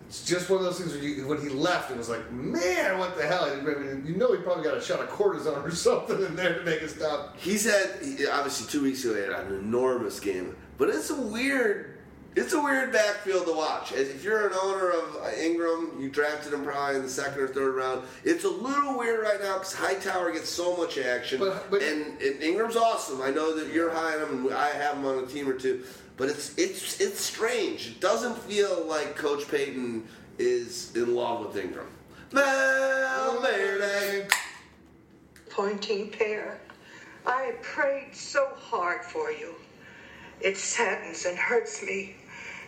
it's just one of those things. Where you, when he left, it was like, man, what the hell? I mean, you know, he probably got a shot of cortisone or [LAUGHS] something in there to make it stop. He's had obviously two weeks ago he had an enormous game, but it's a weird, it's a weird backfield to watch. As If you're an owner of uh, Ingram, you drafted him probably in the second or third round. It's a little weird right now because Hightower gets so much action, But- but- and, and Ingram's awesome. I know that you're high on him, and I have him on a team or two. But it's it's it's strange. It doesn't feel like Coach Payton is in love with Ingram. Valverde. Pointing pair, I prayed so hard for you. It saddens and hurts me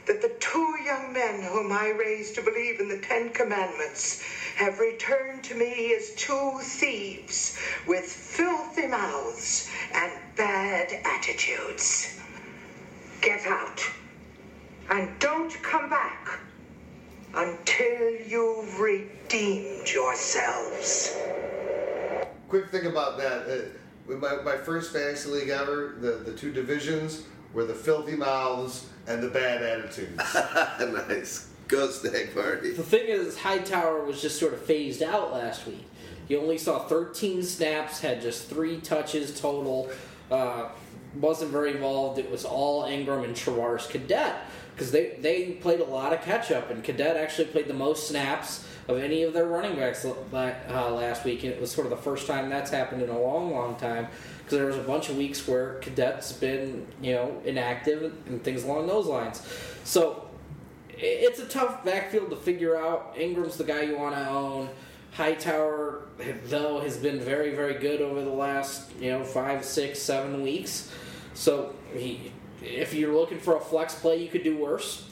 that the two young men whom I raised to believe in the Ten Commandments have returned to me as two thieves with filthy mouths and bad attitudes. Get out and don't come back until you've redeemed yourselves. Quick thing about that. Uh, my, my first fantasy league ever, the, the two divisions were the filthy mouths and the bad attitudes. [LAUGHS] nice. Go Stagg Party. The thing is, Hightower was just sort of phased out last week. He only saw 13 snaps, had just three touches total. Uh, wasn't very involved. It was all Ingram and Travis Cadet because they they played a lot of catch up, and Cadet actually played the most snaps of any of their running backs uh, last week, and it was sort of the first time that's happened in a long, long time. Because there was a bunch of weeks where Cadet's been you know inactive and things along those lines. So it's a tough backfield to figure out. Ingram's the guy you want to own. Hightower, though, has been very, very good over the last, you know, five, six, seven weeks. So he, if you're looking for a flex play, you could do worse.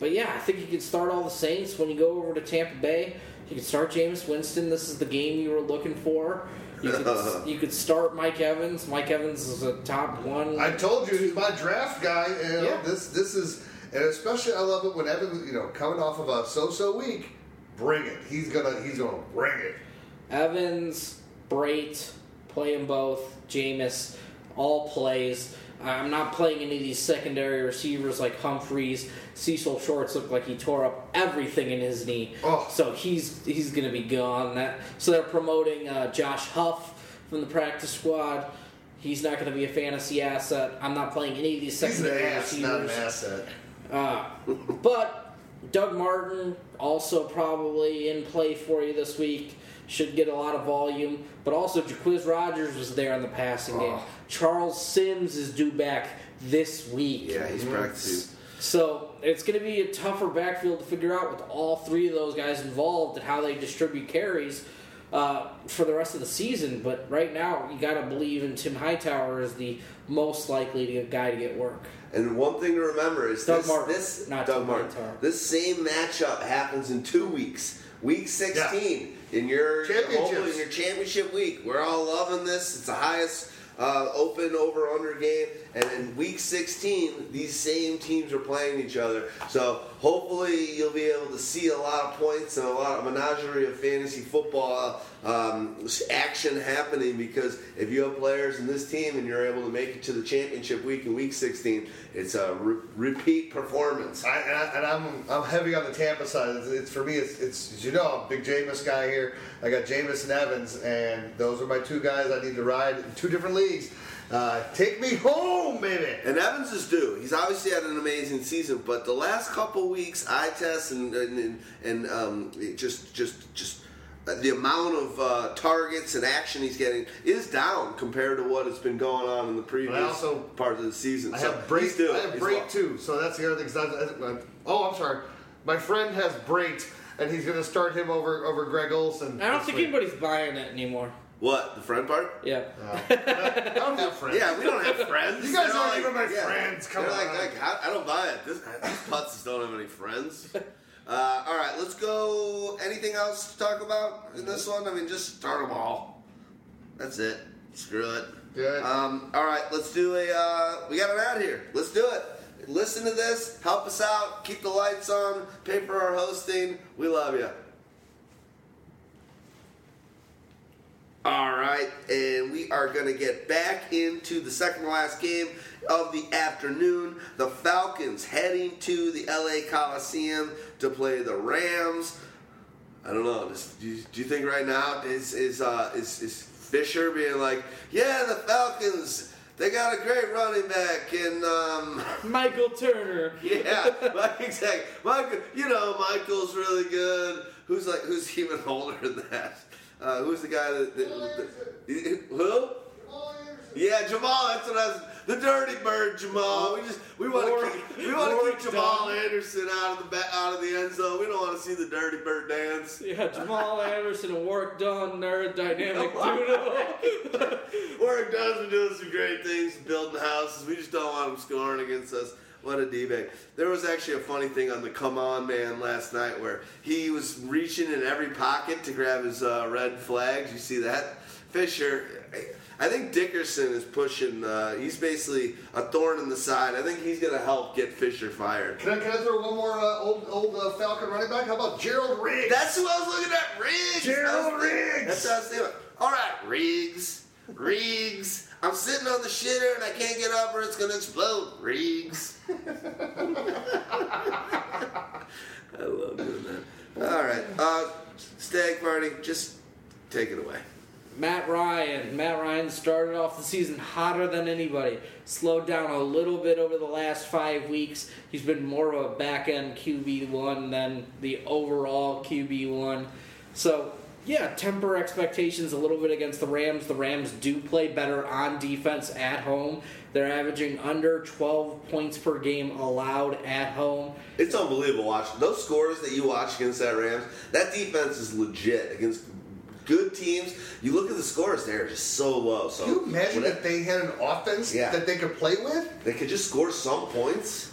But yeah, I think you can start all the Saints when you go over to Tampa Bay. You can start Jameis Winston. This is the game you were looking for. You could, you could start Mike Evans. Mike Evans is a top one. I told you he's my draft guy. Know, Yeah. This this is, and especially I love it when Evans, you know, coming off of a so-so week, bring it. He's gonna he's gonna bring it. Evans, Brate, play them both. Jameis, all plays. I'm not playing any of these secondary receivers like Humphries. Cecil Shorts look like he tore up everything in his knee, Oh. so he's he's going to be gone. That so they're promoting uh, Josh Huff from the practice squad. He's not going to be a fantasy asset. I'm not playing any of these He's an secondary ass, not an receivers. asset. Uh, but Doug Martin also probably in play for you this week. Should get a lot of volume. But also Jacquizz Rodgers was there in the passing game. Charles Sims is due back this week. Yeah, he's practicing. So it's going to be a tougher backfield to figure out with all three of those guys involved and how they distribute carries uh, for the rest of the season. But right now, you got to believe in Tim Hightower as the most likely to, guy to get work. And one thing to remember is Doug this, Martin, this not Doug Tim Martin. Hightower. This same matchup happens in two weeks. Week 16 in your Championships. hopefully in your championship week. We're all loving this. It's the highest uh, open over under game. And in week 16, these same teams are playing each other. So hopefully you'll be able to see a lot of points and a lot of menagerie of fantasy football um, action happening because if you have players in this team and you're able to make it to the championship week in week 16, it's a re- repeat performance. I, and, I, and I'm I'm heavy on the Tampa side. It's, it's for me. It's, it's as you know, I'm a big Jameis guy here. I got Jameis and Evans, and those are my two guys I need to ride in two different leagues. Uh, take me home, baby. And Evans is due. He's obviously had an amazing season, but the last couple weeks, eye tests and and and, and um, just just just uh, the amount of uh, targets and action he's getting is down compared to what has been going on in the previous also- part of the season. I so have break. he's due. I have He's break well. too. So that's the other thing. 'cause I- I- oh, I'm sorry. My friend has Brate, and he's going to start him over over Greg Olsen. I don't think week. anybody's buying it anymore. What the friend part? Yeah. [LAUGHS] I don't have friends. Yeah, we don't have friends. You guys They're aren't like- even my yeah. friends. Come They're on. like, like I, I don't buy it. This, these putzes don't have any friends. [LAUGHS] Uh, all right, let's go. Anything else to talk about in this one? I mean, just start them all. That's it. Screw it. Good. Um, all right, let's do a. Uh, we got an ad here. Let's do it. Listen to this. Help us out. Keep the lights on. Pay for our hosting. We love you. All right, and we are going to get back into the second to last game of the afternoon. The Falcons heading to the LA Coliseum to play the Rams. I don't know. Do you, do you think right now is is uh, is is Fisher being like, yeah, the Falcons, they got a great running back, and um, [LAUGHS] Michael Turner. yeah, [LAUGHS] exactly. Michael, you know, Michael's really good. Who's like, who's even [LAUGHS] older than that? Uh, who's the guy that, that, that who? Yeah, Jamal. That's what I was. The dirty bird, Jamal. We just we want Warrick- to keep we want to Warrick keep Jamal Dunn. Anderson out of the ba- out of the end zone. We don't want to see the dirty bird dance. Yeah, Jamal Anderson and Warrick Dunn, they're dynamic [LAUGHS] duo. Warrick Dunn's been doing some great things, building houses. We just don't want him scoring against us. What a d-bag. There was actually a funny thing on the Come On Man last night where he was reaching in every pocket to grab his uh, red flags. You see that? Fisher, I think Dickerson is pushing. Uh, he's basically a thorn in the side. I think he's going to help get Fisher fired. Can I, can I throw one more uh, old old uh, Falcon running back? How about Gerald Riggs? That's who I was looking at. Riggs. Gerald Riggs. That's what I was thinking. All right, Riggs. Riggs. I'm sitting on the shitter and I can't get up or it's gonna explode. Riggs. [LAUGHS] I love doing that. All right, uh, Stagg Party. Just take it away. Matt Ryan. Matt Ryan started off the season hotter than anybody. Slowed down a little bit over the last five weeks. He's been more of a back end QB one than the overall QB one. So yeah, temper expectations a little bit against the Rams. The Rams do play better on defense at home. They're averaging under 12 points per game allowed at home. It's unbelievable watching those scores that you watch against that Rams. That defense is legit against good teams. You look at the scores; they're just so low. So Can you imagine whatever- if they had an offense Yeah. that they could play with? they could just score some points.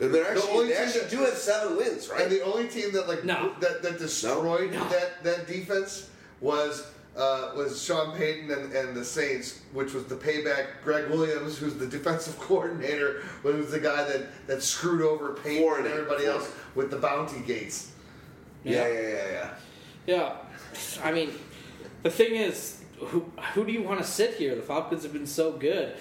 And they're actually, only they actually that- do have seven wins, right? And the only team that like No. that, that destroyed No. that that defense was uh, was Sean Payton and, and the Saints, which was the payback. Gregg Williams, who's the defensive [LAUGHS] coordinator, was the guy that, that screwed over Payton Foreign and everybody foreign else with the bounty gates. yeah, yeah, yeah, yeah. Yeah, I mean, the thing is, who who do you want to sit here? The Falcons have been so good.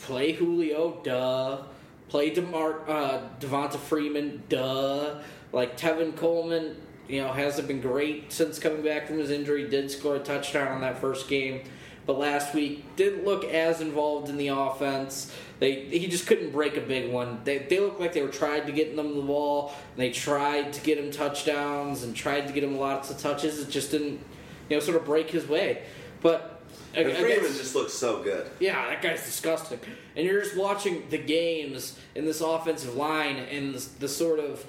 Play Julio, duh. Play Demar uh, Devonta Freeman, duh. Like Tevin Coleman, you know, hasn't been great since coming back from his injury. Did score a touchdown on that first game, but last week didn't look as involved in the offense. They he just couldn't break a big one. They they looked like they were trying to get them the ball. And they tried to get him touchdowns and tried to get him lots of touches. It just didn't, you know, sort of break his way. But And Freeman just looks so good. yeah, that guy's disgusting. And you're just watching the games in this offensive line and the, the sort of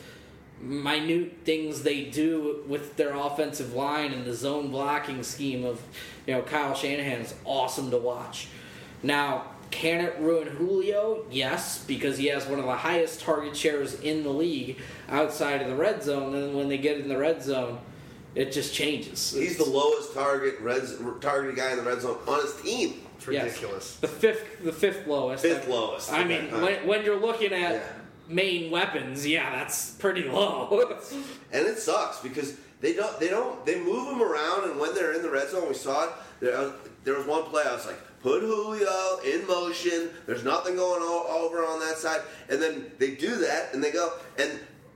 minute things they do with their offensive line and the zone blocking scheme of, you know, Kyle Shanahan is awesome to watch. Now, can it ruin Julio? Yes, because he has one of the highest target shares in the league outside of the red zone. And when they get in the red zone, it just changes. He's the lowest target red targeted guy in the red zone on his team. It's Yes. ridiculous. The fifth, the fifth lowest. Fifth lowest. I mean, when, when you're looking at Yeah. main weapons, yeah, that's pretty low. [LAUGHS] and it sucks because they don't they don't they move them around and when they're in the red zone we saw it there, uh, there was one play I was like put Julio in motion there's nothing going o- over on that side and then they do that and they go and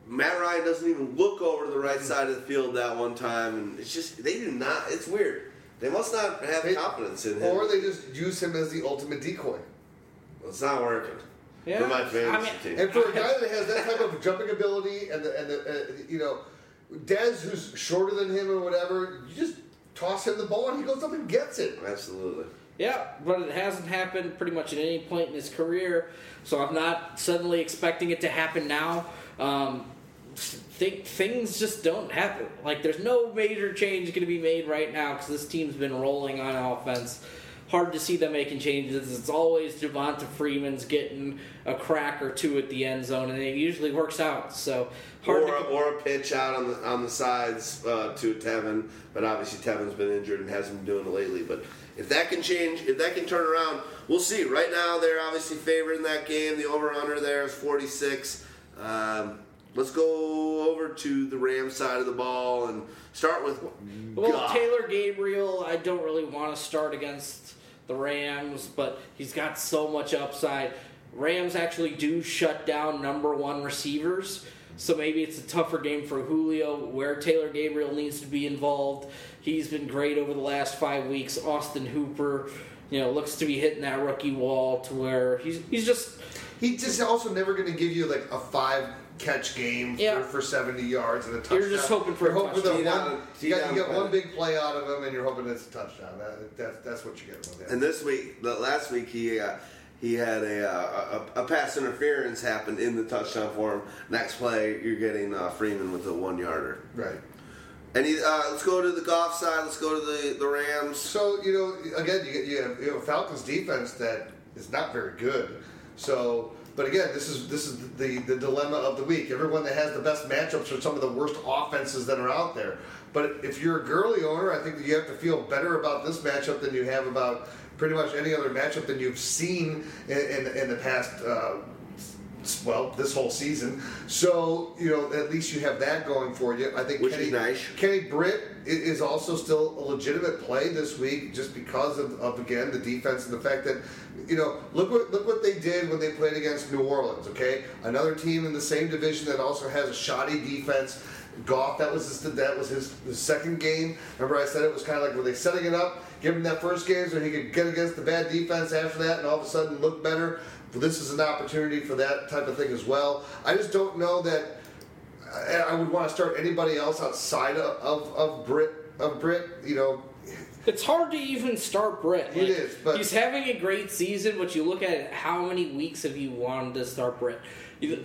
Matt Ryan doesn't even look over to the right side of the field that one time and it's just they do not it's weird they must not have They- confidence in him Or they just use him as the ultimate decoy. Well, it's not working Yeah, for my fantasy I mean- team And for a guy that has that type of [LAUGHS] jumping ability and the, and the uh, you know, Dez who's shorter than him or whatever, you just toss him the ball and he goes up and gets it. absolutely yeah, but it hasn't happened pretty much at any point in his career, so I'm not suddenly expecting it to happen now. Um, think things just don't happen. Like there's no major change going to be made right now because this team's been rolling on offense. Hard to see them making changes. It's always Devonta Freeman's getting a crack or two at the end zone, and it usually works out. So hard or, to a, or a pitch out on the on the sides uh, to Tevin, but obviously Tevin's been injured and hasn't been doing it lately. But if that can change, if that can turn around, we'll see. Right now, they're obviously favored in that game. The over under there is 46. Um, let's go over to the Rams side of the ball and start with. Well, God. Taylor Gabriel, I don't really want to start against the Rams, but he's got so much upside. Rams actually do shut down number one receivers, so maybe it's a tougher game for Julio where Taylor Gabriel needs to be involved. He's been great over the last five weeks. Austin Hooper, you know, looks to be hitting that rookie wall to where he's he's just He's just also never going to give you like a five catch game Yeah. for, for 70 yards and a touchdown. You're just hoping for You're a hoping touchdown. that one, you got, you got play. one big play out of him and you're hoping it's a touchdown. That, that, that's what you get with him. And this week, the last week, he uh, he had a, uh, a a pass interference happen in the touchdown for him. Next play, you're getting uh, Freeman with a one yarder. right. And he, uh, let's go to the golf side. Let's go to the, the Rams. So you know, again, you, get, you, have, you have a Falcons defense that is not very good. So, but again, this is this is the the dilemma of the week. Everyone that has the best matchups are some of the worst offenses that are out there. But if you're a Gurley owner, I think that you have to feel better about this matchup than you have about pretty much any other matchup than you've seen in, in, in the past. Uh, well, this whole season. So you know, at least you have that going for you. I think Which Kenny, is nice. Kenny Britt is also still a legitimate play this week, just because of, of again the defense and the fact that you know look what look what they did when they played against New Orleans. Okay, another team in the same division that also has a shoddy defense. Goff, that was his, that was his, his second game. Remember, I said it was kind of like were they setting it up, give him that first game so he could get against the bad defense after that, and all of a sudden look better. This is an opportunity for that type of thing as well. I just don't know that I, I would want to start anybody else outside of of, of Britt of Britt. You know, It's hard to even start Britt. It is, but- he's having a great season. But you look at it, how many weeks have you wanted to start Britt?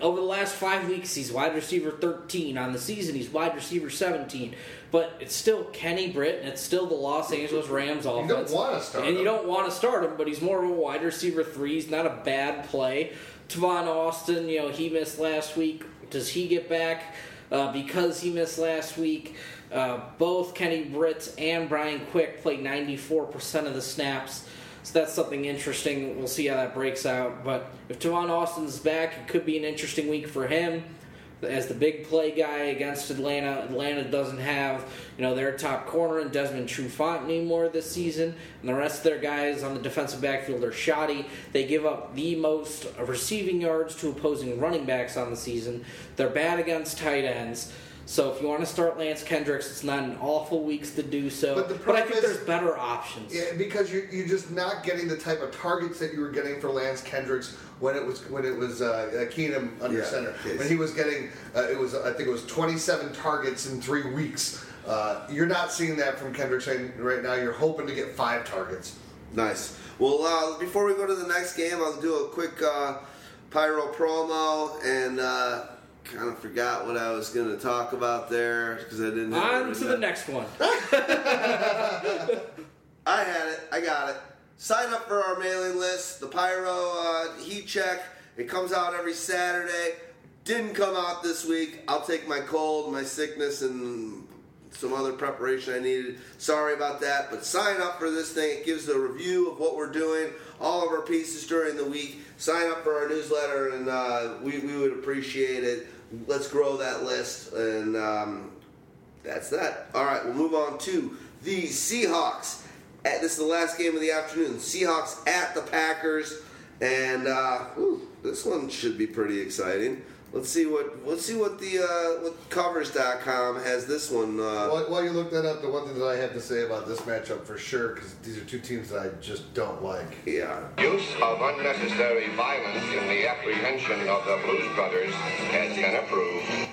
Over the last five weeks, he's wide receiver 13. On the season, he's wide receiver 17. But it's still Kenny Britt, and it's still the Los Angeles Rams don't offense. wanna start and you don't want to start him, but he's more of a wide receiver three. He's not a bad play. Tavon Austin, you know, he missed last week. Does he get back? Uh, because he missed last week, uh, both Kenny Britt and Brian Quick played 94% of the snaps. So that's something interesting. We'll see how that breaks out. But if Tavon Austin's back, it could be an interesting week for him as the big play guy against Atlanta. Atlanta doesn't have, you know, their top corner and Desmond Trufant anymore this season, and the rest of their guys on the defensive backfield are shoddy. They give up the most receiving yards to opposing running backs on the season. They're bad against tight ends. So if you want to start Lance Kendricks, it's not an awful weeks to do so. But the I think is- there's better options. Yeah, because you're, you're just not getting the type of targets that you were getting for Lance Kendricks when it was when it was uh, uh, Keenum under Yeah, center. case. When he was getting uh, it was I think it was 27 targets in three weeks. Uh, you're not seeing that from Kendricks right right now. You're hoping to get five targets. Nice. Well, uh, before we go to the next game, I'll do a quick uh, pyro promo and uh, kind of forgot what I was going to talk about there because I didn't. On to the next one. [LAUGHS] I had it. I got it. Sign up for our mailing list, the Pyro uh, Heat Check. It comes out every Saturday. Didn't come out this week. I'll take my cold, my sickness, and some other preparation I needed. Sorry about that, but sign up for this thing. It gives a review of what we're doing, all of our pieces during the week. Sign up for our newsletter, and uh, we, we would appreciate it. Let's grow that list, and um, that's that. All right, we'll move on to the Seahawks. At, this is the last game of the afternoon. Seahawks at the Packers, and uh, whew, this one should be pretty exciting. Let's see what let's see what the uh, what covers.com has this one. Uh, While, while you look that up, the one thing that I have to say about this matchup for sure, because these are two teams that I just don't like. yeah, Use of unnecessary violence in the apprehension of the Blues Brothers has been approved.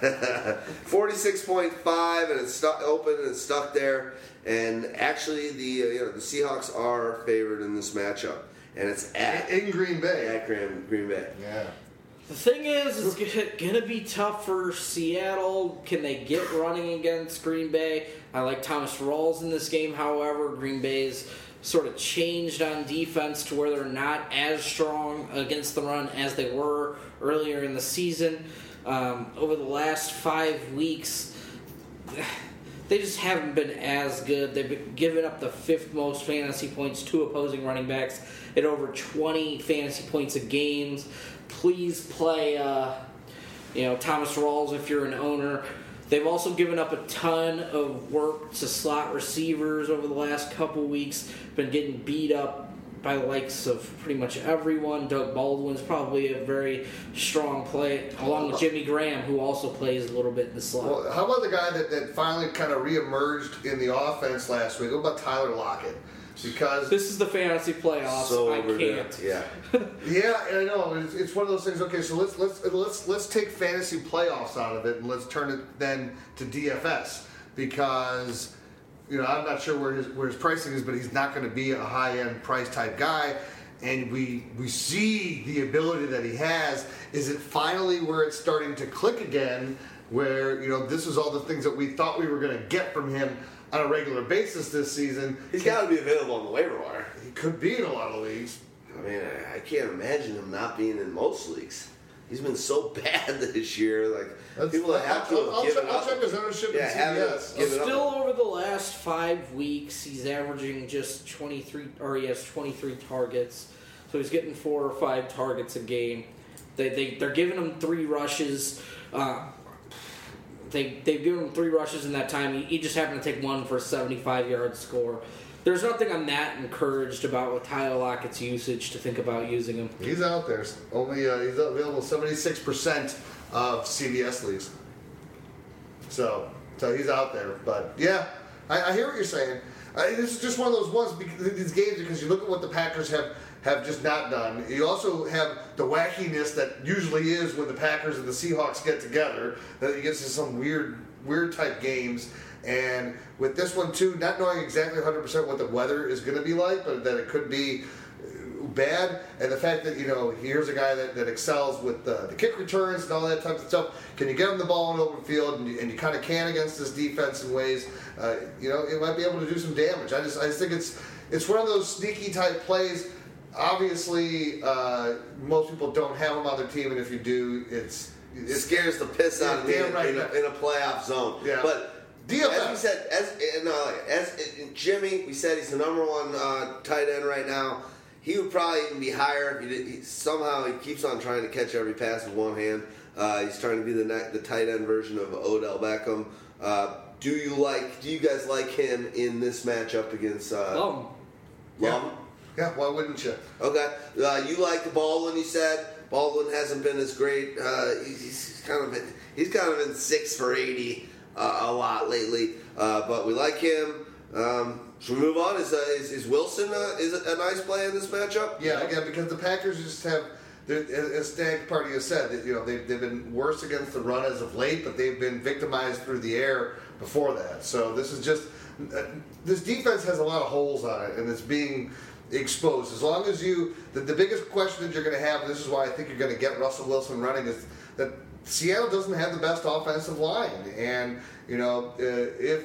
[LAUGHS] forty-six point five, and it's stuck open and it's stuck there. And actually, the uh, you know the Seahawks are favored in this matchup, and it's at In Green Bay. at Green, Green Bay. Yeah. The thing is, it's gonna be tough for Seattle. Can they get running against Green Bay? I like Thomas Rawls in this game. However, Green Bay's sort of changed on defense to where they're not as strong against the run as they were earlier in the season. Um, over the last five weeks, [SIGHS] they just haven't been as good. They've given up the fifth most fantasy points to opposing running backs at over 20 fantasy points a game. Please play, uh, you know, Thomas Rawls if you're an owner. They've also given up a ton of work to slot receivers over the last couple weeks. Been getting beat up by the likes of pretty much everyone. Doug Baldwin's probably a very strong play, along with Jimmy Graham, who also plays a little bit in the slot. Well, how about the guy that, that finally kind of reemerged in the offense last week? What about Tyler Lockett? Because This is the fantasy playoffs. So I overdone. can't. Yeah. [LAUGHS] Yeah, I know. It's, it's one of those things. Okay, so let's let's let's let's take fantasy playoffs out of it and let's turn it then to DFS because you know I'm not sure where his where his pricing is, but he's not going to be a high end price type guy. And we we see the ability that he has. Is it finally where it's starting to click again? Where you know this is all the things that we thought we were going to get from him on a regular basis this season. He's got to be available on the waiver wire. He could be in a lot of leagues. I mean, I, I can't imagine him not being in most leagues. He's been so [LAUGHS] bad this year. Like That's- people that have to I'll- have I'll given check- I'll check his ownership yeah, and haven't CBS. given up. Still over the last five weeks, he's averaging just 23, or he has 23 targets. So he's getting four or five targets a game. They, they, they're giving him three rushes. Uh, they, they've given him three rushes in that time. He, he just happened to take one for a 75 yard score. There's nothing I'm that encouraged about with Tyler Lockett's usage to think about using him. He's out there. Only uh, he's available seventy six percent of CBS leagues. So, so he's out there. But yeah, I, I hear what you're saying. I, this is just one of those ones because these games because you look at what the Packers have have just not done. You also have the wackiness that usually is when the Packers and the Seahawks get together. That it gets to some weird weird type games. And with this one too, not knowing exactly 100% what the weather is going to be like, but that it could be bad, and the fact that you know here's a guy that, that excels with the, the kick returns and all that type of stuff. Can you get him the ball in open field, and you, you kind of can against this defense in ways, uh, you know, it might be able to do some damage. I just I just think it's it's one of those sneaky type plays. Obviously, uh, most people don't have him on their team, and if you do, it's It scares the piss out of me in, damn right. in, a, in a playoff zone. Yeah. But DFS. as we said, as no, as Jimmy, we said he's the number one uh, tight end right now. He would probably even be higher if he, he somehow he keeps on trying to catch every pass with one hand. Uh, he's trying to be the the tight end version of Odell Beckham. Uh, do you like? Do you guys like him in this matchup against uh, Lum. Lum? yeah. Yeah, why wouldn't you? Okay. Uh, you like Baldwin? You said Baldwin hasn't been as great. Uh, he's, he's kind of been, he's kind of been six for eighty uh, a lot lately. Uh, but we like him. Um, should we move on? Is uh, is, is Wilson uh, is a nice play in this matchup? Yeah, again, because the Packers just have, as Stagg Party has said, that, you know, they've, they've been worse against the run as of late, but they've been victimized through the air before that. So this is just, uh, this defense has a lot of holes on it, and it's being exposed. As long as you, the, the biggest question that you're going to have, and this is why I think you're going to get Russell Wilson running, is that Seattle doesn't have the best offensive line, and you know uh, if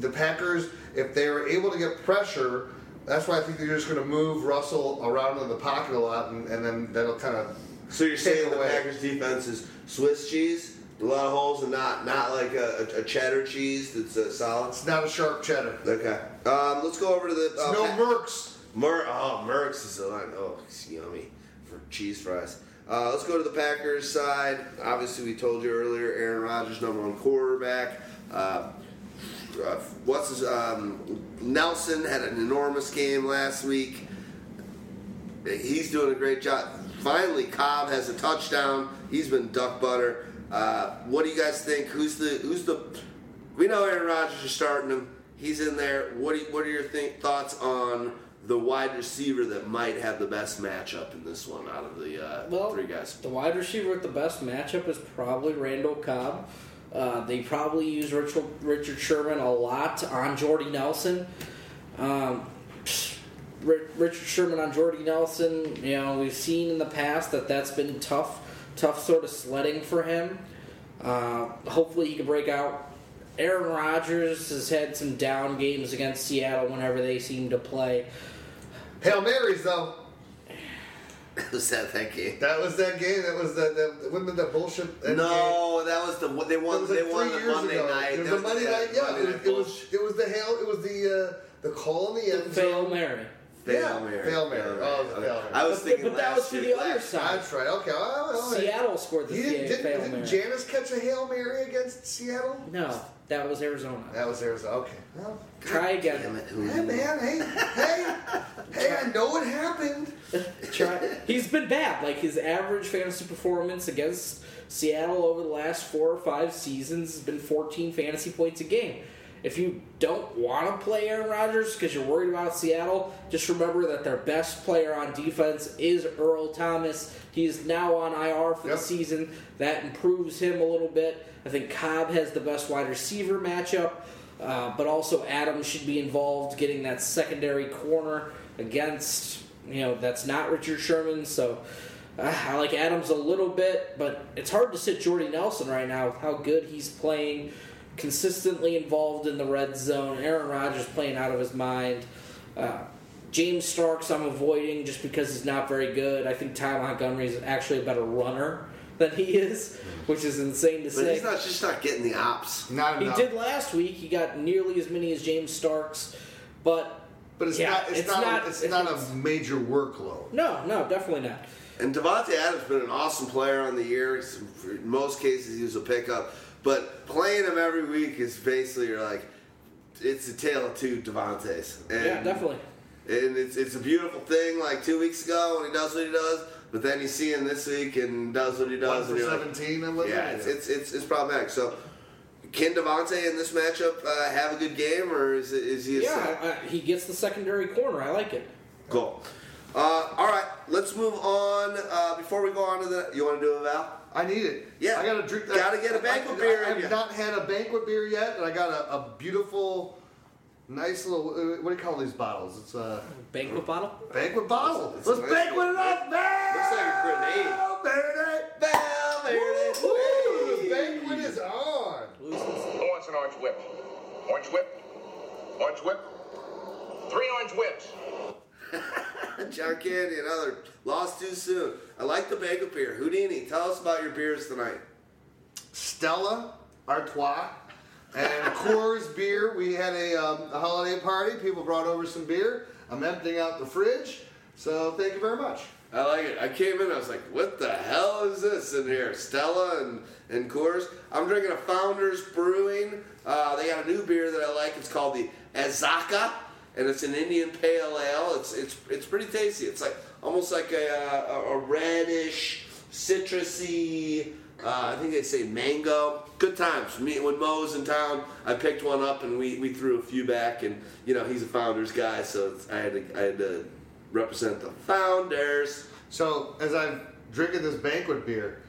the Packers, if they are able to get pressure, that's why I think they're just going to move Russell around in the pocket a lot, and, and then that'll kind of So you're saying the away. Packers defense is Swiss cheese, a lot of holes, and not not like a, a, a cheddar cheese that's uh, solid. it's not a sharp cheddar. Okay. Um, let's go over to the. Uh, no Mercs. Mer oh Merck's is a line. Oh, it's yummy for cheese fries. Uh, let's go to the Packers side. Obviously, we told you earlier, Aaron Rodgers, number one quarterback. Uh, uh, what's his um, Nelson had an enormous game last week. He's doing a great job. Finally, Cobb has a touchdown. He's been duck butter. Uh, what do you guys think? Who's the who's the? We know Aaron Rodgers is starting him. He's in there. What do you, what are your think, thoughts on the wide receiver that might have the best matchup in this one out of the uh, Well, three guys? the wide receiver with the best matchup is probably Randall Cobb. Uh, they probably use Richard, Richard Sherman a lot on Jordy Nelson. Um, Richard Sherman on Jordy Nelson, you know, we've seen in the past that that's been tough, tough sort of sledding for him. Uh, hopefully, he can break out. Aaron Rodgers has had some down games against Seattle whenever they seem to play. Hail Marys though. Was that that game? That was that game. That was that. that wasn't that bullshit. end game? No, that was the they won. like they won three the years Monday ago. night. It was That the Monday night. Yeah, Monday it was, night it was. It was the hail. It was the uh, the call in the end Fail zone. Mary. Fail Yeah, Mary. Fail Mary. Oh, the Fail Mary. I was But- thinking but that last was for the other side. That's right. Okay. All right, all right. Seattle scored the He didn't, didn't, Fail didn't Mary. Janis catch a hail mary against Seattle? No, that was Arizona. That was Arizona. Okay. Well, Try again. Damn it, hey man, hey, hey, hey! I know what happened. [LAUGHS] Try. He's been bad. Like his average fantasy performance against Seattle over the last four or five seasons has been 14 fantasy points a game. If you don't want to play Aaron Rodgers because you're worried about Seattle, just remember that their best player on defense is Earl Thomas. He is now on IR for Yep. the season. That improves him a little bit. I think Cobb has the best wide receiver matchup, uh, but also Adams should be involved getting that secondary corner against, you know, that's not Richard Sherman. So uh, I like Adams a little bit, but it's hard to sit Jordy Nelson right now with how good he's playing, consistently involved in the red zone. Aaron Rodgers playing out of his mind. Uh, James Starks, I'm avoiding just because he's not very good. I think Ty Montgomery is actually a better runner than he is, which is insane to But say. he's not just not getting the ops. Not He did last week. He got nearly as many as James Starks, but but it's yeah, not. It's, it's not. not- it's, it's- not it's- a major workload. no, no, definitely not. And Davante Adams been an awesome player on the year. In most cases, he was a pickup. But playing him every week is basically you're like, it's a tale of two Davantes. And, yeah, definitely. And it's, it's a beautiful thing. Like two weeks ago when he does what he does, but then you see him this week and does what he does. One does. for and you're like, seventeen. I'm looking yeah, it's, it's it's it's problematic. So can Davante in this matchup uh, have a good game, or is, it, is he? A Yeah, I, he gets the secondary corner. I like it. Cool. Uh, all right, let's move on. Uh, before we go on to the, you want to do it, Val? I need it. Yeah. I got to drink. that. Gotta get a banquet I, beer I, in have ya. not had a banquet beer yet, and I got a, a beautiful, nice little. uh, What do you call these bottles? It's a Banquet bottle. banquet bottle. It's a Let's nice banquet it up, man. Looks like a grenade. Verde. Val Verde. Woo, the banquet is on. Who wants an orange whip? Orange whip? Orange whip? Three orange whips. [LAUGHS] John Candy, another lost too soon. I like the banquet beer. Houdini, tell us about your beers tonight. Stella Artois and Coors beer. We had a, um, a holiday party. People brought over some beer. I'm emptying out the fridge. So thank you very much. I like it. I came in, I was like, what the hell is this in here? Stella and, and Coors. I'm drinking a Founders Brewing. Uh, they got a new beer that I like. It's called the Azacca, and it's an Indian Pale Ale. It's it's it's pretty tasty. It's like almost like a, a, a reddish, citrusy, uh, I think they say mango. Good times. Me when Mo's in town, I picked one up and we, we threw a few back. And you know he's a Founders guy, so it's, I had to I had to represent the Founders. So as I'm drinking this banquet beer,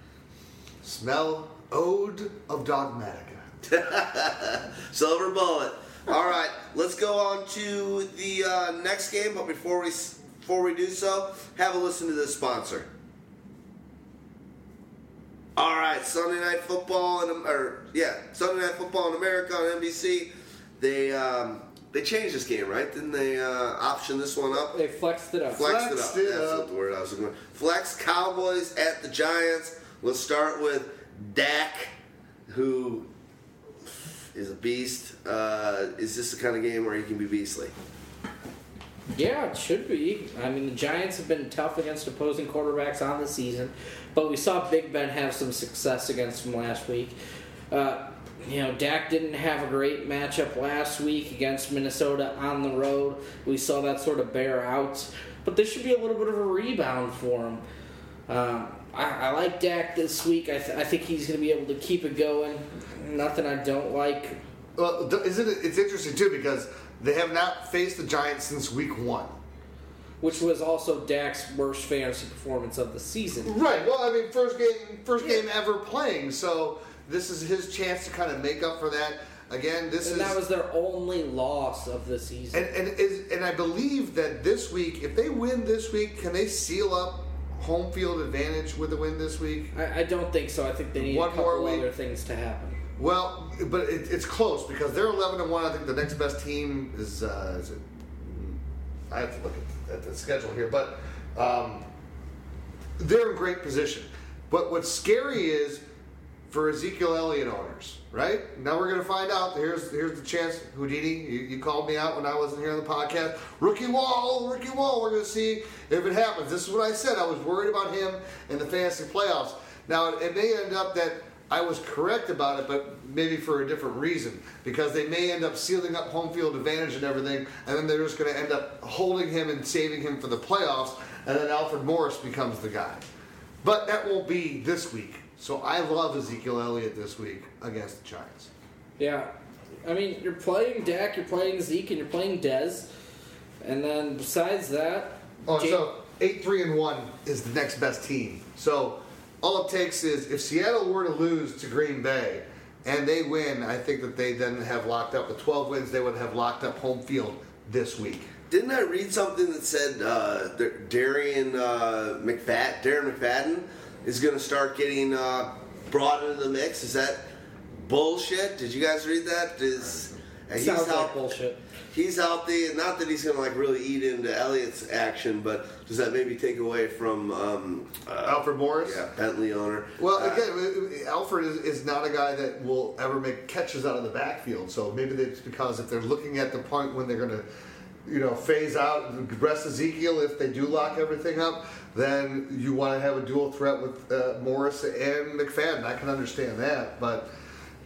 smell Ode of Dogmatica. [LAUGHS] Silver bullet. All right, let's go on to the uh, next game. But before we before we do so, have a listen to this sponsor. All right, Sunday night football and or yeah, Sunday night football in America on NBC. They um, they changed this game, right? Didn't they uh, option this one up? They flexed it up. Flexed, Flexed it it up. That's up. the word I was looking for. Flex Cowboys at the Giants. Let's start with Dak, who is a beast. Uh, is this the kind of game where he can be beastly? Yeah, it should be. I mean, the Giants have been tough against opposing quarterbacks on the season, but we saw Big Ben have some success against him last week. Uh, you know, Dak didn't have a great matchup last week against Minnesota on the road. We saw that sort of bear out, but this should be a little bit of a rebound for him. Um, I, I like Dak this week. I, th- I think he's going to be able to keep it going. Nothing I don't like. Well, isn't it? It's interesting too because they have not faced the Giants since Week One. Which was also Dak's worst fantasy performance of the season. Right. Well, I mean, first game, first game ever playing. So this is his chance to kind of make up for that. Again, this And is that was their only loss of the season. and and is and I believe that this week, if they win this week, can they seal up home field advantage with a win this week? I, I don't think so. I think they need One a more couple week. other things to happen. Well, but it, it's close because they're eleven and one. I think the next best team is uh, is it? I have to look at, at the schedule here, but um, they're in great position. But what's scary is for Ezekiel Elliott owners, right? Now we're going to find out. Here's here's the chance. Houdini, you, you called me out when I wasn't here on the podcast. Rookie wall, rookie wall. We're going to see if it happens. This is what I said. I was worried about him in the fantasy playoffs. Now it, it may end up that I was correct about it, but maybe for a different reason because they may end up sealing up home field advantage and everything, and then they're just going to end up holding him and saving him for the playoffs, and then Alfred Morris becomes the guy. But that won't be this week. So I love Ezekiel Elliott this week against the Giants. Yeah. I mean, you're playing Dak, you're playing Zeke, and you're playing Dez. And then besides that, Oh, Jake- so eight three and one is the next best team. So all it takes is if Seattle were to lose to Green Bay and they win, I think that they then have locked up with twelve wins. They would have locked up home field this week. Didn't I read something that said uh, Darian uh, McFadden, Darren McFadden is going to start getting uh, brought into the mix? Is that bullshit? Did you guys read that? Is uh, he's sounds like out, bullshit. He's healthy. Not that he's going to like really eat into Elliott's action, but does that maybe take away from um, uh, Alfred Morris. Yeah, Bentley owner. Well, Uh, again, Alfred is, is not a guy that will ever make catches out of the backfield. So maybe it's because if they're looking at the point when they're going to, you know, phase out, rest Ezekiel, if they do lock everything up, then you want to have a dual threat with uh, Morris and McFadden. I can understand that, but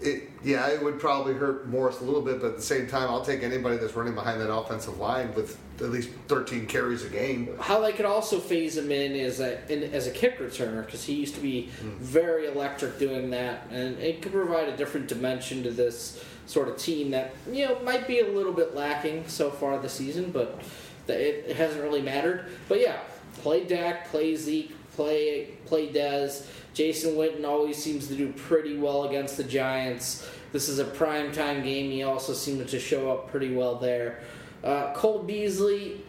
it yeah, it would probably hurt Morris a little bit, but at the same time, I'll take anybody that's running behind that offensive line with at least 13 carries a game. How they could also phase him in is a, in, as a kick returner because he used to be hmm. very electric doing that, and it could provide a different dimension to this sort of team that you know might be a little bit lacking so far this season, but it, it hasn't really mattered. But yeah, play Dak, play Zeke, play play Dez. Jason Witten always seems to do pretty well against the Giants. This is a prime time game. He also seemed to show up pretty well there. Uh, Cole Beasley,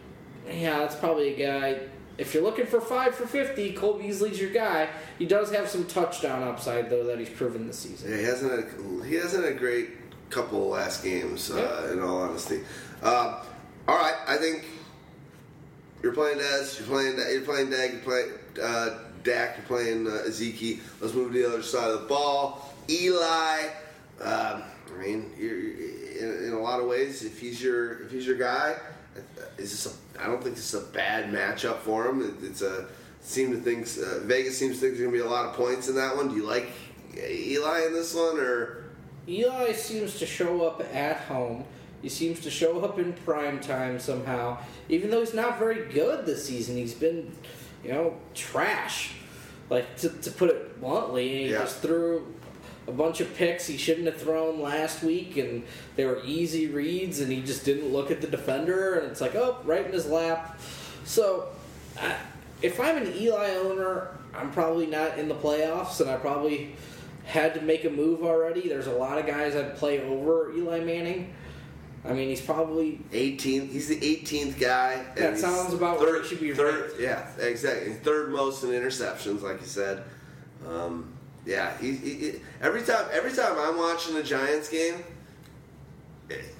yeah, that's probably a guy. If you're looking for five for fifty, Cole Beasley's your guy. He does have some touchdown upside though that he's proven this season. Yeah, he hasn't had a, he hasn't had a great couple of last games. Uh, in all honesty, uh, all right. I think you're playing Dez, you're playing you're playing Dak, you're playing uh, Dak, you're playing uh, Ezekiel. Let's move to the other side of the ball. Eli. Um, I mean, in, in a lot of ways, if he's your if he's your guy, is this a? I don't think this is a bad matchup for him. It, it's a seem to think uh, Vegas seems to think there's gonna be a lot of points in that one. Do you like Eli in this one or? Eli seems to show up at home. He seems to show up in prime time somehow. Even though he's not very good this season, he's been, you know, trash. Like to, to put it bluntly, he Yeah. just threw a bunch of picks he shouldn't have thrown last week, and they were easy reads, and he just didn't look at the defender, and it's like, oh, right in his lap. So, I, if I'm an Eli owner, I'm probably not in the playoffs, and I probably had to make a move already. There's a lot of guys I'd play over Eli Manning. I mean, he's probably 18th. He's the 18th guy. That he's sounds about where he should be Third, yeah, exactly. Third most in interceptions, like you said. Um, yeah, he, he, he- every time every time I'm watching a Giants game,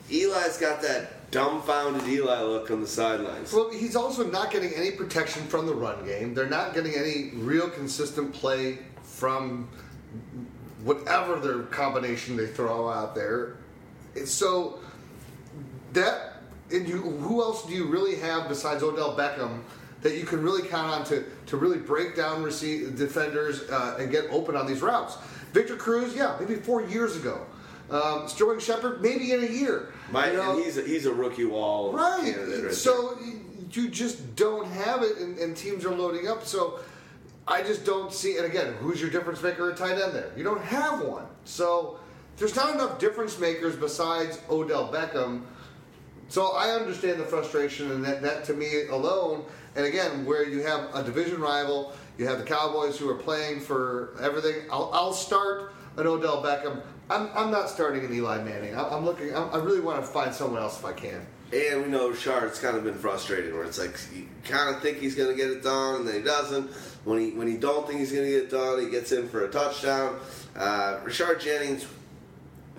Eli's got that dumbfounded Eli look on the sidelines. Well, he's also not getting any protection from the run game. They're not getting any real consistent play from whatever their combination they throw out there. And so that and you who else do you really have besides Odell Beckham that you can really count on to, to really break down receive defenders uh, and get open on these routes? Victor Cruz, yeah, maybe four years ago. Um, Sterling Shepard, maybe in a year. My, You know, and he's a, he's a rookie wall right so you just don't have it, and, and teams are loading up. So I just don't see. And again, who's your difference maker at tight end there? You don't have one. So there's not enough difference makers besides Odell Beckham. So I understand the frustration, and that, that to me alone. And again, where you have a division rival, you have the Cowboys who are playing for everything. I'll, I'll start an Odell Beckham. I'm, I'm not starting an Eli Manning. I, I'm looking. I, I really want to find someone else if I can. And we know Shard's kind of been frustrating, where it's like you kind of think he's going to get it done, and then he doesn't. When he when he don't think he's going to get it done, he gets in for a touchdown. Uh, Rashard Jennings,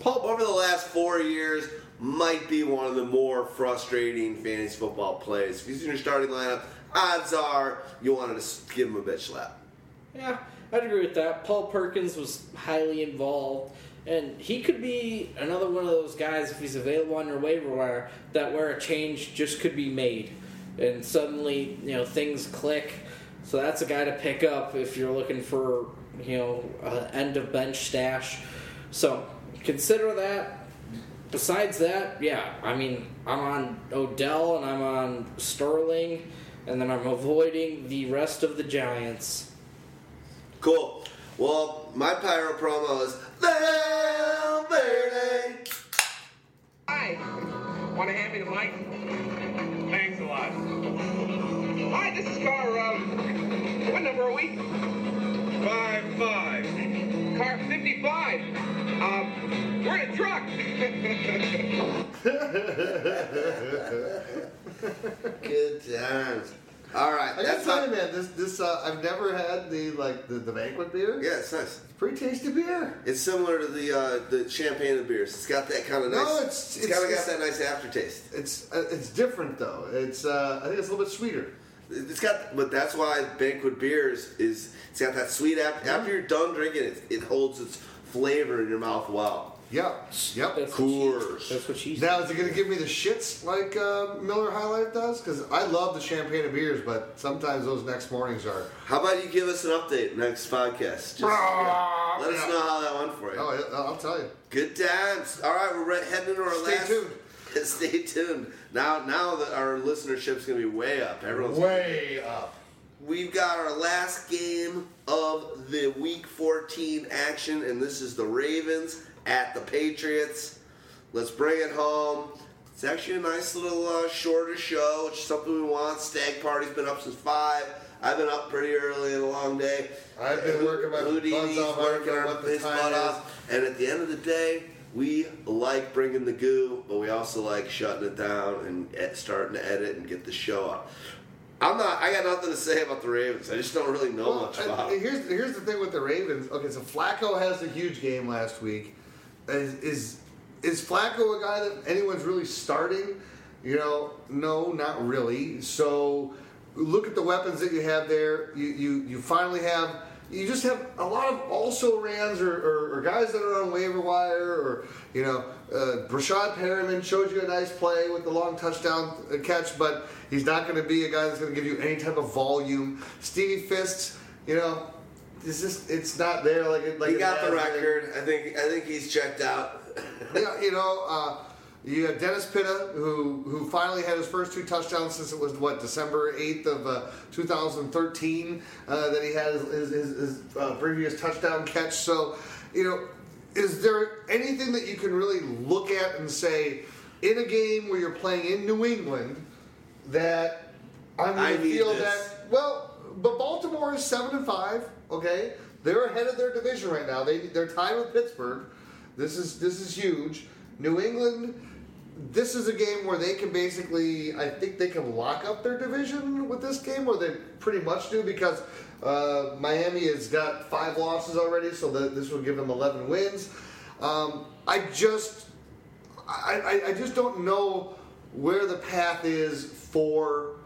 over the last four years, might be one of the more frustrating fantasy football plays. If he's in your starting lineup, odds are you wanted to give him a bitch slap. Yeah, I'd agree with that. Paul Perkins was highly involved, and he could be another one of those guys if he's available on your waiver wire that where a change just could be made, and suddenly you know things click. So that's a guy to pick up if you're looking for you know end of bench stash. So consider that. Besides that, yeah, I mean I'm on Odell and I'm on Sterling, and then I'm avoiding the rest of the Giants. Cool. Well, my pyro promo is Valverde. Hi. Want to hand me the mic? Thanks a lot. Hi, this is car, um, what number are we? Five, five. Car 55. Um, we're in a truck. [LAUGHS] Good times. All right, I gotta that's tell you, man, this this uh, I've never had the like the, the banquet beer. Yeah, it's nice. It's pretty tasty beer. It's similar to the uh, the champagne of beers. It's got that kind of nice. No, it's- it's it's- kind of got that nice aftertaste. It's uh, it's different though. It's uh, I think it's a little bit sweeter. It's got, but that's why banquet beers is it's got that sweet after, after you're done drinking it, it holds its flavor in your mouth well. Yep. Yep. That's Coors. What she, that's what she's. Now, is it going to give me the shits like uh, Miller High Life does? Because I love the champagne of beers, but sometimes those next mornings are. How about you give us an update next podcast? Just, yeah, let us know how that went for you. Oh, yeah, I'll tell you. Good times. All right, we're heading into our last. Stay last. tuned. [LAUGHS] Stay tuned. Now, now that our listenership's gonna be way up. Everyone's Way up. We've got our last game of the Week 14 action, and this is the Ravens at the Patriots. Let's bring it home. It's actually a nice little uh, shorter show, which is something we want. Stagg party's been up since five. I've been up pretty early in a long day. I've been working my Houdini's butts off. Working our- his butt off. And at the end of the day, we like bringing the goo, but we also like shutting it down and starting to edit and get the show up. I'm not. I got nothing to say about the Ravens. I just don't really know Well, much about. them. here's here's the thing with the Ravens. Okay, so Flacco has a huge game last week. Is is, is Flacco a guy that anyone's really starting? You know, no, not really. So look at the weapons that you have there. You you, you finally have. You just have a lot of also rans or, or, or guys that are on waiver wire, or you know, uh, Breshad Perriman showed you a nice play with the long touchdown catch, but he's not going to be a guy that's going to give you any type of volume. Stevie Fists, you know, it's just it's not there like it like he got the record. I think. I think he's checked out. Yeah, you know, uh, you have Dennis Pitta, who who finally had his first two touchdowns since it was what December eighth of uh, 2013 uh, that he had his his, his, uh, previous touchdown catch. So, you know, is there anything that you can really look at and say in a game where you're playing in New England that I'm going to feel that well, but Baltimore is seven and five. Okay, they're ahead of their division right now. They they're tied with Pittsburgh. This is this is huge. New England. This is a game where they can basically, I think they can lock up their division with this game, or they pretty much do because uh, Miami has got five losses already, so that this will give them 11 wins. Um, I just, I, I, I just don't know where the path is for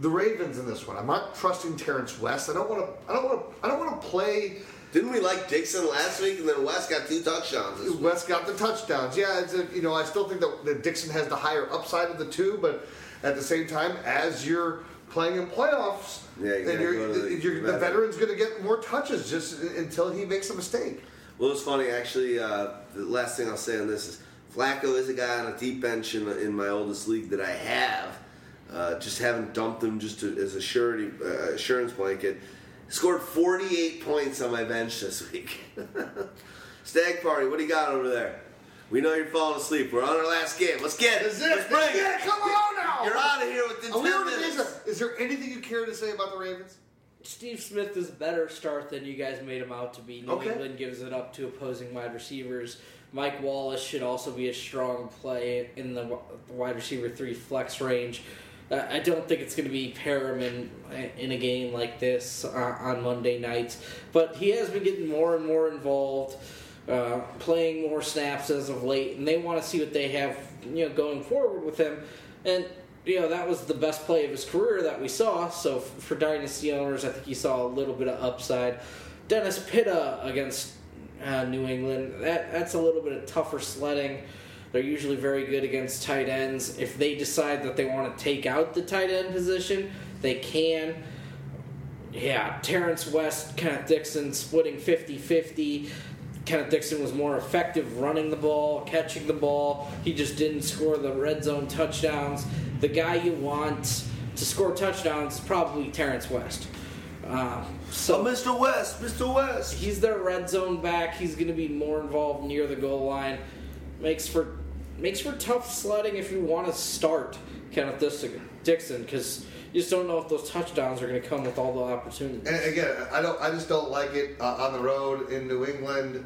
the Ravens in this one. I'm not trusting Terrance West. I don't want to. I don't want to. I don't want to play. Didn't we like Dixon last week, and then West got two touchdowns? West got the touchdowns. Yeah, it's a, you know I still think that, that Dixon has the higher upside of the two, but at the same time, as you're playing in playoffs, Yeah, you then you're, the you're, the veteran's going to get more touches just until he makes a mistake. Well, it's funny actually. Uh, the last thing I'll say on this is Flacco is a guy on a deep bench in, in my oldest league that I have. Uh, just haven't dumped him just to, as a surety uh, assurance blanket. Scored 48 points on my bench this week. [LAUGHS] Stagg party, what do you got over there? We know you're falling asleep. We're on our last game. Let's get it. Is it? Let's bring Is it? Come on now! You're out of here within Are we 10 already minutes. busy? Is there anything you care to say about the Ravens? Steve Smith is a better start than you guys made him out to be. New Okay. England gives it up to opposing wide receivers. Mike Wallace should also be a strong play in the wide receiver three flex range. I don't think it's going to be Perriman in a game like this uh, on Monday nights, but he has been getting more and more involved, uh, playing more snaps as of late, and they want to see what they have, you know, going forward with him. And you know that was the best play of his career that we saw. So for dynasty owners, I think you saw a little bit of upside. Dennis Pitta against uh, New England, that that's a little bit of tougher sledding. They're usually very good against tight ends. If they decide that they want to take out the tight end position, they can. Yeah, Terrance West, Kenneth Dixon splitting 50 50. Kenneth Dixon was more effective running the ball, catching the ball. He just didn't score the red zone touchdowns. The guy you want to score touchdowns is probably Terrance West. Um, so Oh, Mr. West, Mr. West. He's their red zone back. He's going to be more involved near the goal line. Makes for makes for tough sledding if you want to start Kenneth Dixon Dixon because you just don't know if those touchdowns are going to come with all the opportunities. And again, I don't. I just don't like it uh, on the road in New England.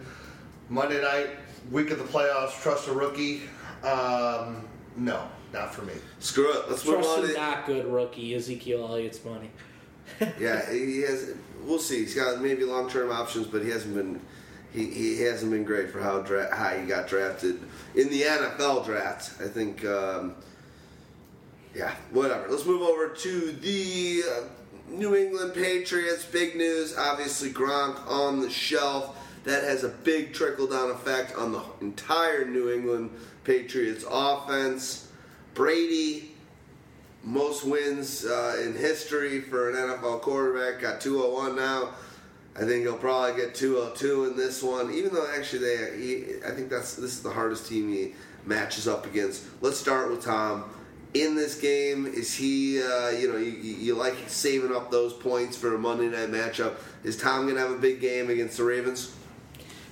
Monday night, week of the playoffs. Trust a rookie? Um, no, not for me. Screw it. Let's move on. Trust a not good rookie Ezekiel Elliott's money. [LAUGHS] yeah, he has. We'll see. He's got maybe long term options, but he hasn't been. He, he hasn't been great for how dra- high he got drafted in the NFL draft. I think. Um, yeah, whatever. Let's move over to the uh, New England Patriots. Big news, obviously Gronk on the shelf. that has a big trickle down effect on the entire New England Patriots offense. Brady, most wins uh, in history for an NFL quarterback, got 201 now. I think he'll probably get 202 in this one, even though actually they, he, I think that's this is the hardest team he matches up against. Let's start with Tom. In this game, is he, uh, you know, you, you you like saving up those points for a Monday night matchup? Is Tom going to have a big game against the Ravens?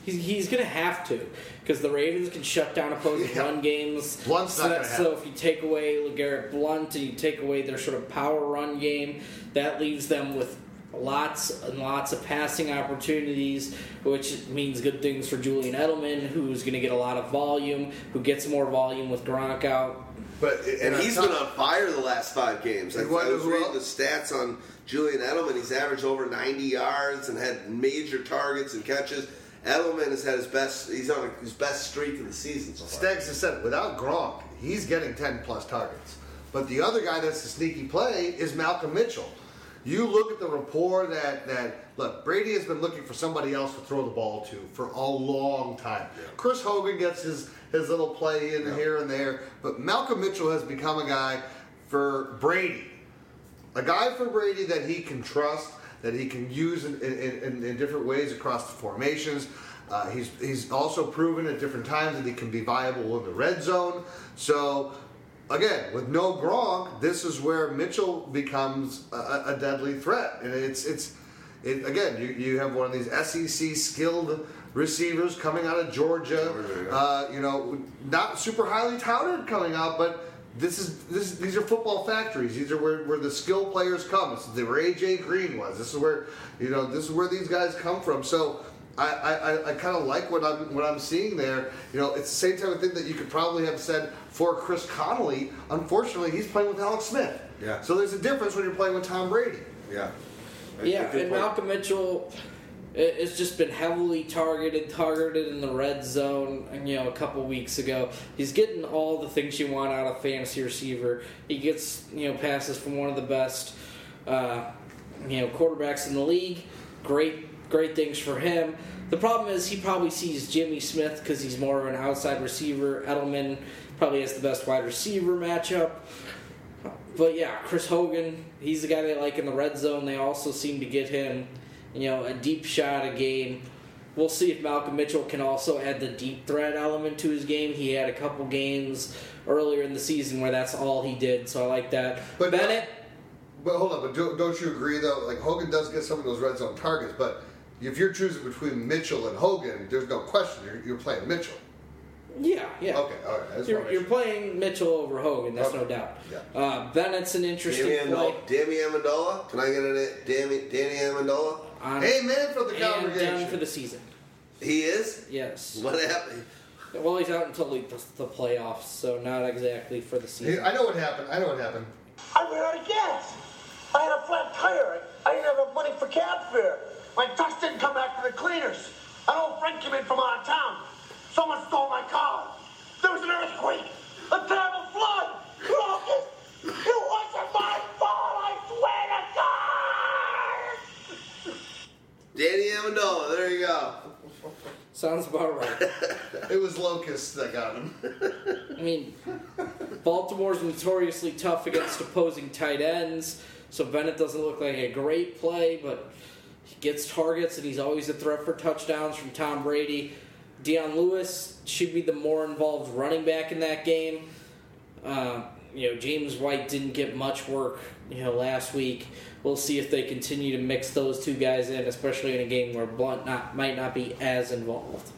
He's, he's going to have to because the Ravens can shut down opposing Yeah. run games. Blunt's so, not that- so if you take away LeGarrette Blunt and you take away their sort of power run game, that leaves them with lots and lots of passing opportunities, which means good things for Julian Edelman, who's going to get a lot of volume, who gets more volume with Gronk out. But And he's been on fire the last five games. I, You wanna I was know reading the stats on Julian Edelman. He's averaged over 90 yards and had major targets and catches. Edelman has had his best. He's on his best streak of the season so far. Staggs has said. Without Gronk, he's getting 10 plus targets. But the other guy that's a sneaky play is Malcolm Mitchell. You look at the rapport that, that look, Brady has been looking for somebody else to throw the ball to for a long time. Chris Hogan gets his, his little play in here and there, but Malcolm Mitchell has become a guy for Brady. A guy for Brady that he can trust, that he can use in, in, in, in different ways across the formations. Uh, he's, he's also proven at different times that he can be viable in the red zone. So, again, with no Gronk, this is where Mitchell becomes a, a deadly threat. And it's, it's it, again, you, you have one of these SEC skilled receivers coming out of Georgia. Uh, you know, not super highly touted coming out, but this is this. These are football factories. These are where, where the skill players come. This is where AJ Green was. This is where you know this is where these guys come from. So. I, I, I- I kind of like what I'm what I'm seeing there. You know, it's the same type of thing that you could probably have said for Chris Conley. Unfortunately, he's playing with Alex Smith. Yeah. So there's a difference when you're playing with Tom Brady. Yeah. Yeah, and point. Malcolm Mitchell it- it's just been heavily targeted, targeted in the red zone. You know, a couple weeks ago, he's getting all the things you want out of fantasy receiver. He gets you know passes from one of the best uh, you know quarterbacks in the league. Great, great things for him. The problem is he probably sees Jimmy Smith because he's more of an outside receiver. Edelman probably has the best wide receiver matchup. But yeah, Chris Hogan, he's the guy they like in the red zone. They also seem to get him, you know, a deep shot a game. We'll see if Malcolm Mitchell can also add the deep threat element to his game. He had a couple games earlier in the season where that's all he did, so I like that. But Bennett, But hold on, but do, don't you agree though? Like Hogan does get some of those red zone targets, but if you're choosing between Mitchell and Hogan, there's no question you're, you're playing Mitchell. yeah, yeah. Okay, all right. I You're, you're playing Mitchell over Hogan, that's no doubt. Yeah. Uh, Bennett's an interesting Danny play. Amendola. Danny Amendola. Can I get a Danny, Danny Amendola? On, Amen for the and congregation. done for the season. He is? Yes. What happened? Well, he's out until the, the playoffs, so not exactly for the season. I know what happened. I know what happened. I ran out of gas. I had a flat tire. I didn't have enough money for cab fare. My trucks didn't come back to the cleaners. An old friend came in from out of town. Someone stole my car. There was an earthquake. A terrible flood. Crocus. It wasn't my fault, I swear to God! Danny Amendola. There you go. Sounds about right. [LAUGHS] It was locusts that got him. [LAUGHS] I mean, Baltimore's notoriously tough against opposing tight ends, so Bennett doesn't look like a great play, but he gets targets and he's always a threat for touchdowns from Tom Brady. Dion Lewis should be the more involved running back in that game. Uh, you know, James White didn't get much work, you know, last week. We'll see if they continue to mix those two guys in, especially in a game where Blunt not might not be as involved.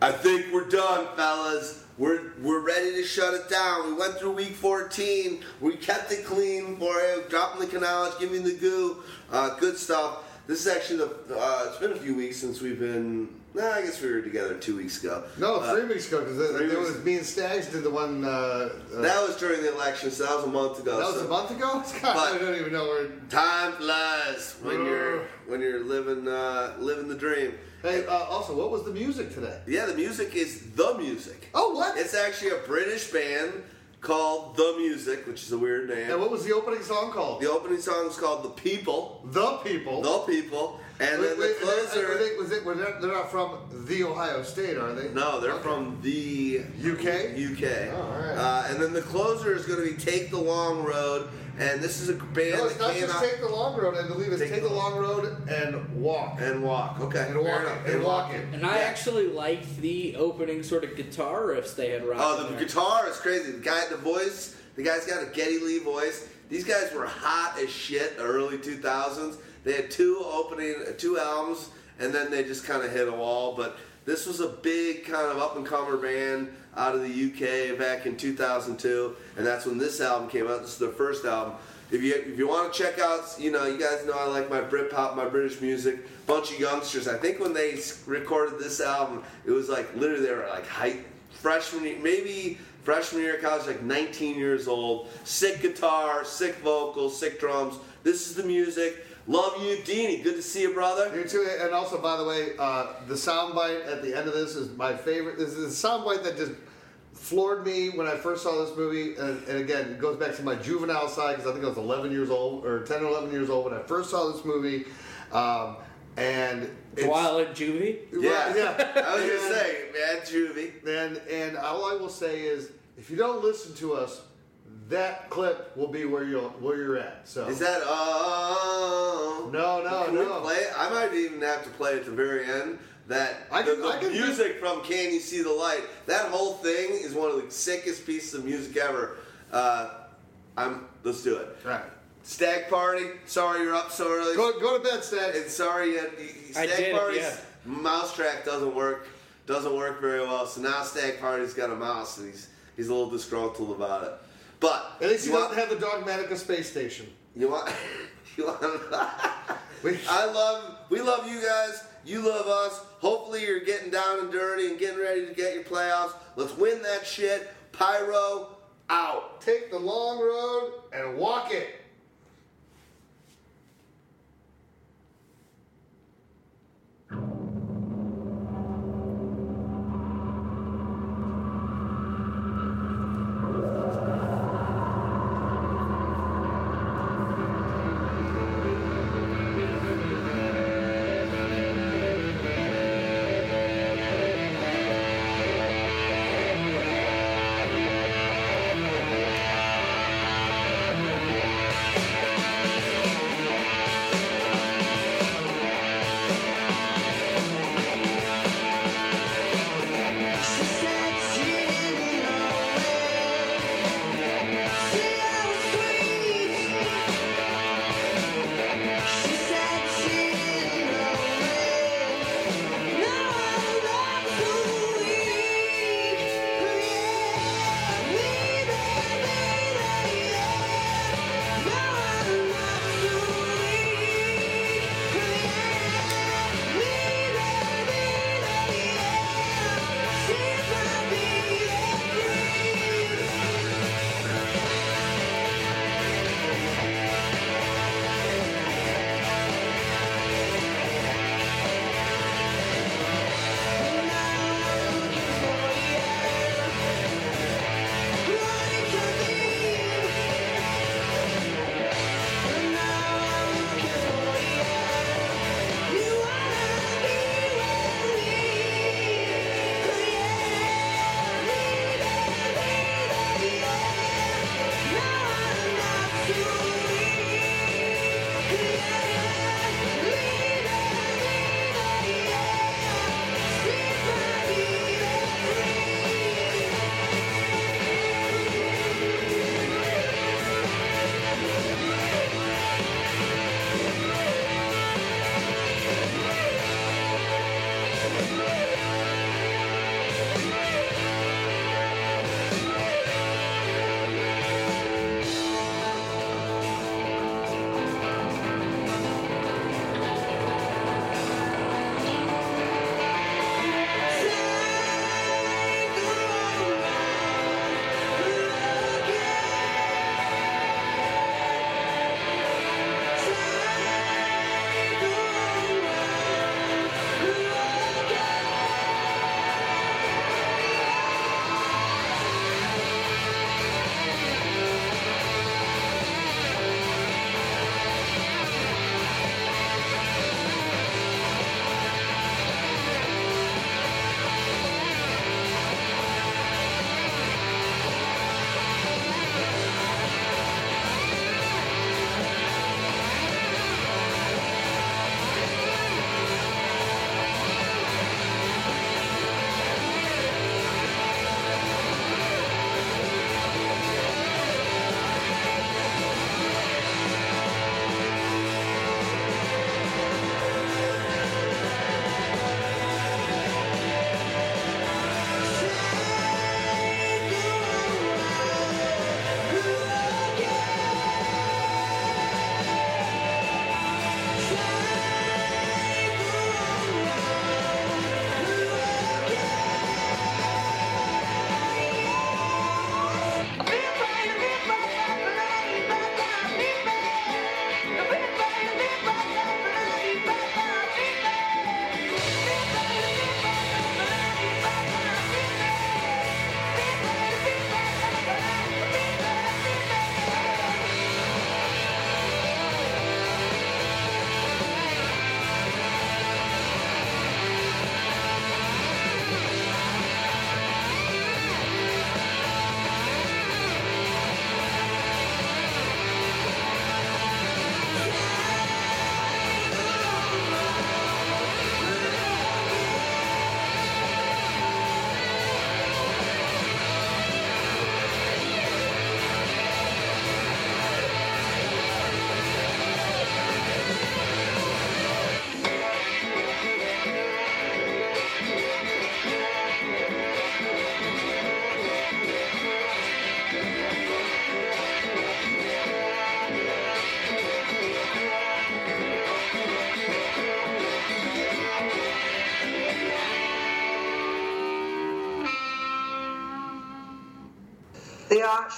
I think we're done, fellas. We're we're ready to shut it down. We went through week 14. We kept it clean for you, dropping the ka-knowledge, giving the goo, uh, good stuff. This is actually the. Uh, it's been a few weeks since we've been. Nah, I guess we were together two weeks ago. No, Uh, three weeks ago because there weeks- was me and Stags did the one. Uh, uh, that was during the election, so that was a month ago. that was so- a month ago. God, [LAUGHS] I don't even know where. Time flies when you're when you're living uh, living the dream. Hey, uh, also, what was the music today? Yeah, the music is the music. Oh, what? It's actually a British band called The Music, which is a weird name. And what was the opening song called? The opening song is called The People. The People. The People. And then the Wait, wait, closer. They, was it, were they, they're not from the Ohio State, are they? No, they're Okay. from the UK? UK. Oh, all right. uh, and then the closer is going to be Take the Long Road, and this is a band No, it's that not came just out take the long road. I believe it's Take take, the- the long road and walk. and walk. Okay, And walk fair it, enough. and walk it. And I Yeah. actually liked the opening sort of guitar riffs they had rocked. Oh, the there. guitar is crazy. The guy, the voice, the guy's got a Geddy Lee voice. These guys were hot as shit the early 2000s. They had two opening, two albums, and then they just kind of hit a wall. But this was a big kind of up and comer band out of the UK back in 2002, and that's when this album came out. This is their first album. If you if you want to check out, you know, you guys know I like my Britpop, my British music. Bunch of youngsters. I think when they recorded this album, it was like literally they were like height freshman, maybe freshman year of college, like 19 years old. Sick guitar, sick vocals, sick drums. This is the music. Love you, Deanie. Good to see you, brother. You too, and also, by the way, uh, the soundbite at the end of this is my favorite. This is a soundbite that just floored me when I first saw this movie. And, and again, it goes back to my juvenile side because I think I was 11 years old or 10 or 11 years old when I first saw this movie. Um, and it's, While in juvie. Yeah, yeah. [LAUGHS] I was And- gonna say, man, Juvie. And and all I will say is, if you don't listen to us, that clip will be where you're where you're at. So Is that oh? No, no, Can no. we play it? I might even have to play at the very end. That I the, can- the I can do- music from "Can You See the Light"? That whole thing is one of the sickest pieces of music ever. Uh, I'm. Let's do it. right. Stagg party. Sorry you're up so early. Go go to bed, Stagg. And sorry, you, you, I Stagg did, Party's yeah. mouse track doesn't work. Doesn't work very well. So now Stagg Party's got a mouse, and he's he's a little disgruntled about it. But At least you want, have the Dogmatica space station. you want [LAUGHS] you want. [LAUGHS] I love we love you guys. You love us. Hopefully you're getting down and dirty and getting ready to get your playoffs. Let's win that shit. Pyro out. Take the long road and walk it.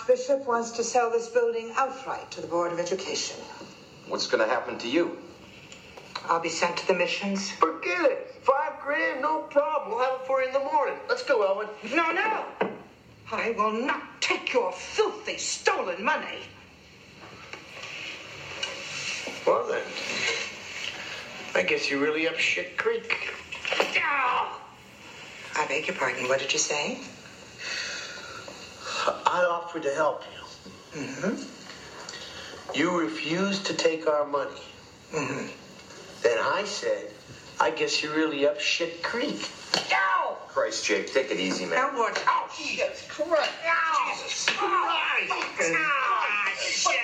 Archbishop wants to sell this building outright to the Board of Education. What's going to happen to you? I'll be sent to the missions. Forget it. Five grand, no problem. We'll have it for you in the morning. Let's go, Elwood. No, no! I will not take your filthy, stolen money. Well then, I guess you're really up shit creek. I beg your pardon, what did you say? I offered to help you. Mm-hmm. You refused to take our money. Mm-hmm. Then I said, I guess you're really up shit creek. Ow! Christ, Jake, take it easy, man. Elwood! Oh, Jesus Christ! Jesus Christ! Ah, shit!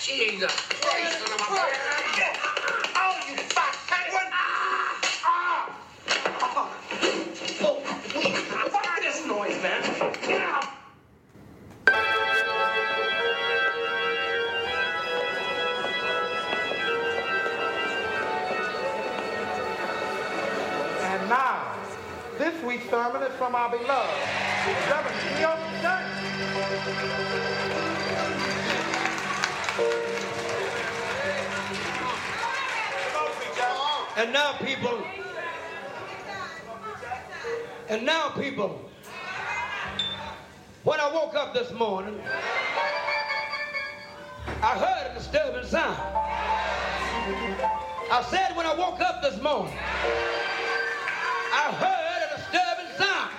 Jesus Christ! son of a- noise, man. And now, this week's sermon is from our beloved Reverend Theo Church. And now, people, and now, people, when I woke up this morning, I heard a disturbing sound. I said when I woke up this morning, I heard a disturbing sound.